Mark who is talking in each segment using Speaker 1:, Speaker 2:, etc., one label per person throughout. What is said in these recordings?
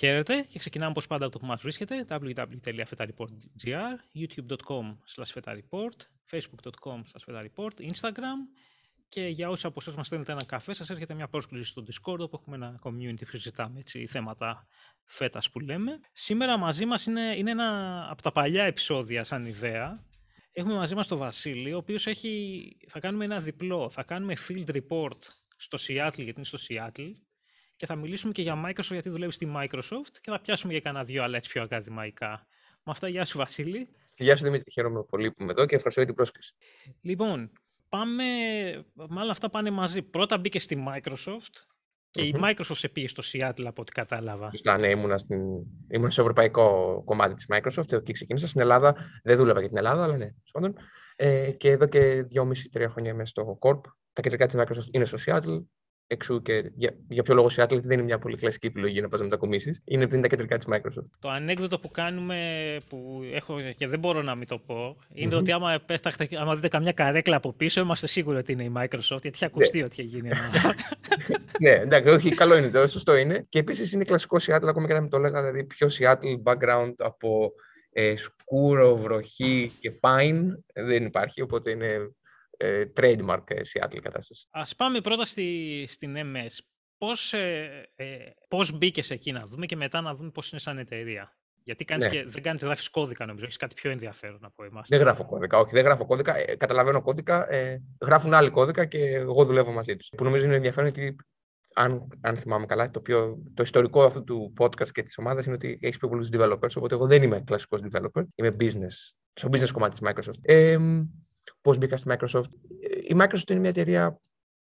Speaker 1: Χαίρετε και ξεκινάμε όπως πάντα από το που μας βρίσκεται www.fetareport.gr youtube.com fetareport facebook.com fetareport instagram και για όσοι από εσάς μας στέλνετε ένα καφέ σας έρχεται μια πρόσκληση στο Discord όπου έχουμε ένα community που συζητάμε έτσι, θέματα φέτας που λέμε. Σήμερα μαζί μας είναι, είναι ένα από τα παλιά επεισόδια σαν ιδέα. Έχουμε μαζί μας τον Βασίλη, ο οποίος έχει, θα κάνουμε ένα διπλό. Θα κάνουμε field report στο Seattle, γιατί είναι στο Seattle, και θα μιλήσουμε και για Microsoft, γιατί δουλεύει στη Microsoft και θα πιάσουμε για κανένα δύο άλλα έτσι πιο ακαδημαϊκά. Με αυτά, γεια σου Βασίλη.
Speaker 2: Γεια σου Δημήτρη, χαίρομαι πολύ που είμαι εδώ και ευχαριστώ για την πρόσκληση.
Speaker 1: Λοιπόν, πάμε, μάλλον αυτά πάνε μαζί. Πρώτα μπήκε στη Microsoft και η Microsoft σε πήγε στο Seattle από ό,τι κατάλαβα.
Speaker 2: Σωστά, ναι, ήμουνα, στην... ήμουνα στο ευρωπαϊκό κομμάτι της Microsoft, εκεί ξεκίνησα. Στην Ελλάδα δεν δούλευα για την Ελλάδα, αλλά ναι, σχόντων. Ε, και εδώ και δυόμιση-τρία χρόνια είμαι στο Corp. Τα κεντρικά της Microsoft είναι στο Seattle. Εξού και για, για ποιο λόγο Seattle δεν είναι μια πολύ κλασική επιλογή να πας να μετακομίσεις. Είναι επειδή είναι τα κεντρικά της Microsoft.
Speaker 1: Το ανέκδοτο που κάνουμε, που έχω και δεν μπορώ να μην το πω, ειναι ότι άμα, πέφταχτε, άμα δείτε καμιά καρέκλα από πίσω, είμαστε σίγουροι ότι είναι η Microsoft, γιατί έχει ακουστεί ναι. ότι έχει γίνει.
Speaker 2: ναι, εντάξει, όχι, καλό είναι το, σωστό είναι. Και επίσης είναι κλασικό Seattle, ακόμα και να μην το έλεγα, δηλαδή πιο Seattle background από ε, σκούρο, βροχή και pine δεν υπάρχει, οπότε είναι ε, trademark ε, Seattle κατάσταση.
Speaker 1: Ας πάμε πρώτα στη, στην MS. Πώς, ε, ε, πώς μπήκες εκεί να δούμε και μετά να δούμε πώς είναι σαν εταιρεία. Γιατί κάνεις ναι. και, δεν κάνεις, γράφεις κώδικα νομίζω, έχεις κάτι πιο ενδιαφέρον από εμάς.
Speaker 2: Δεν γράφω κώδικα, όχι, δεν γράφω κώδικα, ε, καταλαβαίνω κώδικα, ε, γράφουν άλλοι κώδικα και εγώ δουλεύω μαζί τους. Που νομίζω είναι ενδιαφέρον γιατί αν, αν θυμάμαι καλά, το, πιο, το ιστορικό αυτού του podcast και της ομάδας είναι ότι έχεις πιο πολλούς developers. Οπότε εγώ δεν είμαι κλασικός developer, είμαι business, στο business κομμάτι της Microsoft. Ε, Πώς μπήκα στη Microsoft. Η Microsoft είναι μια εταιρεία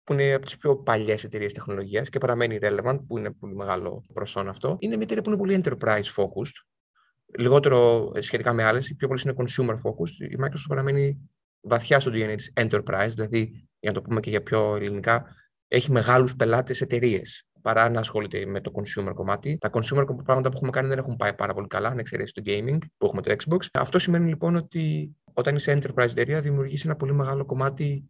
Speaker 2: που είναι από τις πιο παλιές εταιρείες τεχνολογίας και παραμένει relevant, που είναι πολύ μεγάλο προσόν αυτό. Είναι μια εταιρεία που είναι πολύ enterprise focused. Λιγότερο σχετικά με άλλες, η πιο πολύ είναι consumer focused. Η Microsoft παραμένει βαθιά στο DNA της enterprise, δηλαδή, για να το πούμε και για πιο ελληνικά, έχει μεγάλους πελάτες εταιρείες παρά να ασχολείται με το consumer κομμάτι. Τα consumer πράγματα που έχουμε κάνει δεν έχουν πάει πάρα πολύ καλά, αν εξαιρέσεις το gaming που έχουμε το Xbox. Αυτό σημαίνει λοιπόν ότι όταν είσαι enterprise εταιρεία, δημιουργείς ένα πολύ μεγάλο κομμάτι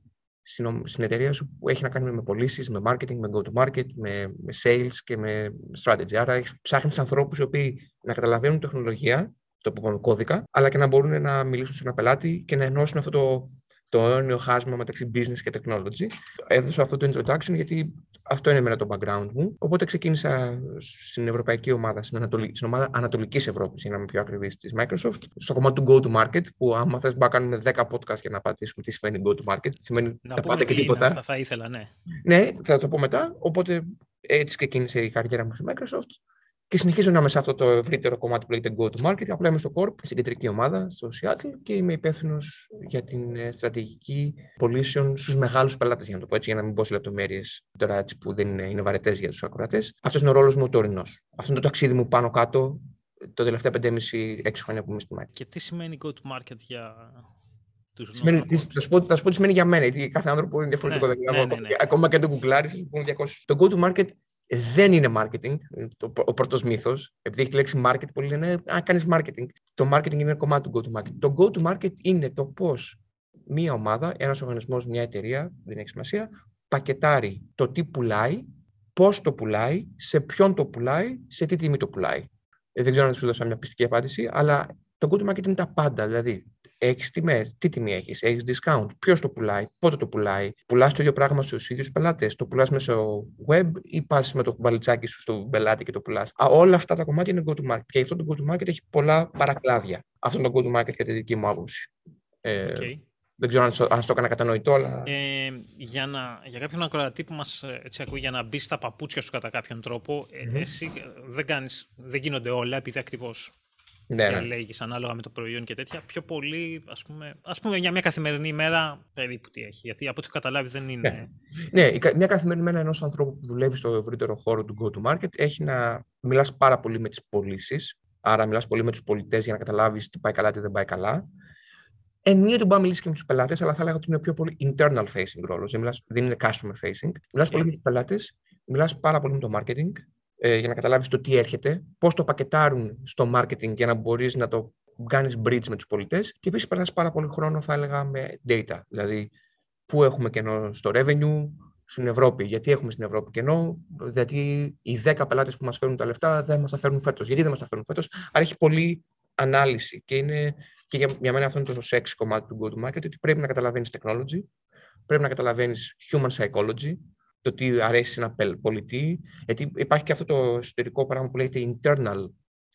Speaker 2: στην εταιρεία σου που έχει να κάνει με πωλήσεις, με marketing, με go-to-market, με, με sales και με strategy. Άρα ψάχνεις ανθρώπους οι οποίοι να καταλαβαίνουν τεχνολογία, το που είπαμε κώδικα, αλλά και να μπορούν να μιλήσουν σε ένα πελάτη και να ενώσουν αυτό το, το αιώνιο χάσμα μεταξύ business και technology. Έδωσα αυτό το introduction γιατί αυτό είναι εμένα το background μου. Οπότε ξεκίνησα στην ευρωπαϊκή ομάδα, στην, Ανατολική, στην ομάδα Ανατολικής Ευρώπης, για να είμαι πιο ακριβής, της Microsoft, στο κομμάτι του go-to-market, που άμα θες να κάνουμε 10 podcast για να απαντήσουμε τι σημαίνει go-to-market. Σημαίνει
Speaker 1: να τα πάντα και τίποτα. Θα, θα ήθελα, ναι.
Speaker 2: Ναι, θα το πω μετά. Οπότε έτσι ξεκίνησε η καριέρα μου στη Microsoft. Και συνεχίζω να είμαι σε αυτό το ευρύτερο κομμάτι που λέγεται Go to Market. Απλά είμαι στο Corp, στην κεντρική ομάδα, στο Seattle και είμαι υπεύθυνος για την ε, στρατηγική πωλήσεων στους μεγάλους πελάτες, για να το πω έτσι, για να μην πω σε λεπτομέρειες τώρα έτσι που δεν είναι, είναι βαρετές για τους ακροατές. Αυτός είναι ο ρόλος μου τωρινός. Αυτό είναι το ταξίδι μου πάνω κάτω το τελευταία 5,5-6 χρόνια που είμαι στη Microsoft.
Speaker 1: Και τι σημαίνει Go to Market για
Speaker 2: τους σημαίνει, τι, θα, σου πω, θα σου πω τι σημαίνει για μένα, γιατί κάθε άνθρωπο είναι διαφορετικό. Ναι, ναι, ναι, ναι, Ακόμα και αν το γκουγκλάρεις, θα σου πούνε 200. Το Go to Market δεν είναι marketing, το, ο πρώτος μύθος. Επειδή έχει τη λέξη market, πολλοί λένε Α, κάνεις marketing. Το marketing είναι ένα κομμάτι του go to market. Το go to market είναι το πώς μία ομάδα, ένας οργανισμός, μια εταιρεία, δεν έχει σημασία, πακετάρει το τι πουλάει, πώς το πουλάει, σε ποιον το πουλάει, σε τι τιμή το πουλάει. Ε, δεν ξέρω αν σου δώσα μια πιστική απάντηση, αλλά το go to market είναι τα πάντα. Δηλαδή, έχεις τιμές. Τι τιμή έχεις, έχεις discount. Ποιος το πουλάει, πότε το πουλάει. Πουλάς το ίδιο πράγμα στους ίδιους πελάτες. Το πουλάς μέσω web ή πας με το μπαλιτσάκι σου στο πελάτη και το πουλάς. Όλα αυτά τα κομμάτια είναι go to market. Και αυτό το go to market έχει πολλά παρακλάδια. Αυτό είναι το go to market κατά τη δική μου άποψη. Ε, δεν ξέρω αν το, αν το έκανα κατανοητό, αλλά.
Speaker 1: Ε, για, να, για κάποιον ακροατή που μας ακούει, για να μπει στα παπούτσια σου κατά κάποιον τρόπο, mm-hmm. εσύ δεν, κάνεις, δεν γίνονται όλα επειδή ακριβώς ναι, ναι. λέγεις ανάλογα με το προϊόν και τέτοια. Πιο πολύ, ας πούμε, ας πούμε για μια καθημερινή ημέρα περίπου τι έχει. Γιατί από ό,τι έχω καταλάβει δεν είναι...
Speaker 2: Ναι, ναι μια καθημερινή ημέρα ενός ανθρώπου που δουλεύει στο ευρύτερο χώρο του go-to-market έχει να μιλάς πάρα πολύ με τις πωλήσεις. Άρα μιλάς πολύ με τους πολιτές για να καταλάβεις τι πάει καλά, τι δεν πάει καλά. Εννοείται ότι μπορεί να μιλήσεις και με τους πελάτες, αλλά θα έλεγα ότι είναι πιο πολύ internal facing ρόλος. Δεν, δεν είναι customer facing. Μιλάς πολύ με τους πελάτες, μιλάς πάρα πολύ με το marketing, ε, για να καταλάβεις το τι έρχεται, πώς το πακετάρουν στο marketing για να μπορείς να το κάνεις bridge με τους πολιτές και επίσης περνάς πάρα πολύ χρόνο θα έλεγα με data, δηλαδή πού έχουμε κενό στο revenue, στην Ευρώπη. Γιατί έχουμε στην Ευρώπη κενό, γιατί οι 10 πελάτες που μας φέρνουν τα λεφτά δεν μας τα φέρνουν φέτος. Γιατί δεν μας τα φέρνουν φέτος; Άρα έχει πολλή ανάλυση. Και, είναι, και για, για μένα αυτό είναι το sexy κομμάτι του go-to-market, ότι πρέπει να καταλαβαίνεις technology, πρέπει να καταλαβαίνεις human psychology, το τι αρέσει σε ένα πολιτή. Γιατί υπάρχει και αυτό το εσωτερικό πράγμα που λέγεται internal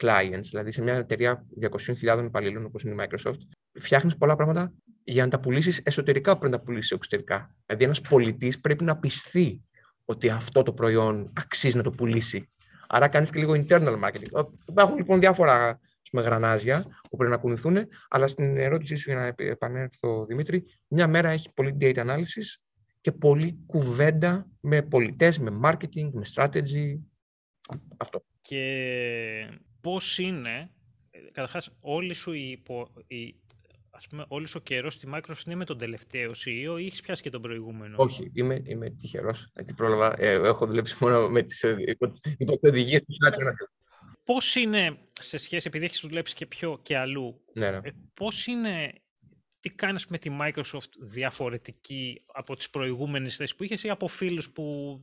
Speaker 2: clients, δηλαδή σε μια εταιρεία 200.000 υπαλλήλων όπως είναι η Microsoft, φτιάχνεις πολλά πράγματα για να τα πουλήσεις εσωτερικά πριν τα πουλήσεις εξωτερικά. Δηλαδή, ένας πολιτής πρέπει να πιστεί ότι αυτό το προϊόν αξίζει να το πουλήσει. Άρα κάνεις και λίγο internal marketing. Υπάρχουν λοιπόν διάφορα πούμε, γρανάζια που πρέπει να κουνηθούν, αλλά στην ερώτησή σου για να επανέλθω, Δημήτρη, μια μέρα έχει πολύ data analysis και πολλή κουβέντα με πολιτές, με marketing, με strategy. Αυτό.
Speaker 1: Και πώς είναι, ε, καταρχάς, όλη σου η, υπο, η ας πούμε, όλος ο καιρός στη Microsoft είναι με τον τελευταίο CEO ή έχεις πιάσει και τον προηγούμενο;
Speaker 2: Όχι, είμαι, είμαι τυχερός. Γιατί πρόλαβα, ε, έχω δουλέψει μόνο με τις υποτεδηγίες τους
Speaker 1: Πώς είναι, σε σχέση, επειδή έχεις δουλέψει και πιο και αλλού,
Speaker 2: ναι, ναι.
Speaker 1: Ε, πώς είναι, τι κάνεις με τη Microsoft διαφορετική από τις προηγούμενες θέσεις που είχες ή από φίλους που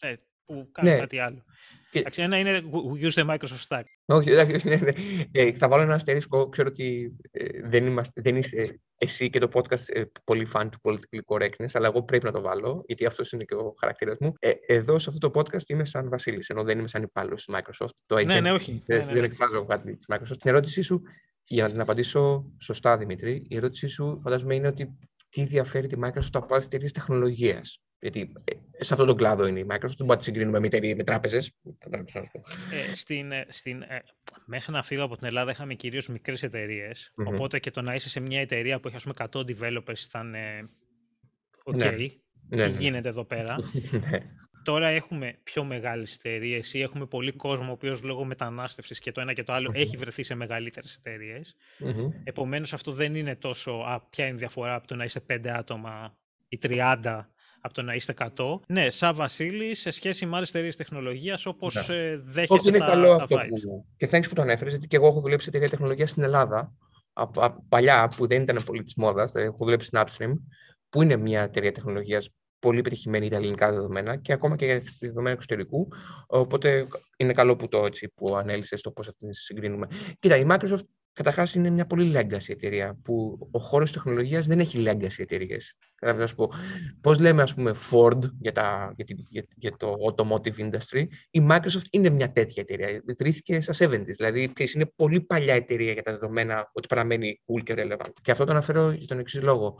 Speaker 1: ε, που κάνει ναι. κάτι άλλο; Και... Ένα είναι use the Microsoft Stack.
Speaker 2: Όχι, όχι, ναι, ναι. Ε, θα βάλω ένα αστερίσκο. Ξέρω ότι ε, δεν, είμαστε, δεν είσαι εσύ και το podcast ε, πολύ φαν του political correctness, αλλά εγώ πρέπει να το βάλω, γιατί αυτό είναι και ο χαρακτήρας μου. Ε, εδώ σε αυτό το podcast είμαι σαν Βασίλης, ενώ δεν είμαι σαν υπάλληλος της Microsoft. Το
Speaker 1: ναι, ναι, όχι.
Speaker 2: Δεν,
Speaker 1: ναι, ναι,
Speaker 2: δεν εκφράζω κάτι της Microsoft. Την ερώτησή σου, για να την απαντήσω σωστά, Δημήτρη, η ερώτησή σου φαντάζομαι είναι ότι τι διαφέρει τη Microsoft από άλλες εταιρείες τεχνολογίας. Γιατί ε, σε αυτόν τον κλάδο είναι η Microsoft, δεν μπορεί να συγκρίνουμε με, με τράπεζες.
Speaker 1: Ε, στην, ε, στην, ε, μέχρι να φύγω από την Ελλάδα είχαμε κυρίως μικρές εταιρείες. Mm-hmm. Οπότε και το να είσαι σε μια εταιρεία που έχει ας πούμε, 100 developers ήταν. OK. Okay. Ναι. Τι ναι, ναι. γίνεται εδώ πέρα; Ναι. Τώρα έχουμε πιο μεγάλες εταιρείες ή έχουμε πολύ κόσμο ο οποίος λόγω μετανάστευσης και το ένα και το αλλο έχει βρεθεί σε μεγαλύτερες εταιρείες. Mm-hmm. Επομένως, αυτό δεν είναι τόσο. Α, ποια είναι η διαφορά από το να είσαι 5 άτομα ή 30 από το να είστε 100. Ναι, σαν Βασίλης, σε σχέση με άλλες εταιρείες τεχνολογίας, όπως ναι. ε, δέχεσαι Όχι,
Speaker 2: είναι
Speaker 1: τα,
Speaker 2: καλό αυτό που. Και thanks που το ανέφερε, γιατί και εγώ έχω δουλέψει σε εταιρεία τεχνολογία στην Ελλάδα. Από, από παλιά, που δεν ήταν πολύ της μόδας, δηλαδή έχω δουλέψει στην Upstream, που είναι μια εταιρεία τεχνολογίας πολύ πετυχημένη για τα ελληνικά δεδομένα και ακόμα και για δεδομένα εξωτερικού. Οπότε είναι καλό που το έτσι που ανέλησες το πώς θα την συγκρίνουμε. Κοίτα, η Microsoft Καταρχάς, είναι μια πολύ legacy εταιρεία που ο χώρος τεχνολογίας δεν έχει legacy εταιρείες. να σου πω. Πώς λέμε, ας πούμε, Ford για, τα, για, για, για, το automotive industry, η Microsoft είναι μια τέτοια εταιρεία. Ιδρύθηκε στα 70s. Δηλαδή, είναι πολύ παλιά εταιρεία για τα δεδομένα ότι παραμένει cool και relevant. Και αυτό το αναφέρω για τον εξής λόγο.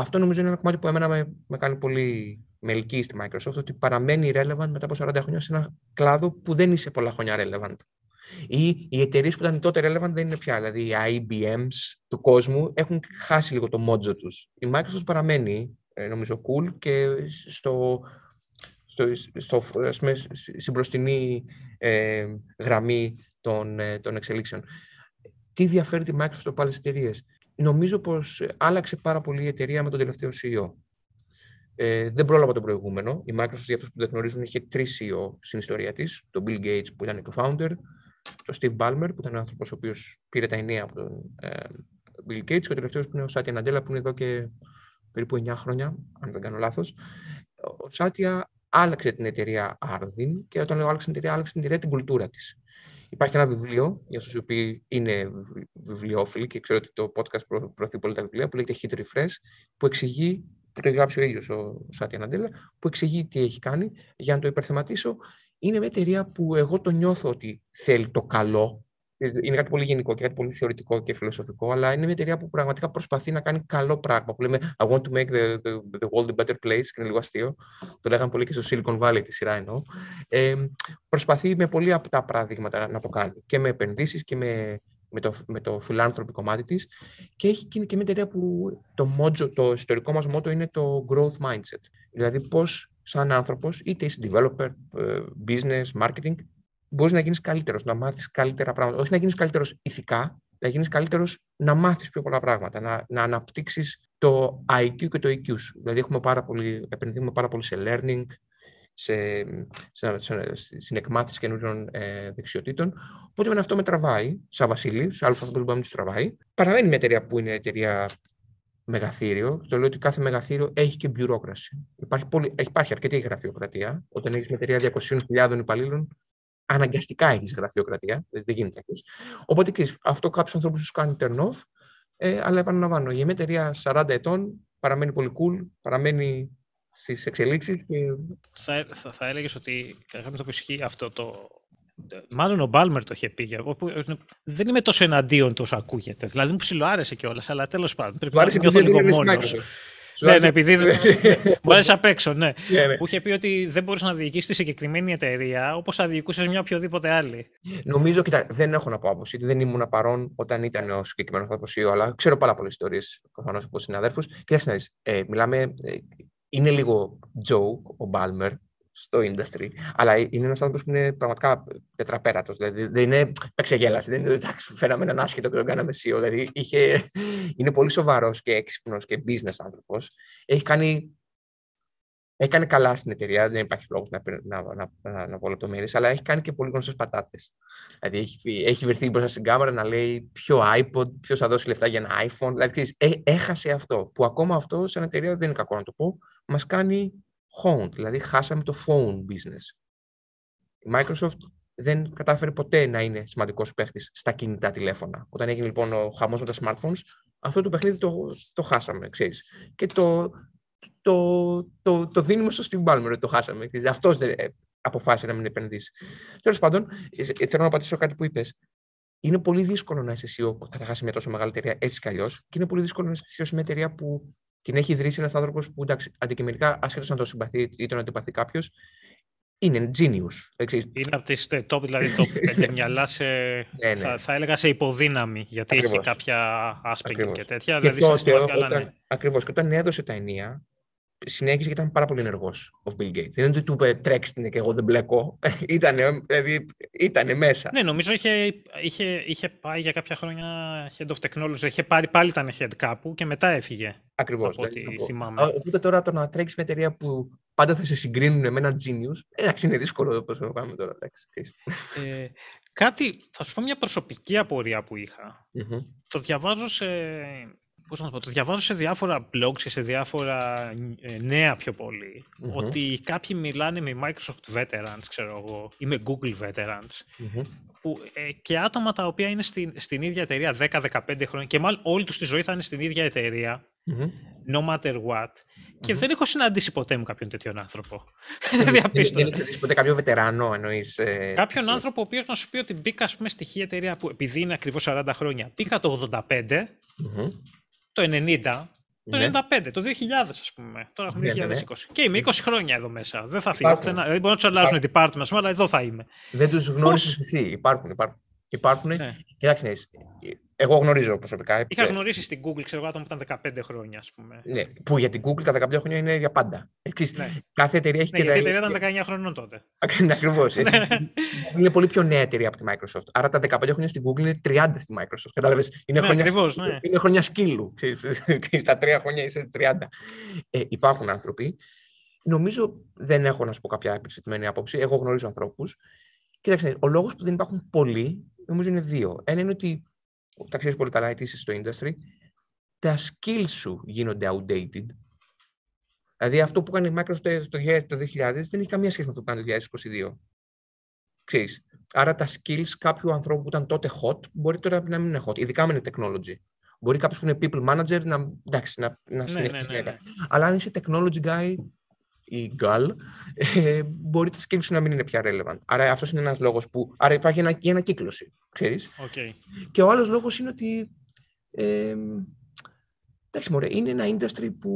Speaker 2: Αυτό νομίζω είναι ένα κομμάτι που εμένα με, με κάνει πολύ με ελκύει στη Microsoft, ότι παραμένει relevant μετά από 40 χρόνια σε ένα κλάδο που δεν είσαι πολλά χρόνια relevant. Ή οι εταιρείες που ήταν τότε relevant δεν είναι πια. Δηλαδή οι IBMs του κόσμου έχουν χάσει λίγο το μότζο τους. Η Microsoft παραμένει, ε, νομίζω, cool και στο, στο, στο, πούμε, στην μπροστινή ε, γραμμή των, ε, των εξελίξεων. Τι διαφέρει τη Microsoft από άλλες εταιρείες; Νομίζω πως άλλαξε πάρα πολύ η εταιρεία με τον τελευταίο CEO. Ε, δεν πρόλαβα τον προηγούμενο. Η Microsoft, για αυτούς που δεν γνωρίζουν, είχε τρεις CEO στην ιστορία της. Τον Bill Gates, που ήταν το founder, τον Steve Ballmer, που ήταν ο άνθρωπος ο οποίος πήρε τα ενία από τον ε, Bill Gates, και ο τελευταίος που είναι ο Σάτια Ναντέλα, που είναι εδώ και περίπου 9 χρόνια, αν δεν κάνω λάθος. Ο Σάτια άλλαξε την εταιρεία Arden και όταν λέω άλλαξε την εταιρεία, άλλαξε την εταιρεία την κουλτούρα της. Υπάρχει ένα βιβλίο, για αυτού οι οποίοι είναι βιβλιόφιλοι και ξέρω ότι το podcast προωθεί πολύ τα βιβλία, που λέγεται Hit Refresh, που εξηγεί, που το έχει γράψει ο ίδιος ο Σάτια Ναντέλα, που εξηγεί τι έχει κάνει. Για να το υπερθεματίσω, είναι μια εταιρεία που εγώ το νιώθω ότι θέλει το καλό. Είναι κάτι πολύ γενικό και κάτι πολύ θεωρητικό και φιλοσοφικό, αλλά είναι μια εταιρεία που πραγματικά προσπαθεί να κάνει καλό πράγμα. Που λέμε I want to make the, the, the world a better place, και είναι λίγο αστείο. Το λέγανε πολύ και στο Silicon Valley τη σειρά εννοώ. Ε, προσπαθεί με πολύ απτά παραδείγματα να το κάνει. Και με επενδύσεις και με, με το, με το φιλάνθρωπο κομμάτι της. Και έχει και, και μια εταιρεία που το, μότζο, το ιστορικό μας μότο είναι το growth mindset. Δηλαδή, πώς σαν άνθρωπος, είτε είσαι developer, ε, business, marketing, μπορείς να γίνεις καλύτερος, να μάθεις καλύτερα πράγματα. Όχι να γίνεις καλύτερος ηθικά, να γίνεις καλύτερος να μάθεις πιο πολλά πράγματα, να, να αναπτύξεις το IQ και το EQ σου. Δηλαδή, έχουμε πάρα πολύ, επενδύουμε πάρα πολύ σε learning, σε, σε, σε, στην εκμάθηση καινούριων ε, δεξιοτήτων. Οπότε με αυτό με τραβάει, σαν Βασίλη, σε άλλου ανθρώπου που μπορεί να τους τραβάει. Παραμένει μια εταιρεία που είναι εταιρεία μεγαθύριο. Το λέω ότι κάθε μεγαθύριο έχει και μπιουρόκραση. Υπάρχει, πολύ, υπάρχει αρκετή γραφειοκρατία. Όταν έχεις μια εταιρεία 200.000 υπαλλήλων, αναγκαστικά έχεις γραφειοκρατία. Δεν, δεν γίνεται αυτό. Οπότε και αυτό κάποιους ανθρώπους τους κάνει turn off. Ε, αλλά επαναλαμβάνω, για μια εταιρεία 40 ετών παραμένει πολύ cool, παραμένει στις εξελίξεις. Και...
Speaker 1: Θα, θα, θα έλεγες ότι κατά το ισχύει αυτό το. Μάλλον ο Μπάλμερ το είχε πει. Εγώ δεν είμαι τόσο εναντίον τόσο ακούγεται. Δηλαδή μου ψιλοάρεσε κιόλας, αλλά τέλος πάντων. Πρέπει
Speaker 2: να νιώθω λίγο μόνος.
Speaker 1: Ναι, ναι, επειδή δεν. Μου άρεσε απ' έξω, ναι. ναι, ναι. Που είχε πει ότι δεν μπορούσε να διοικήσει τη συγκεκριμένη εταιρεία όπως θα διοικούσε μια οποιοδήποτε άλλη.
Speaker 2: Νομίζω, κοιτά, δεν έχω να πω άποψη. Δεν ήμουν παρόν όταν ήταν ο συγκεκριμένος άνθρωπος αλλά ξέρω πάρα πολλές ιστορίες προφανώς από συναδέλφου. Κοιτάξτε να δει. Ε, μιλάμε. Ε, είναι λίγο joke ο Μπάλμερ στο industry, αλλά είναι ένας άνθρωπος που είναι πραγματικά τετραπέρατος. Δηλαδή δεν είναι πεξεγέλαση, δεν είναι εντάξει, φέραμε έναν άσχετο και τον κάναμε σιω. Δηλαδή είχε, είναι πολύ σοβαρός και έξυπνος και business άνθρωπος. Έχει κάνει, έχει κάνει καλά στην εταιρεία, δεν υπάρχει λόγος να, να, να, να, να πω λεπτομέρειες, αλλά έχει κάνει και πολύ γνωστές πατάτες. Δηλαδή έχει, έχει βρεθεί μπροστά στην κάμερα να λέει ποιο iPod, ποιος θα δώσει λεφτά για ένα iPhone. Δηλαδή ε, έχασε αυτό. Που ακόμα αυτό σε ένα εταιρεία δεν είναι κακό να το πω, μας κάνει honed, δηλαδή χάσαμε το phone business. Η Microsoft δεν κατάφερε ποτέ να είναι σημαντικός παίχτης στα κινητά τηλέφωνα. Όταν έγινε λοιπόν ο χαμός με τα smartphones, αυτό το παιχνίδι το, το χάσαμε, ξέρεις. Και το, το, το, το δίνουμε στο Steve Ballmer, το χάσαμε. Αυτός δεν ε, αποφάσισε να μην επενδύσει. Τέλος πάντων, ε, ε, θέλω να πατήσω κάτι που είπες. Είναι πολύ δύσκολο να είσαι CEO καταρχά σε μια τόσο μεγάλη εταιρεία έτσι κι αλλιώς, και είναι πολύ δύσκολο να είσαι CEO σε μια εταιρεία που την έχει ιδρύσει ένας άνθρωπος που εντάξει, αντικειμενικά, ασχέτω να το συμπαθεί ή τον αντιπαθεί κάποιος, είναι genius.
Speaker 1: Είναι από τις top, δηλαδή το πέντε μυαλά σε, ναι, ναι. Θα, θα, έλεγα σε υποδύναμη, γιατί Ακριβώς. έχει κάποια άσπεγγι και τέτοια. Και δηλαδή, σε όταν, ναι.
Speaker 2: Ακριβώς. Και όταν έδωσε τα ενία, συνέχισε και ήταν πάρα πολύ ενεργός ο Bill Gates. Δεν είναι ότι του είπε τρέξτε και εγώ δεν μπλέκω. ήτανε, δηλαδή, ήτανε μέσα.
Speaker 1: Ναι, νομίζω είχε, είχε, είχε πάει για κάποια χρόνια head of technology. Είχε πάρει πάλι ήταν head κάπου και μετά έφυγε.
Speaker 2: Ακριβώς. Από ό,τι θυμάμαι. Οπότε τώρα το να τρέξεις με εταιρεία που πάντα θα σε συγκρίνουν με ένα genius. Εντάξει, είναι δύσκολο πώς το πάμε τώρα.
Speaker 1: ε, κάτι, θα σου πω μια προσωπική απορία που είχα. Το διαβάζω σε πώς να το πω, το διαβάζω σε διάφορα blogs και σε διάφορα ε, νέα πιο πολυ ότι κάποιοι μιλάνε με Microsoft Veterans, ξέρω εγώ, ή με Google Veterans, που, ε, και άτομα τα οποία είναι στην, στην ίδια εταιρεία 10-15 χρόνια και μάλλον όλη τους τη ζωή θα είναι στην ίδια εταιρεία, no matter what, και δεν έχω συναντήσει ποτέ μου κάποιον τέτοιον άνθρωπο.
Speaker 2: Δεν Δεν έχει συναντήσεις ποτέ κάποιον βετεράνο, εννοείς. Ε...
Speaker 1: Κάποιον άνθρωπο ο οποίος να σου πει ότι μπήκα, ας πούμε, στη εταιρεία που επειδή είναι ακριβώς 40 χρόνια, μπήκα το 85 το 90, το ναι. 95, το 2000 ας πούμε. Τώρα έχουμε 2020. Ναι, ναι, ναι. Και είμαι 20 χρόνια εδώ μέσα. Δεν θα φύγω. Δεν μπορεί να τους αλλάζουν departments, αλλά εδώ θα είμαι.
Speaker 2: Δεν τους γνώρισες εσύ. Υπάρχουν, υπάρχουν. Υπάρχουν. Ναι. Κοιτάξτε, εγώ γνωρίζω προσωπικά.
Speaker 1: Είχα γνωρίσει στην Google, ξέρω εγώ, άτομα που ήταν 15 χρόνια, ας πούμε.
Speaker 2: Ναι, που για την Google τα 15 χρόνια είναι για πάντα. Εξής, ναι. Κάθε εταιρεία έχει
Speaker 1: ναι, και. Γιατί η εταιρεία ήταν 19 χρόνων τότε.
Speaker 2: Ακριβώς. είναι πολύ πιο νέα εταιρεία από τη Microsoft. Άρα τα 15 χρόνια στην Google είναι 30 στη Microsoft. Κατάλαβες. Είναι, ναι, χρόνια, ακριβώς, ναι. είναι χρόνια σκύλου. Στα τρία χρόνια είσαι 30. Ε, υπάρχουν άνθρωποι. Νομίζω δεν έχω να σου πω κάποια επιστημονική άποψη. Εγώ γνωρίζω ανθρώπους. Κοίταξε, ο λόγος που δεν υπάρχουν πολλοί νομίζω είναι δύο. Ένα είναι ότι τα ξέρεις πολύ καλά, γιατί είσαι στο industry, τα skills σου γίνονται outdated. Δηλαδή αυτό που κάνει η Microsoft το 2000 δεν έχει καμία σχέση με αυτό που κάνει το 2022. Ξέρεις. Άρα τα skills κάποιου ανθρώπου που ήταν τότε hot μπορεί τώρα να μην είναι hot, ειδικά με είναι technology. Μπορεί κάποιος που είναι people manager να, εντάξει, να, να ναι, ναι, ναι, ναι, Αλλά αν είσαι technology guy ή girl, ε, μπορεί τα skills σου να μην είναι πια relevant. Άρα αυτός είναι ένας λόγος που. Άρα υπάρχει ένα, και ένα κύκλωση. Ξέρεις.
Speaker 1: Okay.
Speaker 2: Και ο άλλος λόγος είναι ότι. Ε, εντάξει, μωρέ, είναι ένα industry που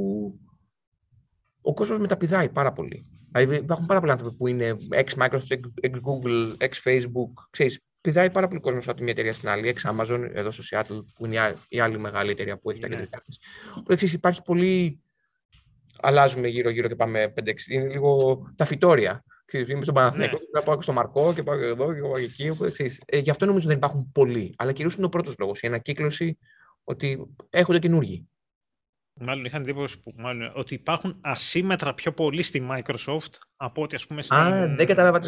Speaker 2: ο με τα πηδάει πάρα πολύ. Δηλαδή υπάρχουν πάρα πολλοί άνθρωποι που είναι ex-Microsoft, ex-Google, ex-Facebook. Ξέρεις, πηδάει πάρα πολύ κόσμο από τη μια εταιρεία στην άλλη, ex-Amazon, εδώ στο Seattle, που είναι η άλλη μεγάλη εταιρεία που έχει τα ναι. κεντρικά της. Οπότε υπάρχει πολύ αλλάζουμε γύρω-γύρω και πάμε 5-6. Είναι λίγο τα φυτόρια. Είμαι στον Παναθηναϊκό, ναι. πάω στο Μαρκό και πάω εδώ και πάω εκεί. Οπότε, ε, γι' αυτό νομίζω δεν υπάρχουν πολλοί. Αλλά κυρίως είναι ο πρώτος λόγος. Η ανακύκλωση ότι έχονται καινούργοι.
Speaker 1: Μάλλον είχαν εντύπωση που, μάλλον, ότι υπάρχουν ασύμετρα πιο πολύ στη Microsoft από ότι ας πούμε στην...
Speaker 2: Α, δεν κατάλαβα.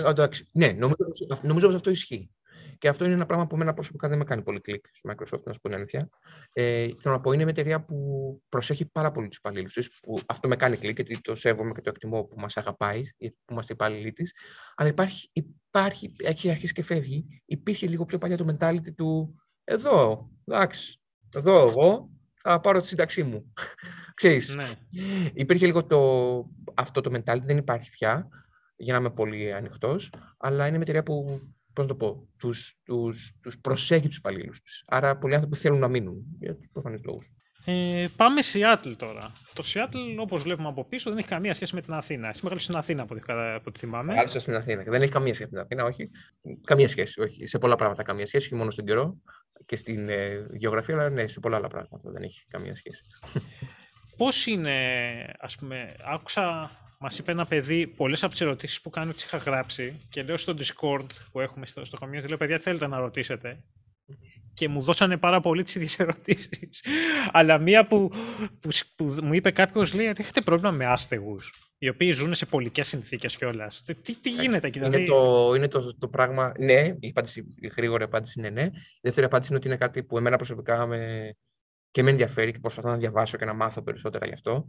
Speaker 2: Ναι, νομίζω, νομίζω ότι αυτό ισχύει. Και αυτό είναι ένα πράγμα που εμένα προσωπικά δεν με κάνει πολύ κλικ στη Microsoft, να σου πω την αλήθεια. Ε, θέλω να πω, είναι μια εταιρεία που που προσέχει πάρα πολύ τους υπαλλήλους της. Αυτό με κάνει κλικ, γιατί το σέβομαι και το εκτιμώ που μας αγαπάει, που είμαστε υπάλληλοι της. Αλλά υπάρχει, υπάρχει, έχει αρχίσει και φεύγει. Υπήρχε λίγο πιο παλιά το mentality του εδώ, εντάξει, εδώ εγώ θα πάρω τη σύνταξή μου. Ξέρεις, ναι. υπήρχε λίγο το, αυτό το mentality, δεν υπάρχει πια, για να είμαι πολύ ανοιχτός, αλλά είναι μια εταιρεία που πώς να το πω, τους, τους, τους προσέχει τους υπαλλήλους τους. Άρα πολλοί άνθρωποι θέλουν να μείνουν, για τους προφανείς λόγους.
Speaker 1: Ε, πάμε Σιάτλ τώρα. Το Σιάτλ, όπως βλέπουμε από πίσω, δεν έχει καμία σχέση με την Αθήνα. Εσύ μεγάλωσε στην Αθήνα, από ό,τι θυμάμαι.
Speaker 2: Μεγάλωσε στην Αθήνα. Δεν έχει καμία σχέση με την Αθήνα, όχι. Καμία σχέση, όχι. Σε πολλά πράγματα καμία σχέση, όχι μόνο στον καιρό και στην ε, γεωγραφία, αλλά ναι, σε πολλά άλλα πράγματα δεν έχει καμία σχέση.
Speaker 1: Πώς είναι, ας πούμε, άκουσα Μας είπε ένα παιδί πολλές από τις ερωτήσεις που κάνω τι είχα γράψει και λέω στο Discord που έχουμε στο, στο community, λέω παιδιά, θέλετε να ρωτήσετε. Και μου δώσανε πάρα πολύ τις ίδιες ερωτήσεις. Αλλά μία που, που, που, μου είπε κάποιος λέει ότι έχετε πρόβλημα με άστεγους, οι οποίοι ζουν σε πολικές συνθήκες κιόλας. Τι, τι γίνεται εκεί,
Speaker 2: δηλαδή. Είναι, το, είναι το, το πράγμα. Ναι, η, απάντηση, η γρήγορη απάντηση είναι ναι. Η δεύτερη απάντηση είναι ότι είναι κάτι που εμένα προσωπικά με, και με ενδιαφέρει και προσπαθώ να διαβάσω και να μάθω περισσότερα γι' αυτό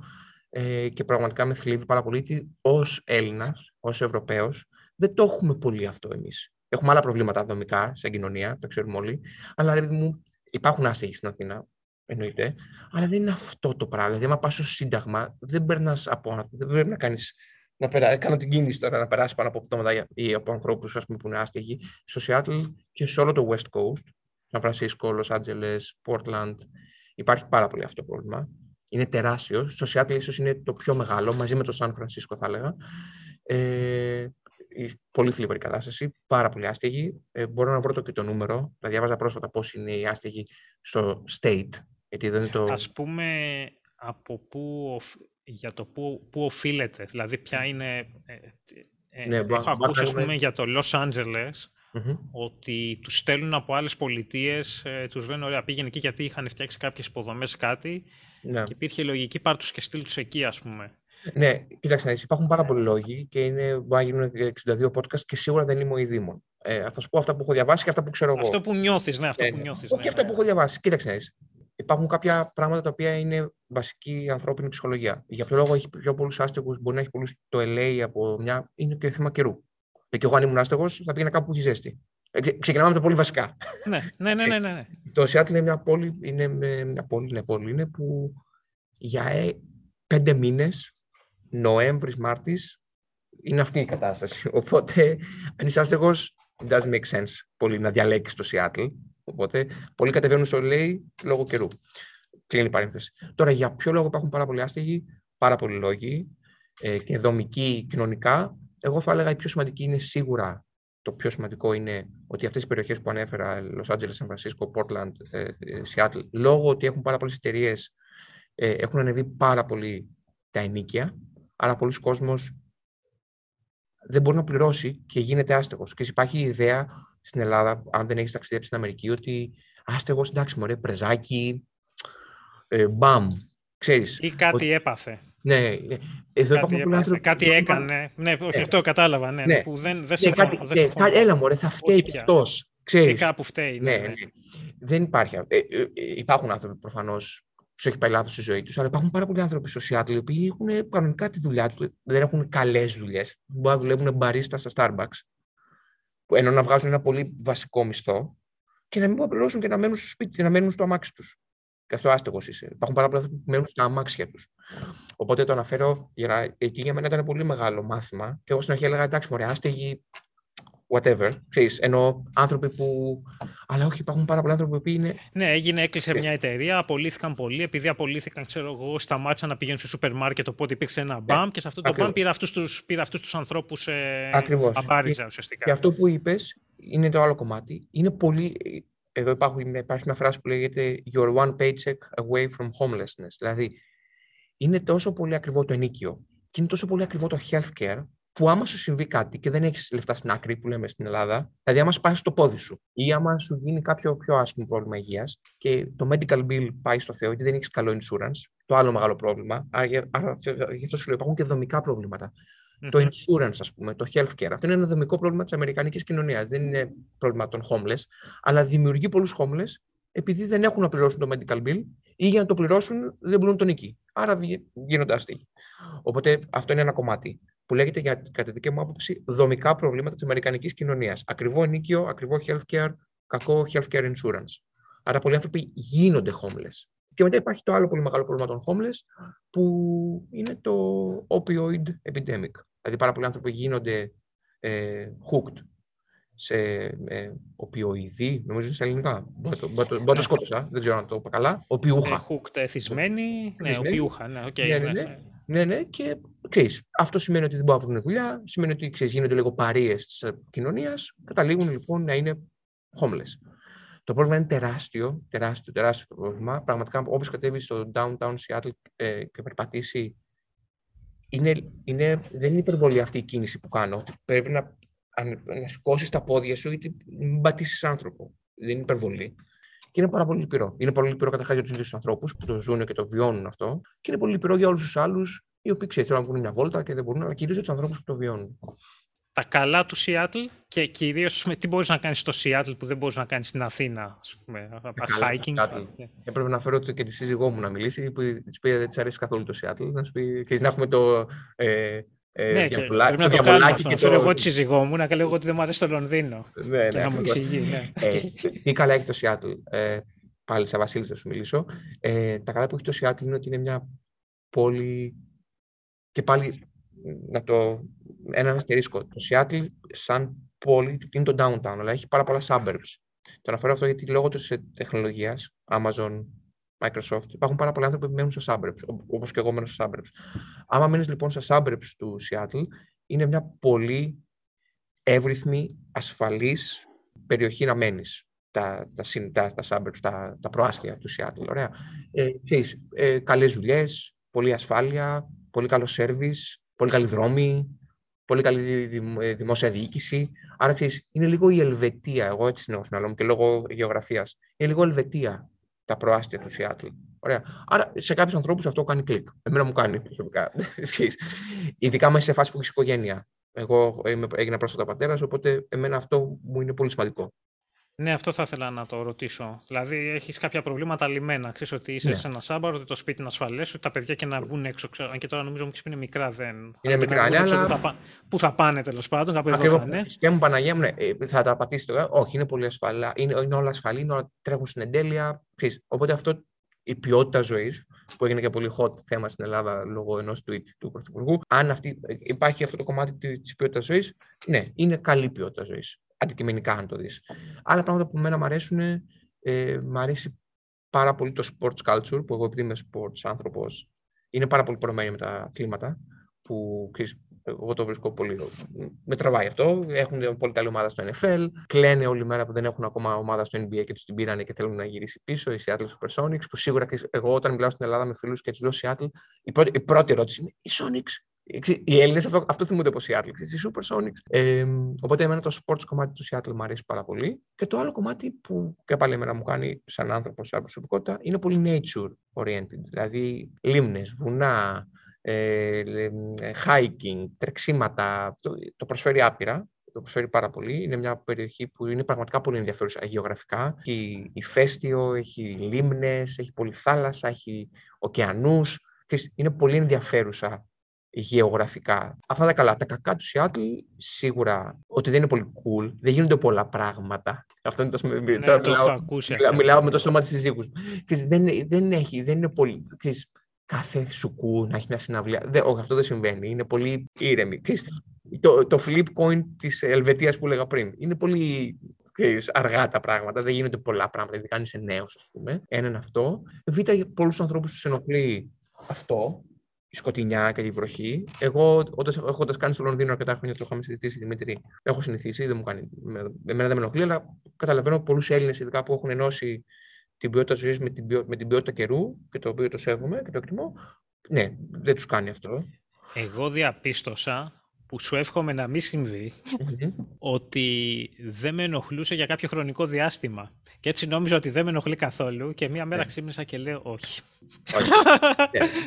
Speaker 2: ε, και πραγματικά με θλίβει πάρα πολύ ότι ως Έλληνας, ως Ευρωπαίος, δεν το έχουμε πολύ αυτό εμείς. Έχουμε άλλα προβλήματα δομικά σε κοινωνία, το ξέρουμε όλοι, αλλά ρε, μου, υπάρχουν άστεγοι στην Αθήνα, εννοείται, αλλά δεν είναι αυτό το πράγμα. Δηλαδή, άμα πας στο Σύνταγμα, δεν περνάς από δεν πρέπει να κάνεις. Να περά... Κάνω την κίνηση τώρα να περάσεις πάνω από πτώματα ή από ανθρώπους που είναι άστεγοι. Στο Σιάτλ και σε όλο το West Coast, Σαν Φρανσίσκο, Λο Άντζελε, Portland, υπάρχει πάρα πολύ αυτό το πρόβλημα είναι τεράστιο. Στο Σιάτλ ίσως είναι το πιο μεγάλο, μαζί με το Σαν Φρανσίσκο θα έλεγα. Ε, πολύ θλιβερή κατάσταση, πάρα πολύ άστεγη. Ε, μπορώ να βρω το και το νούμερο. Θα διάβαζα πρόσφατα πώς είναι οι άστεγοι στο state. Γιατί δεν το...
Speaker 1: Ας πούμε από πού, για το πού, πού οφείλεται. Δηλαδή ποια είναι... Ε, ε, ναι, έχω ακούσει ας πούμε, για το Los Angeles mm ότι τους στέλνουν από άλλες πολιτείες, ε, τους λένε ωραία πήγαινε εκεί γιατί είχαν φτιάξει κάποιες υποδομές κάτι ναι. Και υπήρχε λογική, πάρ' τους και στείλ τους εκεί, ας πούμε.
Speaker 2: Ναι, κοίταξε, υπάρχουν πάρα πολλοί λόγοι και είναι, μπορεί να γίνουν 62 podcast και σίγουρα δεν είμαι ο ειδήμων. Ε, θα σου πω αυτά που έχω διαβάσει και αυτά που ξέρω εγώ.
Speaker 1: Αυτό που νιώθεις, ναι, αυτό ναι, που ναι. νιώθεις.
Speaker 2: Όχι
Speaker 1: ναι,
Speaker 2: αυτά ναι. που έχω διαβάσει. Κοίταξε, υπάρχουν κάποια πράγματα τα οποία είναι βασική ανθρώπινη ψυχολογία. Για ποιο λόγο έχει πιο πολλούς άστεγους, μπορεί να έχει πολλούς το LA από μια. είναι και θέμα καιρού. Ε, και εγώ, αν ήμουν άστεγο, θα πήγαινα κάπου που έχει ζέστη. Ε, ξεκινάμε με το πολύ βασικά.
Speaker 1: Ναι, ναι, ναι. ναι, ναι.
Speaker 2: Το Σιάτλ είναι μια πόλη, είναι μια πόλη, είναι πόλη είναι που για ε, πέντε μήνες, Νοέμβρης, Μάρτης, είναι αυτή η κατάσταση. Οπότε, αν είσαι άστεγος, it doesn't make sense πολύ να διαλέξεις το Σιάτλ. Οπότε, πολλοί κατεβαίνουν στο λέει λόγω καιρού. Κλείνει η παρένθεση. Τώρα, για ποιο λόγο υπάρχουν πάρα πολλοί άστεγοι, πάρα πολλοί λόγοι ε, και δομικοί, κοινωνικά. Εγώ θα έλεγα η πιο σημαντική είναι σίγουρα το πιο σημαντικό είναι ότι αυτές οι περιοχές που ανέφερα, Los Angeles, San Francisco, Portland, ε, Seattle, λόγω ότι έχουν πάρα πολλές εταιρείες, ε, έχουν ανεβεί πάρα πολύ τα ενίκια, άρα πολλοί κόσμος δεν μπορεί να πληρώσει και γίνεται άστεγος. Και υπάρχει η ιδέα στην Ελλάδα, αν δεν έχεις ταξιδέψει στην Αμερική, ότι άστεγος, εντάξει, μωρέ, πρεζάκι, ε, μπαμ, ξέρεις.
Speaker 1: Ή κάτι ότι... έπαθε.
Speaker 2: Ναι, ναι. Εδώ κάτι, υπάρχουν άνθρωποι...
Speaker 1: κάτι έκανε. Ναι, όχι, ναι. αυτό κατάλαβα. Ναι, ναι. Που δεν, δεν ναι,
Speaker 2: κάτι, δεν ναι, έλα μωρέ, θα φταίει και αυτός. Ξέρεις.
Speaker 1: Ή κάπου φταίει. Ναι, ναι, ναι.
Speaker 2: Δεν υπάρχει. Ε, ε, ε, υπάρχουν άνθρωποι προφανώς τους έχει πάει λάθος στη ζωή τους. Αλλά υπάρχουν πάρα πολλοί άνθρωποι στο Seattle οι οποίοι έχουν κανονικά τη δουλειά του, δεν έχουν καλές δουλειές. Μπορεί να δουλεύουν μπαρίστα στα Starbucks, ενώ να βγάζουν ένα πολύ βασικό μισθό και να μην μπορούν να πληρώσουν και να μένουν στο σπίτι και να μένουν στο αμάξι τους. Και αυτό άστεγος είσαι. Υπάρχουν πάρα πολλοί άνθρωποι που μένουν στα αμάξια τους. Οπότε το αναφέρω για να. Εκεί για μένα ήταν πολύ μεγάλο μάθημα. Και εγώ στην αρχή έλεγα εντάξει, μωρέ, άστεγοι whatever, ξέρεις, ενώ άνθρωποι που... Αλλά όχι, υπάρχουν πάρα πολλοί άνθρωποι που είναι...
Speaker 1: Ναι, έγινε, έκλεισε μια εταιρεία, απολύθηκαν πολλοί, επειδή απολύθηκαν, ξέρω εγώ, σταμάτησαν να πηγαίνουν στο σούπερ μάρκετ, οπότε υπήρξε ένα μπαμ και σε αυτό το μπαμ πήρα αυτούς τους, πήρα αυτούς τους ανθρώπους ε, Ακριβώς. αμπάριζα ουσιαστικά.
Speaker 2: Και αυτό που είπες είναι το άλλο κομμάτι. Είναι πολύ... Εδώ υπάρχει, υπάρχει μια φράση που λέγεται «You're one paycheck away from homelessness». Δηλαδή, είναι τόσο πολύ ακριβό το ενίκιο και είναι τόσο πολύ ακριβό το healthcare που άμα σου συμβεί κάτι και δεν έχεις λεφτά στην άκρη, που λέμε στην Ελλάδα, δηλαδή άμα σπάσει το πόδι σου ή άμα σου γίνει κάποιο πιο άσχημο πρόβλημα υγείας και το medical bill πάει στο Θεό, γιατί δεν έχεις καλό insurance, το άλλο μεγάλο πρόβλημα. Άρα, γι' αυτό σου λέω, υπάρχουν και δομικά Το insurance, ας πούμε, το healthcare. Αυτό είναι ένα δομικό πρόβλημα της Αμερικανικής κοινωνίας. Δεν είναι πρόβλημα των homeless, αλλά δημιουργεί πολλούς homeless επειδή δεν έχουν να πληρώσουν το medical bill ή για να το πληρώσουν δεν μπορούν τον νίκη. Άρα γίνονται άστεγοι. Οπότε αυτό είναι ένα κομμάτι που λέγεται, για, κατά δική μου άποψη, δομικά προβλήματα της Αμερικανικής κοινωνίας. Ακριβό ενίκιο, ακριβό healthcare, κακό healthcare insurance. Άρα πολλοί άνθρωποι γίνονται homeless. Και μετά υπάρχει το άλλο πολύ μεγάλο πρόβλημα των homeless, που είναι το opioid epidemic. Δηλαδή πάρα πολλοί άνθρωποι γίνονται ε, hooked σε ε, οπιοειδή, νομίζω είναι σε ελληνικά. Μπορεί να το σκότωσα, δεν ξέρω αν το είπα καλά. Οπιούχα.
Speaker 1: Ε, hooked, εθισμένοι, ναι, οπιούχα, ναι, okay, ναι, ναι, ναι.
Speaker 2: ναι. Ναι, ναι, και ξέρεις, αυτό σημαίνει ότι δεν μπορούν να βρουν δουλειά, σημαίνει ότι ξέρεις, γίνονται λίγο παρείε της κοινωνίας, καταλήγουν λοιπόν να είναι homeless. Το πρόβλημα είναι τεράστιο, τεράστιο, τεράστιο το πρόβλημα. Πραγματικά, όπω κατέβει στο downtown Seattle ε, και περπατήσει, είναι, είναι, δεν είναι υπερβολή αυτή η κίνηση που κάνω. Πρέπει να, να σηκώσεις τα πόδια σου ή μην πατήσεις άνθρωπο. Δεν είναι υπερβολή. Και είναι πάρα πολύ λυπηρό. Είναι πολύ λυπηρό καταρχάς για τους ίδιους ανθρώπους που το ζουν και το βιώνουν αυτό. Και είναι πολύ λυπηρό για όλους τους άλλους οι οποίοι ξέρουν να βγουν μια βόλτα και δεν μπορούν, αλλά κυρίως για τους ανθρώπους που το βιώνουν
Speaker 1: τα καλά του Seattle και κυρίως τι μπορείς να κάνεις στο Seattle που δεν μπορείς να κάνεις στην Αθήνα, ας πούμε, ας hiking.
Speaker 2: Έπρεπε να φέρω και τη σύζυγό μου να μιλήσει, που της πει δεν της αρέσει καθόλου το Seattle, να σου πει, και να έχουμε το... Ε,
Speaker 1: ε, ναι, και πρέπει να το κάνω αυτό. Να φέρω εγώ τη σύζυγό μου, να λέω ότι δεν μου αρέσει το Λονδίνο. Ναι, και ναι, να μου εξηγεί. Ναι.
Speaker 2: Ε, τι καλά έχει το Seattle. Ε, πάλι σε Βασίλη θα σου μιλήσω. Ε, τα καλά που έχει το Seattle είναι ότι είναι μια πόλη και πάλι να το, ένα αστερίσκο. Το Seattle σαν πόλη είναι το downtown, αλλά έχει πάρα πολλά suburbs. Το αναφέρω αυτό γιατί λόγω της τεχνολογίας, Amazon, Microsoft, υπάρχουν πάρα πολλοί άνθρωποι που μένουν στα suburbs, όπως και εγώ μένω στα suburbs. Άμα μένει λοιπόν στα suburbs του Seattle, είναι μια πολύ εύρυθμη, ασφαλής περιοχή να μένεις. Τα, τα, τα, τα suburbs, τα, τα προάστια του Seattle. Ωραία. Ε, ε, καλές δουλειές, πολλή ασφάλεια, πολύ καλό service, πολύ καλή δρόμη, πολύ καλή ε, δημόσια διοίκηση. Άρα ξέρεις, είναι λίγο η Ελβετία, εγώ έτσι είναι στο μου και λόγω γεωγραφίας. Είναι λίγο Ελβετία τα προάστια του Σιάτλ. Ωραία. Άρα σε κάποιους ανθρώπους αυτό κάνει κλικ. Εμένα μου κάνει προσωπικά. Ειδικά μέσα σε φάση που έχεις οικογένεια. Εγώ είμαι, έγινα πρόσφατα πατέρας, οπότε εμένα αυτό μου είναι πολύ σημαντικό.
Speaker 1: Ναι, αυτό θα ήθελα να το ρωτήσω. Δηλαδή, έχεις κάποια προβλήματα λιμένα. Ξέρεις ότι είσαι ναι. σε ένα σάμπαρο, ότι το σπίτι είναι ασφαλές, ότι τα παιδιά και να βγουν έξω. Ξέρω, αν και τώρα νομίζω ότι είναι μικρά, δεν.
Speaker 2: Είναι μικρά, ναι, αλλά.
Speaker 1: Πού θα, πού θα πάνε τέλος πάντων, κάπου εδώ θα είναι.
Speaker 2: Και μου Παναγία μου, ναι, ε, θα τα πατήσεις τώρα. Όχι, είναι πολύ ασφαλή. Είναι, είναι όλα ασφαλή, είναι όλα τρέχουν στην εντέλεια. Οπότε αυτό η ποιότητα ζωής, που έγινε και πολύ hot θέμα στην Ελλάδα λόγω ενός tweet του Πρωθυπουργού. Αν αυτή, υπάρχει αυτό το κομμάτι της ποιότητας ζωής, ναι, είναι καλή ποιότητα ζωής αντικειμενικά αν το δεις. Άλλα πράγματα που εμένα μου αρέσουν, ε, μου αρέσει πάρα πολύ το sports culture, που εγώ επειδή είμαι sports άνθρωπος, είναι πάρα πολύ προηγμένη με τα αθλήματα, που εγώ το βρίσκω πολύ. Με τραβάει αυτό. Έχουν πολύ καλή ομάδα στο NFL. Κλαίνε όλη μέρα που δεν έχουν ακόμα ομάδα στο NBA και τους την πήρανε και θέλουν να γυρίσει πίσω. Η Seattle Supersonics, που σίγουρα εγώ όταν μιλάω στην Ελλάδα με φίλους και τους λέω Seattle, η πρώτη, η πρώτη ερώτηση είναι οι Sonics. Οι Έλληνες αυτό, αυτό θυμούνται από Seattle, οι Supersonics. Ε, οπότε εμένα το sports κομμάτι του Seattle μου αρέσει πάρα πολύ. Και το άλλο κομμάτι που και πάλι εμένα μου κάνει σαν άνθρωπο, σαν προσωπικότητα, είναι πολύ nature oriented. Δηλαδή λίμνες, βουνά, ε, ε, hiking, τρεξίματα. Το, το προσφέρει άπειρα το προσφέρει πάρα πολύ. Είναι μια περιοχή που είναι πραγματικά πολύ ενδιαφέρουσα γεωγραφικά. Έχει ηφαίστειο, έχει λίμνες, έχει πολύ θάλασσα, έχει ωκεανούς. Είναι πολύ ενδιαφέρουσα γεωγραφικά. Αυτά τα καλά. Τα κακά του Σιάτλ σίγουρα ότι δεν είναι πολύ cool. Δεν γίνονται πολλά πράγματα. Αυτό είναι το ναι, Τώρα το μιλάω, μιλάω, μιλάω, με το σώμα της συζύγους. Δεν, δεν, έχει, δεν είναι πολύ. Ξέρεις, κάθε σουκού να έχεις μια συναυλία. Δεν, όχι, αυτό δεν συμβαίνει. Είναι πολύ ήρεμη. το, το flip coin της Ελβετίας που έλεγα πριν. Είναι πολύ αργά τα πράγματα. Δεν γίνονται πολλά πράγματα. Δεν κάνει νέος, ας πούμε. Ένα είναι αυτό. Β, πολλούς ανθρώπους τους ενοχλεί αυτό η σκοτεινιά και τη βροχή. Εγώ, έχοντας κάνει στο Λονδίνο αρκετά χρόνια, το είχαμε συζητήσει, Δημήτρη, έχω συνηθίσει, δεν μου κάνει. Εμένα δεν με ενοχλεί, αλλά καταλαβαίνω πολλούς Έλληνες, ειδικά που έχουν ενώσει την ποιότητα ζωής με, την με την ποιότητα καιρού και το οποίο το σέβομαι και το εκτιμώ. Ναι, δεν τους κάνει αυτό.
Speaker 1: Εγώ διαπίστωσα που σου εύχομαι να μην συμβεί, ότι δεν με ενοχλούσε για κάποιο χρονικό διάστημα. Και έτσι νόμιζα ότι δεν με ενοχλεί καθόλου και μία μέρα ξύπνησα και λέω όχι.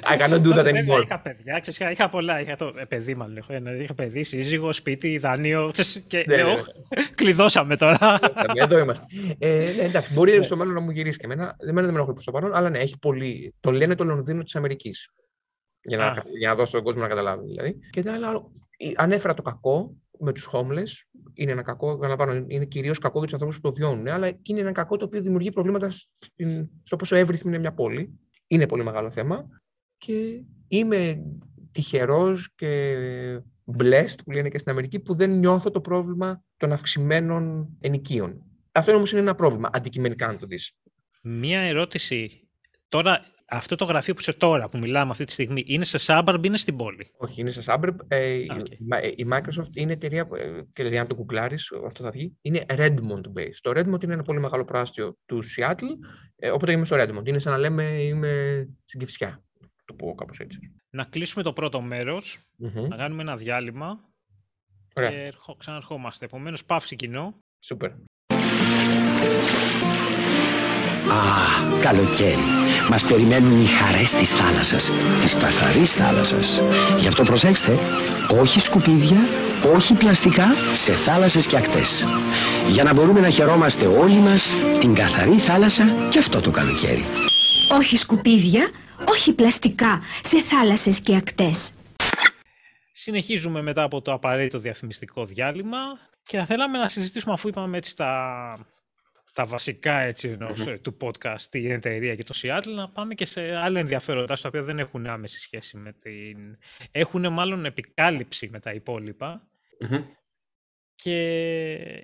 Speaker 2: I cannot do that anymore.
Speaker 1: Είχα παιδιά, ξέρεις, είχα πολλά. Είχα το ε, παιδί, μάλλον. Είχα, είχα παιδί, σύζυγο, σπίτι, δάνειο. Και ναι, λέω, ναι. κλειδώσαμε τώρα.
Speaker 2: Εδώ είμαστε. Ε, ναι, εντάξει, μπορεί ναι. στο μέλλον να μου γυρίσει και εμένα. Δεν με ενοχλεί προς το παρόν, αλλά ναι, έχει πολύ. Το λένε το Λονδίνο της Αμερικής. Για να, για να δώσω τον κόσμο να καταλάβει δηλαδή. Και άλλο, ανέφερα το κακό με τους homeless. Είναι ένα κακό, επαναλαμβάνω, είναι κυρίως κακό για τους ανθρώπους που το βιώνουν, αλλά είναι ένα κακό το οποίο δημιουργεί προβλήματα στην, στο πόσο εύρυθμη είναι μια πόλη. Είναι πολύ μεγάλο θέμα. Και είμαι τυχερός και blessed, που λένε και στην Αμερική, που δεν νιώθω το πρόβλημα των αυξημένων ενοικίων. Αυτό όμως είναι ένα πρόβλημα, αντικειμενικά, αν το δεις.
Speaker 1: Μία ερώτηση. Τώρα, αυτό το γραφείο που είσαι τώρα, που μιλάμε αυτή τη στιγμή, είναι σε suburb ή είναι στην πόλη;
Speaker 2: Όχι, είναι σε suburb. Ε, okay. Η Microsoft είναι εταιρεία, ε, και δηλαδή αν το κουκλάρεις, αυτό θα βγει, είναι Redmond based. Το Redmond είναι ένα πολύ μεγάλο πράστιο του Seattle, ε, οπότε είμαι στο Redmond. Είναι σαν να λέμε είμαι στην Κυφσιά. Το πω κάπως έτσι.
Speaker 1: Να κλείσουμε το πρώτο να κάνουμε ένα διάλειμμα Ωραία. και ξαναρχόμαστε. Επομένως, παύση κοινό.
Speaker 2: Σούπερ.
Speaker 3: Α, καλοκαίρι. Μας περιμένουν οι χαρές της θάλασσας, της καθαρής θάλασσας. Γι' αυτό προσέξτε, όχι σκουπίδια, όχι πλαστικά σε θάλασσες και ακτές. Για να μπορούμε να χαιρόμαστε όλοι μας την καθαρή θάλασσα και αυτό το καλοκαίρι.
Speaker 4: Όχι σκουπίδια, όχι πλαστικά σε θάλασσες και ακτές.
Speaker 1: Συνεχίζουμε μετά από το απαραίτητο διαφημιστικό διάλειμμα και θα θέλαμε να συζητήσουμε αφού είπαμε έτσι τα τα βασικά έτσι, του podcast, την εταιρεία και το Seattle, να πάμε και σε άλλα ενδιαφέροντα, τα οποία δεν έχουν άμεση σχέση με την... Έχουν μάλλον επικάλυψη με τα υπολοιπα Και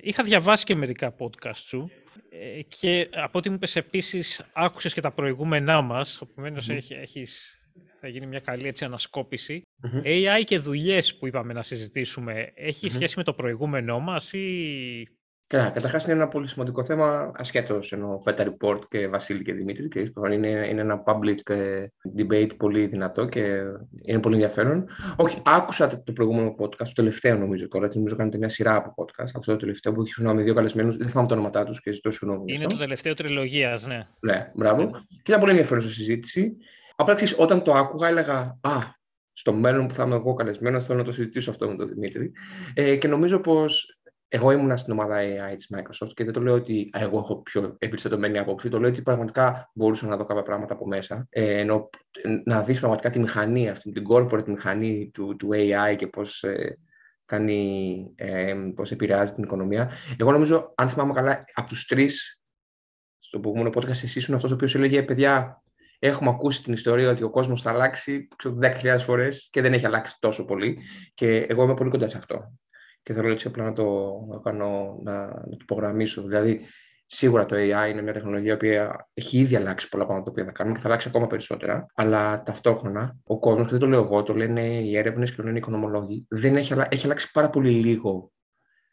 Speaker 1: είχα διαβάσει και μερικά podcast σου ε, και από ό,τι μου είπες επίσης άκουσες και τα προηγούμενά μας, οπομένω έχεις, θα γίνει μια καλή έτσι, ανασκόπηση. AI και δουλειές που είπαμε να συζητήσουμε, σχέση με το προηγούμενό μας ή
Speaker 2: Καλά, καταρχάς είναι ένα πολύ σημαντικό θέμα, ασχέτως ενώ Feta Report και Βασίλη και Δημήτρη. Και είναι, είναι ένα public ε, debate πολύ δυνατό και είναι πολύ ενδιαφέρον. Όχι, άκουσα το προηγούμενο podcast, το τελευταίο νομίζω τώρα, νομίζω κάνετε μια σειρά από podcast. Αυτό το τελευταίο που έχει με δύο καλεσμένους, δεν θυμάμαι τα ονόματά τους και ζητώ συγγνώμη.
Speaker 1: Είναι το τελευταίο τριλογίας, ναι.
Speaker 2: Ναι, μπράβο. Και ήταν πολύ ενδιαφέρον στη συζήτηση. Απλά ξέρεις, όταν το άκουγα, έλεγα Α, στο μέλλον που θα είμαι εγώ καλεσμένος, θέλω να το συζητήσω αυτό με τον Δημήτρη. Ε, και νομίζω πως εγώ ήμουν στην ομάδα AI της Microsoft και δεν το λέω ότι εγώ έχω πιο εμπεριστατωμένη άποψη. Το λέω ότι πραγματικά μπορούσα να δω κάποια πράγματα από μέσα. Ε, ενώ να δεις πραγματικά τη μηχανή αυτή, την corporate μηχανή του, του AI και πώς ε, κάνει, ε, πώς επηρεάζει την οικονομία. Εγώ νομίζω, αν θυμάμαι καλά, από τους τρεις στο προηγούμενο podcast, εσύ ήσουν αυτός ο οποίος έλεγε: Παιδιά, έχουμε ακούσει την ιστορία ότι ο κόσμος θα αλλάξει 10.000 φορές και δεν έχει αλλάξει τόσο πολύ. Και εγώ είμαι πολύ κοντά σε αυτό και θέλω έτσι απλά να το, να κάνω, να, να το υπογραμμίσω. Δηλαδή, σίγουρα το AI είναι μια τεχνολογία που έχει ήδη αλλάξει πολλά πράγματα που θα κάνουμε και θα αλλάξει ακόμα περισσότερα. Αλλά ταυτόχρονα ο κόσμος, και δεν το λέω εγώ, το λένε οι έρευνες και το λένε οι οικονομολόγοι, δεν έχει, έχει αλλάξει πάρα πολύ λίγο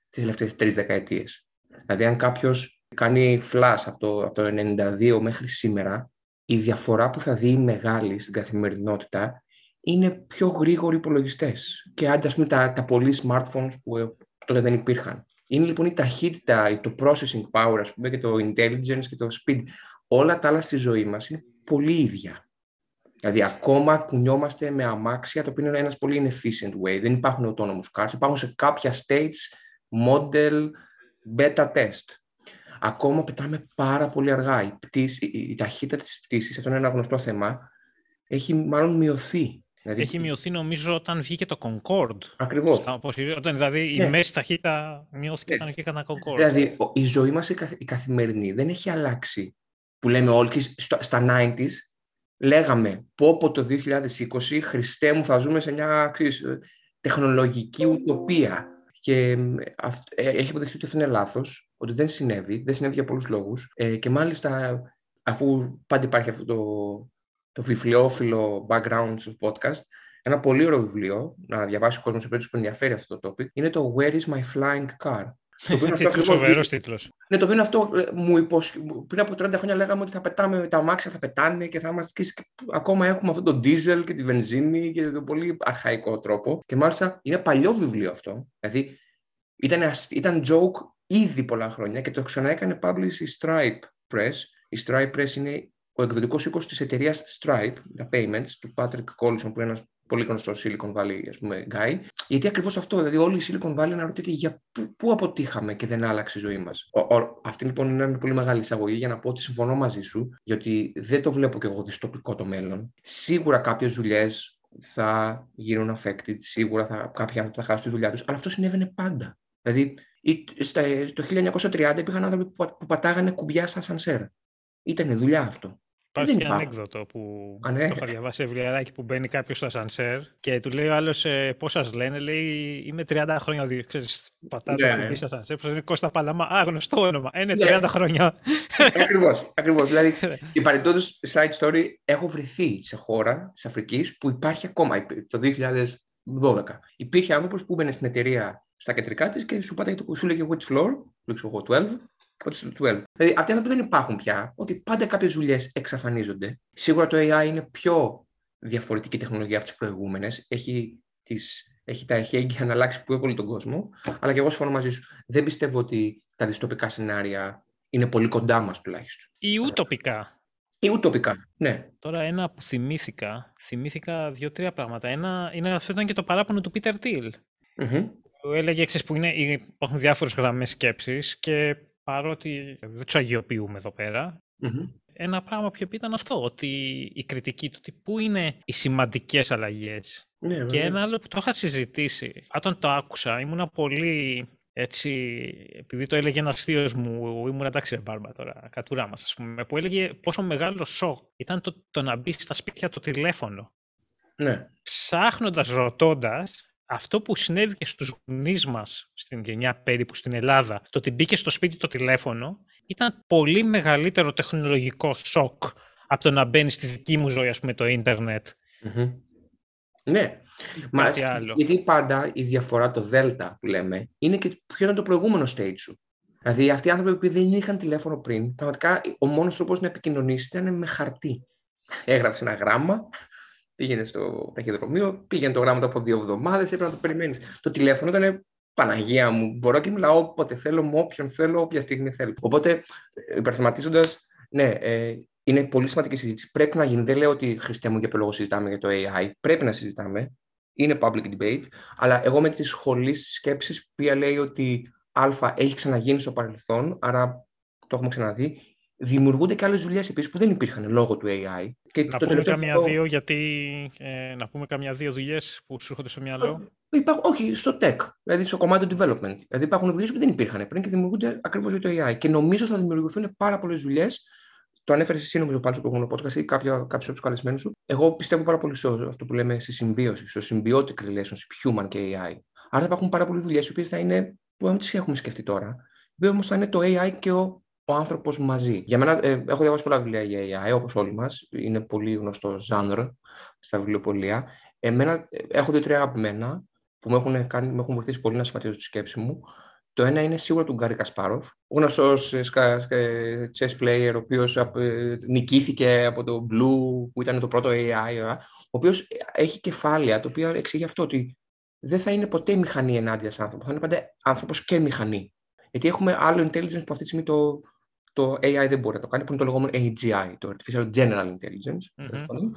Speaker 2: τις τελευταίες τρεις δεκαετίες. Δηλαδή, αν κάποιος κάνει flash από το, από το 92 μέχρι σήμερα, η διαφορά που θα δει μεγάλη στην καθημερινότητα είναι πιο γρήγοροι υπολογιστές. Και άντε, πούμε, τα, τα πολλοί smartphones που ε, τότε δεν υπήρχαν. Είναι λοιπόν η ταχύτητα, το processing power, ας πούμε, και το intelligence και το speed. Όλα τα άλλα στη ζωή μας είναι πολύ ίδια. Δηλαδή, ακόμα κουνιόμαστε με αμάξια, το οποίο είναι ένας πολύ inefficient way. Δεν υπάρχουν autonomous cars. Υπάρχουν σε κάποια states model beta test. Ακόμα πετάμε πάρα πολύ αργά. Η, πτήση, η, η ταχύτητα της πτήσης, αυτό είναι ένα γνωστό θέμα, έχει μάλλον μειωθεί
Speaker 1: Δηλαδή... Έχει μειωθεί νομίζω όταν βγήκε το Concord.
Speaker 2: Ακριβώς.
Speaker 1: Όταν, δηλαδή ναι. η μέση ταχύτητα μειώθηκε ναι. όταν βγήκε ένα Concord.
Speaker 2: Δηλαδή η ζωή μας η, καθημερινή δεν έχει αλλάξει. Που λέμε όλοι στα 90s λέγαμε πω από το 2020 Χριστέ μου θα ζούμε σε μια ξέρεις, τεχνολογική ουτοπία. Και ε, έχει αποδειχθεί ότι αυτό είναι λάθος, ότι δεν συνέβη, δεν συνέβη για πολλούς λόγους. Ε, και μάλιστα αφού πάντα υπάρχει αυτό το το βιβλιοφίλο background του podcast, ένα πολύ ωραίο βιβλίο, να διαβάσει ο κόσμος σε περίπτωση που ενδιαφέρει αυτό το topic, είναι το Where is my flying car;
Speaker 1: Τίτλος, φοβερός τίτλος.
Speaker 2: Ναι, το οποίο είναι αυτό, ε, μου υποσ... πριν από 30 χρόνια λέγαμε ότι θα πετάμε, τα αμάξια θα πετάνε και θα είμαστε και ακόμα έχουμε αυτό το diesel και τη βενζίνη και τον πολύ αρχαϊκό τρόπο και μάλιστα είναι παλιό βιβλίο αυτό, δηλαδή ήταν, ήταν joke ήδη πολλά χρόνια και το ξαναέκανε publish η Stripe Press. Η Stripe Press είναι ο εκδοτικός οίκος της εταιρείας Stripe, τα Payments, του Patrick Collison, που είναι ένας πολύ γνωστός Silicon Valley ας πούμε, guy. Γιατί ακριβώς αυτό, δηλαδή όλη η Silicon Valley αναρωτιέται για πού, πού αποτύχαμε και δεν άλλαξε η ζωή μας. Αυτή λοιπόν είναι μια πολύ μεγάλη εισαγωγή για να πω ότι συμφωνώ μαζί σου, γιατί δεν το βλέπω και εγώ δυστοπικό το μέλλον. Σίγουρα κάποιες δουλειές θα γίνουν affected, σίγουρα θα, κάποιοι άνθρωποι θα χάσουν τη δουλειά τους, αλλά αυτό συνέβαινε πάντα. Δηλαδή, το 1930 υπήρχαν άνθρωποι που πατάγανε κουμπιά σαν σανσέρ. Ήταν δουλειά αυτό.
Speaker 1: Υπάρχει και ανέκδοτο που
Speaker 2: Α, ναι.
Speaker 1: το είχα διαβάσει σε βιβλιαράκι που μπαίνει κάποιος στο ασανσέρ και του λέει ο άλλος ε, πώς σας λένε. Λέει Είμαι 30 χρόνια. Δι... Ξέρεις, πατάτε
Speaker 2: Ναι,
Speaker 1: το
Speaker 2: ναι.
Speaker 1: κουμπί στο ασανσέρ. Πώ είναι Κώστα Παλαμά. Α, γνωστό όνομα. Ε, είναι
Speaker 2: Ναι.
Speaker 1: 30 χρόνια.
Speaker 2: Ακριβώς. Ακριβώς. δηλαδή, η παρεμπιπτόντως side story, έχω βρεθεί σε χώρα τη Αφρικής που υπάρχει ακόμα υπή- το 2012. Υπήρχε άνθρωπος που μπαινε στην εταιρεία στα κεντρικά της και σου, πάταγε το, σου λέγε which floor, του ξέρω εγώ 12, και πάτε στο 12. Δηλαδή, αυτοί οι άνθρωποι δεν υπάρχουν πια, ότι πάντα κάποιες δουλειές εξαφανίζονται. Σίγουρα το AI είναι πιο διαφορετική τεχνολογία από τις προηγούμενες. Έχει, τις, έχει τα εχέγγυα να αλλάξει πιο πολύ τον κόσμο. Αλλά και εγώ συμφωνώ μαζί σου. Δεν πιστεύω ότι τα δυστοπικά σενάρια είναι πολύ κοντά μας τουλάχιστον.
Speaker 1: Ή ουτοπικά.
Speaker 2: Ή ουτοπικά. Ναι.
Speaker 1: Τώρα ένα που θυμήθηκα. Θυμήθηκα δύο-τρία πράγματα. Ένα είναι αυτό ήταν και το παράπονο του Πίτερ Τιλ.
Speaker 2: Μμμ.
Speaker 1: Που έλεγε ξέρεις, που είναι, υπάρχουν διάφορες γραμμές σκέψης και παρότι δεν τους αγιοποιούμε εδώ πέρα,
Speaker 2: Μμμ.
Speaker 1: ένα πράγμα που είχε πει ήταν αυτό, ότι η κριτική του, ότι πού είναι οι σημαντικές αλλαγές.
Speaker 2: Ναι,
Speaker 1: Και
Speaker 2: βέβαια.
Speaker 1: ένα άλλο που το είχα συζητήσει, όταν το άκουσα, ήμουνα πολύ έτσι, επειδή το έλεγε ένας θείος μου, ήμουν εντάξει, ρε μπάρμπα τώρα, κατουρά μας, ας πούμε, που έλεγε πόσο μεγάλο σοκ ήταν το, το να μπει στα σπίτια το τηλέφωνο.
Speaker 2: Ναι.
Speaker 1: Ψάχνοντας, ρωτώντας, αυτό που συνέβη και στους γονείς μας στην γενιά περίπου στην Ελλάδα, το ότι μπήκε στο σπίτι το τηλέφωνο, ήταν πολύ μεγαλύτερο τεχνολογικό σοκ από το να μπαίνει στη δική μου ζωή, ας πούμε, το ίντερνετ.
Speaker 2: Μμμ. Ναι. Μα,
Speaker 1: Κάτι άλλο.
Speaker 2: γιατί πάντα η διαφορά, το δέλτα που λέμε, είναι και ποιο ήταν το προηγούμενο stage σου. Δηλαδή, αυτοί οι άνθρωποι που δεν είχαν τηλέφωνο πριν, πραγματικά ο μόνος τρόπος να επικοινωνήσει ήταν με χαρτί. Έγραψε ένα γράμμα, πήγαινε στο ταχυδρομείο, πήγαινε το γράμμα το από δύο εβδομάδες, έπρεπε να το περιμένεις. Το τηλέφωνο ήταν Παναγία μου. Μπορώ και μιλάω όποτε θέλω, με όποιον θέλω, όποια στιγμή θέλω. Οπότε, υπερθεματίζοντας, ναι, ε, είναι πολύ σημαντική συζήτηση. Πρέπει να γίνει. Δεν λέω ότι Χριστέ μου για ποιο λόγο συζητάμε για το AI. Πρέπει να συζητάμε. Είναι public debate. Αλλά εγώ με τη σχολή σκέψη, που λέει ότι Α έχει ξαναγίνει στο παρελθόν, άρα το έχουμε ξαναδεί. Δημιουργούνται και άλλες δουλειές επίσης που δεν υπήρχαν λόγω του AI. Και
Speaker 1: Να
Speaker 2: το
Speaker 1: πούμε
Speaker 2: τελευταίο
Speaker 1: καμιά
Speaker 2: θα πω-
Speaker 1: δύο, γιατί ε, να πούμε καμιά δύο δουλειές που σου έρχονται στο μυαλό.
Speaker 2: Υπάρχουν, όχι, στο tech, δηλαδή στο κομμάτι του development. Δηλαδή υπάρχουν δουλειές που δεν υπήρχαν πριν και δημιουργούνται ακριβώς για το AI. Και νομίζω θα δημιουργηθούν πάρα πολλές δουλειές. Το ανέφερες εσύ νομίζω πάλι στο προηγούμενο podcast ή κάποιο από τους καλεσμένους σου. Εγώ πιστεύω πάρα πολύ σε αυτό που λέμε στη συμβίωση, στο symbiotic relationship human και AI. Άρα θα υπάρχουν πάρα πολλές δουλειές οι οποίες θα είναι, που δεν τις έχουμε σκεφτεί τώρα, οι οποίες όμως θα είναι το AI και ο, ο άνθρωπος μαζί. Για μένα, ε, έχω διαβάσει πολλά βιβλία για AI, όπως όλοι μας. Είναι πολύ γνωστό genre στα βιβλιοπολία. Εμένα, ε, έχω δύο-τρία αγαπημένα που με έχουν, κάνει, με έχουν βοηθήσει πολύ να σχηματίσω τη σκέψη μου. Το ένα είναι σίγουρα του Γκάρι Κασπάροφ, γνωστός chess player, ο οποίος νικήθηκε από το Blue, που ήταν το πρώτο AI, ε, ο οποίος έχει κεφάλαια, το οποίο εξηγεί αυτό ότι δεν θα είναι ποτέ μηχανή ενάντια σε άνθρωπο, θα είναι πάντα άνθρωπος και μηχανή. Γιατί έχουμε άλλο intelligence που αυτή τη στιγμή το, το AI δεν μπορεί να το κάνει, που είναι το λεγόμενο AGI, το Artificial General Intelligence.
Speaker 1: Μμμ.
Speaker 2: τέλος πάντων.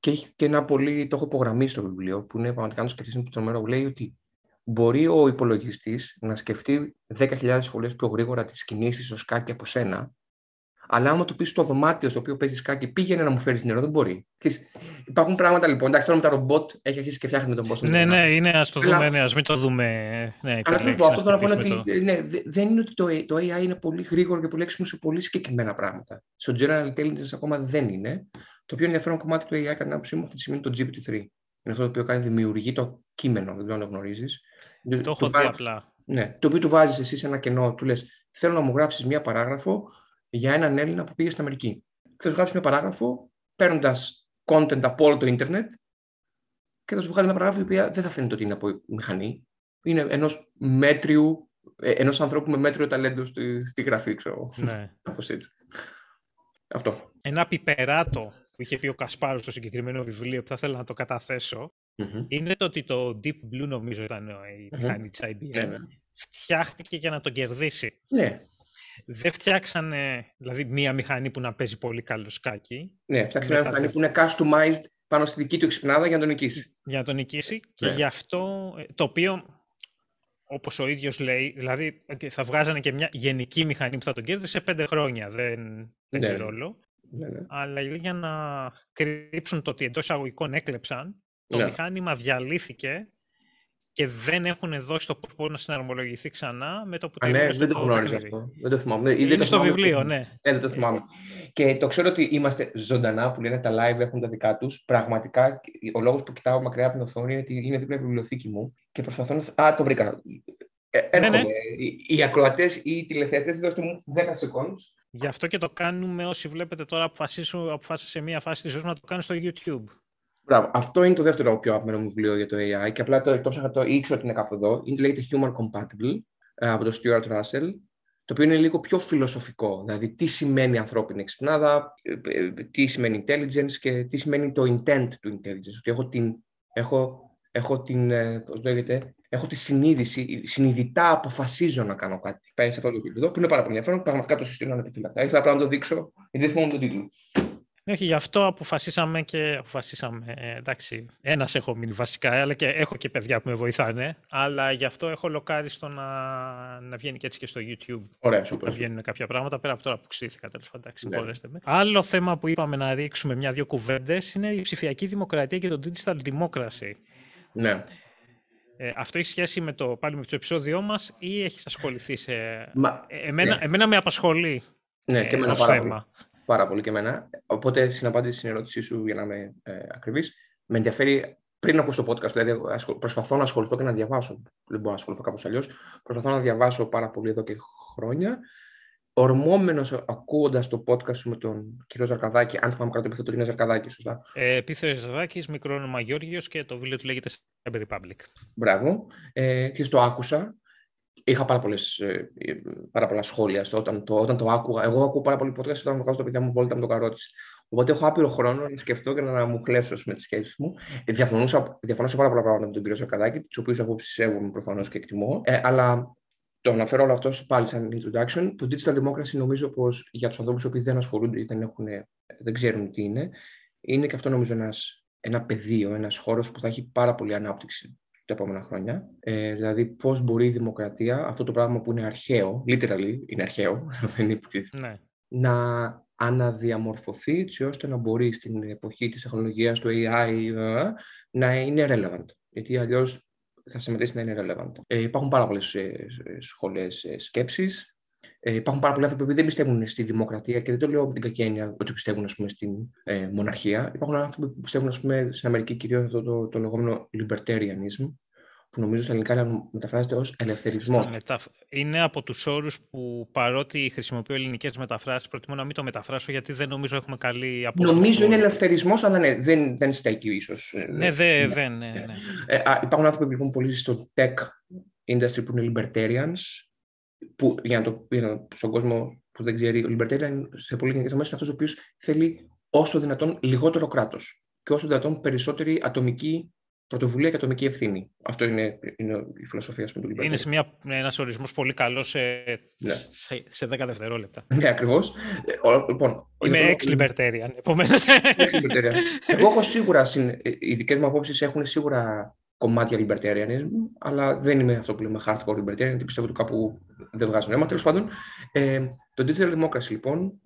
Speaker 2: Και έχει και ένα πολύ, το έχω υπογραμμίσει στο βιβλίο, που είναι πραγματικά να το σκεφτεί το μέρο που λέει ότι μπορεί ο υπολογιστής να σκεφτεί 10.000 φορές πιο γρήγορα τις κινήσεις στο σκάκι από σένα, αλλά άμα του πεις στο δωμάτιο στο οποίο παίζεις σκάκι, πήγαινε να μου φέρεις νερό, δεν μπορεί. Ξέρεις, υπάρχουν πράγματα λοιπόν. Εντάξει, τώρα με τα ρομπότ έχει αρχίσει και φτιάχνει τον κόσμο.
Speaker 1: Ναι, ναι, είναι, ας το
Speaker 2: Αλλά-
Speaker 1: δούμε, ναι, ας μην το δούμε. Ναι,
Speaker 2: Αλλά
Speaker 1: επιλέξεις
Speaker 2: θέλω να πω, αυτό
Speaker 1: να
Speaker 2: θέλω να πω είναι
Speaker 1: χτυπήσουμε
Speaker 2: ότι ναι, δε- δεν είναι ότι το, A- το AI είναι πολύ γρήγορο και πολύ έξυπνο σε πολύ συγκεκριμένα πράγματα. Στο General Intelligence ακόμα δεν είναι. Το πιο ενδιαφέρον κομμάτι του AI, κατά την άποψή μου, αυτή τη στιγμή είναι το GPT-3. Είναι αυτό το οποίο κάνει, δημιουργεί το κείμενο, δεν ξέρω αν το γνωρίζεις.
Speaker 1: Το έχω δει απλά.
Speaker 2: Ναι, το οποίο του βάζεις εσύ σε ένα κενό, του λες: Θέλω να μου γράψεις μία παράγραφο για έναν Έλληνα που πήγε στην Αμερική. Θα σου γράψει μία παράγραφο παίρνοντας content από όλο το Ιντερνετ και θα σου βγάλει μια παράγραφο η οποία δεν θα φαίνεται ότι είναι από μηχανή. Είναι ενός μέτριου, ενός ανθρώπου με μέτριο ταλέντο στη, στη γραφή, ξέρω.
Speaker 1: Ναι.
Speaker 2: Κάπως έτσι. Αυτό.
Speaker 1: Ένα πιπεράτο που είχε πει ο Κασπάρος στο συγκεκριμένο βιβλίο που θα ήθελα να το καταθέσω
Speaker 2: Μμμ.
Speaker 1: είναι το ότι το Deep Blue νομίζω ήταν η
Speaker 2: Μμμ.
Speaker 1: μηχανή της IBM.
Speaker 2: Ναι, ναι.
Speaker 1: φτιάχτηκε για να τον κερδίσει.
Speaker 2: Ναι.
Speaker 1: Δεν φτιάξανε, δηλαδή, μία μηχανή που να παίζει πολύ καλό σκάκι.
Speaker 2: Ναι, φτιάξανε μια μηχανή που είναι customized πάνω στη δική του εξυπνάδα για να τον νικήσει.
Speaker 1: Για να τον νικήσει και
Speaker 2: Ναι.
Speaker 1: γι' αυτό, ε, το οποίο, όπως ο ίδιος λέει, δηλαδή ε, θα βγάζανε και μια γενική μηχανή που θα τον κέρδισε σε πέντε χρόνια. Δεν παίζει
Speaker 2: Ναι.
Speaker 1: ρόλο.
Speaker 2: Ναι, ναι.
Speaker 1: Αλλά για να κρύψουν το ότι εντός αγωγικών έκλεψαν, το
Speaker 2: Ναι.
Speaker 1: μηχάνημα διαλύθηκε και δεν έχουν δώσει το πώς μπορεί να συναρμολογηθεί ξανά με το που
Speaker 2: Α, ναι,
Speaker 1: τελείωσε
Speaker 2: δεν το γνώριζα
Speaker 1: παιχνίδι.
Speaker 2: αυτό. Δεν το θυμάμαι. Ή δεν
Speaker 1: Είναι
Speaker 2: το
Speaker 1: στο
Speaker 2: θυμάμαι.
Speaker 1: βιβλίο, ναι.
Speaker 2: Ε, δεν το θυμάμαι. Και το ξέρω ότι είμαστε ζωντανά, που λένε τα live έχουν τα δικά τους. Πραγματικά, ο λόγος που κοιτάω μακριά από την οθόνη είναι ότι είναι δίπλα από τη βιβλιοθήκη μου και προσπαθώ να. Α, το βρήκα. Ε, έρχομαι.
Speaker 1: ναι.
Speaker 2: Οι, οι ακροατές ή οι τηλεθεατές, δώστε μου 10 seconds.
Speaker 1: Γι' αυτό και το κάνουμε όσοι βλέπετε τώρα αποφασίσουν, αποφάσισε σε μία φάση της ζωής μου να το κάνουν στο YouTube.
Speaker 2: Μπράβο. Αυτό είναι το δεύτερο πιο αγαπημένο μου βιβλίο για το AI και απλά το, το ψάχα το ήξερα ότι είναι κάπου εδώ. Είναι, λέγεται Human Compatible ε, από τον Stuart Russell, το οποίο είναι λίγο πιο φιλοσοφικό. Δηλαδή, τι σημαίνει ανθρώπινη εξυπνάδα, ε, ε, τι σημαίνει intelligence και τι σημαίνει το intent του intelligence. Ότι έχω την, έχω, έχω την, ε, πώς λέγεται, έχω τη συνείδηση, συνειδητά αποφασίζω να κάνω κάτι. Πάει σε αυτό το επίπεδο, που είναι πάρα πολύ ενδιαφέρον. Πραγματικά το συστήνω ανεπιφύλακτα. Ήθελα απλά να το δείξω, γιατί δεν θυμόμαι τον τίτλο.
Speaker 1: Ναι, όχι, γι' αυτό αποφασίσαμε και αποφασίσαμε, ε, εντάξει, ένας έχω μείνει βασικά, αλλά και έχω και παιδιά που με βοηθάνε, αλλά γι' αυτό έχω λοκάρει στο να, να βγαίνει και έτσι και στο YouTube.
Speaker 2: Ωραία,
Speaker 1: Να
Speaker 2: σούπερ.
Speaker 1: βγαίνουν κάποια πράγματα πέρα από τώρα που ξύθηκα τέλος πάντων. εντάξει,
Speaker 2: Ναι.
Speaker 1: συγχωρέστε με. Άλλο θέμα που είπαμε να ρίξουμε μια-δύο κουβέντες είναι η ψηφιακή δημοκρατία και το digital democracy.
Speaker 2: Ναι.
Speaker 1: Ε, αυτό έχει σχέση με το, πάλι με το επεισόδιό μας ή έχεις ασχοληθεί σε.
Speaker 2: Μα,
Speaker 1: Ε, εμένα,
Speaker 2: ναι.
Speaker 1: εμένα με απασχολεί
Speaker 2: ναι, και
Speaker 1: ε,
Speaker 2: εμένα
Speaker 1: ως
Speaker 2: πάρα πολύ.
Speaker 1: Θέμα.
Speaker 2: πάρα πολύ και εμένα. Οπότε, στην απάντηση στην ερώτησή σου, για να είμαι ε, ακριβής, με ενδιαφέρει πριν ακούσω το podcast, δηλαδή ασχολ- προσπαθώ να ασχοληθώ και να διαβάσω. Δεν μπορώ να ασχοληθώ κάπως αλλιώς. Προσπαθώ να διαβάσω πάρα πολύ εδώ και χρόνια. Ορμόμενος ακούγοντας το podcast σου με τον κύριο Ζαρκαδάκη, αν θυμάμαι καλά το επιθέτω, είναι Ζαρκαδάκη, σωστά.
Speaker 1: Ε, Πίθερ Ζαδάκη, μικρό όνομα Γιώργιος και το βιβλίο του λέγεται Cyber Republic.
Speaker 2: Μπράβο. Ε, και το άκουσα. Είχα πάρα, πολλές, ε, ε, πάρα πολλά σχόλια στο, όταν, το, όταν το άκουγα. Εγώ ακούω πάρα πολύ podcast όταν βγάζω τα παιδιά μου βόλτα με το καρότσι. Οπότε έχω άπειρο χρόνο να σκεφτώ και να μου χλέψω με τις σκέψεις μου. Ε, διαφωνούσα, διαφωνώ σε πάρα πολλά πράγματα με τον κύριο Σακαδάκη, του οποίου απόψει σέβομαι προφανώς και εκτιμώ. Ε, αλλά το αναφέρω όλο αυτό πάλι σαν introduction. Το digital democracy νομίζω πως για τους ανθρώπους που δεν ασχολούνται ή δεν, έχουν, δεν ξέρουν τι είναι, είναι και αυτό νομίζω ένας, ένα πεδίο, ένας χώρος που θα έχει πάρα πολύ ανάπτυξη τα επόμενα χρόνια. Ε, δηλαδή, πώς μπορεί η δημοκρατία, αυτό το πράγμα που είναι αρχαίο, literally είναι αρχαίο, δεν είναι υποκριτικό,
Speaker 1: Ναι.
Speaker 2: να αναδιαμορφωθεί έτσι ώστε να μπορεί στην εποχή της τεχνολογίας, του AI, ε, να είναι relevant. Γιατί αλλιώς θα σταματήσει να είναι relevant. Ε, υπάρχουν πάρα πολλές ε, ε, σχολές ε, σκέψης. Ε, υπάρχουν πάρα πολλοί άνθρωποι που δεν πιστεύουν στη δημοκρατία και δεν το λέω με την κακή έννοια ότι πιστεύουν ας πούμε, στην ε, μοναρχία. Υπάρχουν άνθρωποι που πιστεύουν ας πούμε, στην Αμερική κυρίως αυτό το, το λεγόμενο libertarianism, που νομίζω στα ελληνικά μεταφράζεται ως ελευθερισμός.
Speaker 1: Στα μεταφ- Είναι από τους όρους που παρότι χρησιμοποιώ ελληνικές μεταφράσεις, προτιμώ να μην το μεταφράσω γιατί δεν νομίζω έχουμε καλή απόδοση.
Speaker 2: Νομίζω είναι
Speaker 1: του-
Speaker 2: ελευθερισμός, αλλά ναι, δεν, δεν στέκει ίσως. ε,
Speaker 1: Ναι, δε, δεν, ναι, ναι.
Speaker 2: Ε, α, υπάρχουν άνθρωποι λοιπόν πολύ στο tech industry που είναι libertarians, που για να το, για να, στον κόσμο που δεν ξέρει, ο libertarian σε πολύ γενικές είναι αυτός ο οποίος θέλει όσο δυνατόν λιγότερο κράτος και όσο δυνατόν περισσότερη ατομική πρωτοβουλία και ατομική ευθύνη. Αυτό είναι, είναι η φιλοσοφία ας πούμε, του libertarian.
Speaker 1: Είναι σε μια, ένας ορισμός πολύ καλός σε,
Speaker 2: Ναι.
Speaker 1: σε, σε 10 δευτερόλεπτα.
Speaker 2: Ναι, ακριβώς. Λοιπόν,
Speaker 1: Είμαι
Speaker 2: λοιπόν,
Speaker 1: ex-libertarian, επομένως.
Speaker 2: Ex-libertarian. Εγώ έχω σίγουρα, συν- οι δικές μου απόψεις έχουν σίγουρα κομμάτια libertarianism, αλλά δεν είμαι αυτό που λέμε hardcore libertarian, γιατί πιστεύω ότι κάπου δεν βγάζουν αίμα. Τέλος πάντων, ε, το digital democracy λοιπόν,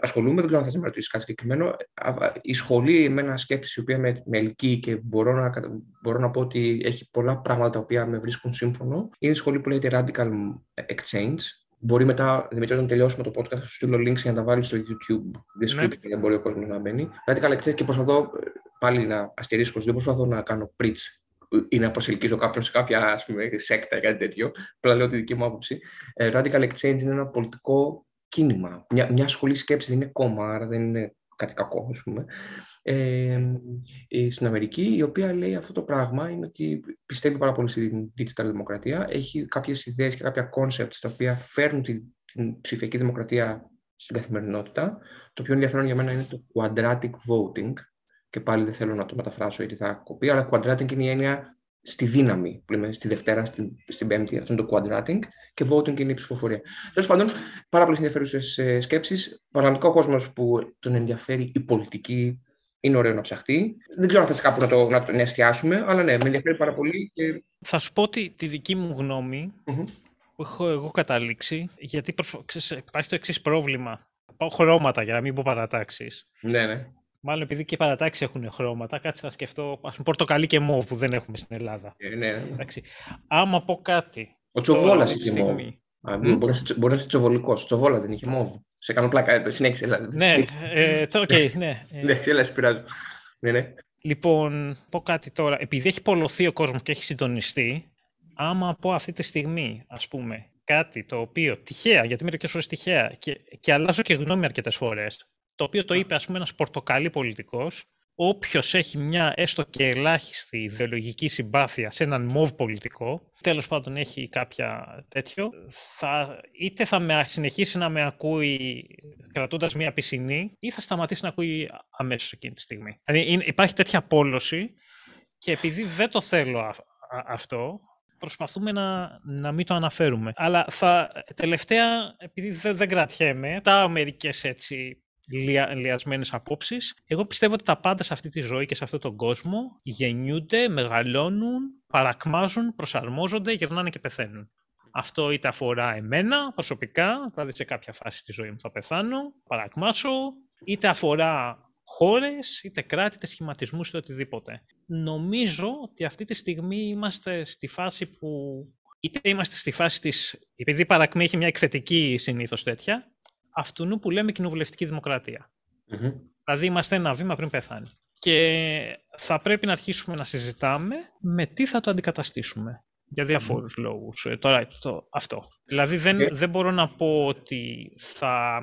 Speaker 2: ασχολούμαι, δεν ξέρω αν θα με ρωτήσει κάτι συγκεκριμένο. Α, α, Η σχολή, εμένα σκέψη, η οποία με, με ελκύει και μπορώ να, κατα- μπορώ να πω ότι έχει πολλά πράγματα τα οποία με βρίσκουν σύμφωνο, είναι η σχολή που λέγεται Radical Exchange. Μπορεί μετά, Δημήτρη, όταν τελειώσουμε το podcast, θα σου στείλω links για να τα βάλεις στο YouTube description για να μπορεί ο κόσμος να μπαίνει. Radical Exchange και προσπαθώ ε, πάλι να αστερίσκω, δεν προσπαθώ να κάνω preach ή να προσελκύσω κάποιον σε κάποια ας πούμε, σέκτα ή κάτι τέτοιο. Απλά λέω τη δική μου άποψη. Ε, Radical Exchange είναι ένα πολιτικό κίνημα. Μια, μια σχολή σκέψης δεν είναι κόμμα, άρα δεν είναι κάτι κακό, ας πούμε. Ε, ε, στην Αμερική, η οποία λέει αυτό το πράγμα είναι ότι πιστεύει πάρα πολύ στην digital δημοκρατία, έχει κάποιες ιδέες και κάποια concepts τα οποία φέρνουν την, την ψηφιακή δημοκρατία στην καθημερινότητα. Το πιο ενδιαφέρον για μένα είναι το quadratic voting, και πάλι δεν θέλω να το μεταφράσω γιατί θα κοπεί, αλλά quadratic είναι η έννοια στη δύναμη, που λέμε στη Δευτέρα, στην, στην Πέμπτη, αυτό είναι το quadrating, και voting είναι η ψηφοφορία. Τέλος πάντων, πάρα πολλές ενδιαφέρουσες σκέψεις. Πραγματικά ο κόσμος που τον ενδιαφέρει η πολιτική είναι ωραίο να ψαχτεί. Δεν ξέρω αν θα κάπου να το, να το εστιάσουμε, αλλά ναι, με ενδιαφέρει πάρα πολύ. Και...
Speaker 1: Θα σου πω τη, τη δική μου γνώμη mm-hmm. που έχω εγώ καταλήξει, γιατί προσ... υπάρχει το εξής πρόβλημα. Πάω χρώματα για να μην πω παρατάξεις.
Speaker 2: Ναι, ναι.
Speaker 1: Μάλλον επειδή και οι παρατάξεις έχουν χρώματα, κάτσε να σκεφτώ. Α πούμε, πορτοκαλί και μόβ που δεν έχουμε στην Ελλάδα.
Speaker 2: Ε, ναι, ναι.
Speaker 1: Άμα πω κάτι.
Speaker 2: Ο Τσοβόλας είχε μόβ. Mm? Μπορεί, να είσαι τσοβολικός. Τσοβόλα δεν είχε μόβ. Σε κάνω πλάκα. Ε, συνέχισε. Δηλαδή.
Speaker 1: Ναι, ε, το, okay, ναι.
Speaker 2: ναι, έλα, πειράζω. Ναι, ναι.
Speaker 1: Λοιπόν, πω κάτι τώρα. Επειδή έχει πολλωθεί ο κόσμος και έχει συντονιστεί, άμα πω αυτή τη στιγμή, ας πούμε, κάτι το οποίο τυχαία, γιατί μερικέ φορέ τυχαία, και, και αλλάζω και γνώμη αρκετές φορές, το οποίο το είπε ας πούμε ένας πορτοκαλί πολιτικός, όποιος έχει μια έστω και ελάχιστη ιδεολογική συμπάθεια σε έναν μοβ πολιτικό, τέλος πάντων έχει κάποια τέτοιο, θα, είτε θα με, συνεχίσει να με ακούει κρατώντας μια πισινή ή θα σταματήσει να ακούει αμέσως εκείνη τη στιγμή. Δηλαδή υπάρχει τέτοια πόλωση και επειδή δεν το θέλω αυτό, προσπαθούμε να, να μην το αναφέρουμε. Αλλά θα, τελευταία, επειδή δεν, δεν κρατιέμαι, τα μερικές έτσι λια, λιασμένες απόψεις. Εγώ πιστεύω ότι τα πάντα σε αυτή τη ζωή και σε αυτόν τον κόσμο γεννιούνται, μεγαλώνουν, παρακμάζουν, προσαρμόζονται, γερνάνε και πεθαίνουν. Αυτό είτε αφορά εμένα προσωπικά, δηλαδή σε κάποια φάση της ζωής μου θα πεθάνω, παρακμάσω, είτε αφορά χώρες, είτε κράτη, είτε σχηματισμούς, είτε οτιδήποτε. Νομίζω ότι αυτή τη στιγμή είμαστε στη φάση που είτε είμαστε στη φάση της, επειδή η παρακμή έχει μια εκθετική συνήθως τέτοια, αυτού που λέμε κοινοβουλευτική δημοκρατία. Mm-hmm. Δηλαδή είμαστε ένα βήμα πριν πεθάνει. Και θα πρέπει να αρχίσουμε να συζητάμε με τι θα το αντικαταστήσουμε. Για διαφόρους mm-hmm. λόγους. Ε, τώρα το, αυτό. Δηλαδή δεν, yeah. δεν μπορώ να πω ότι θα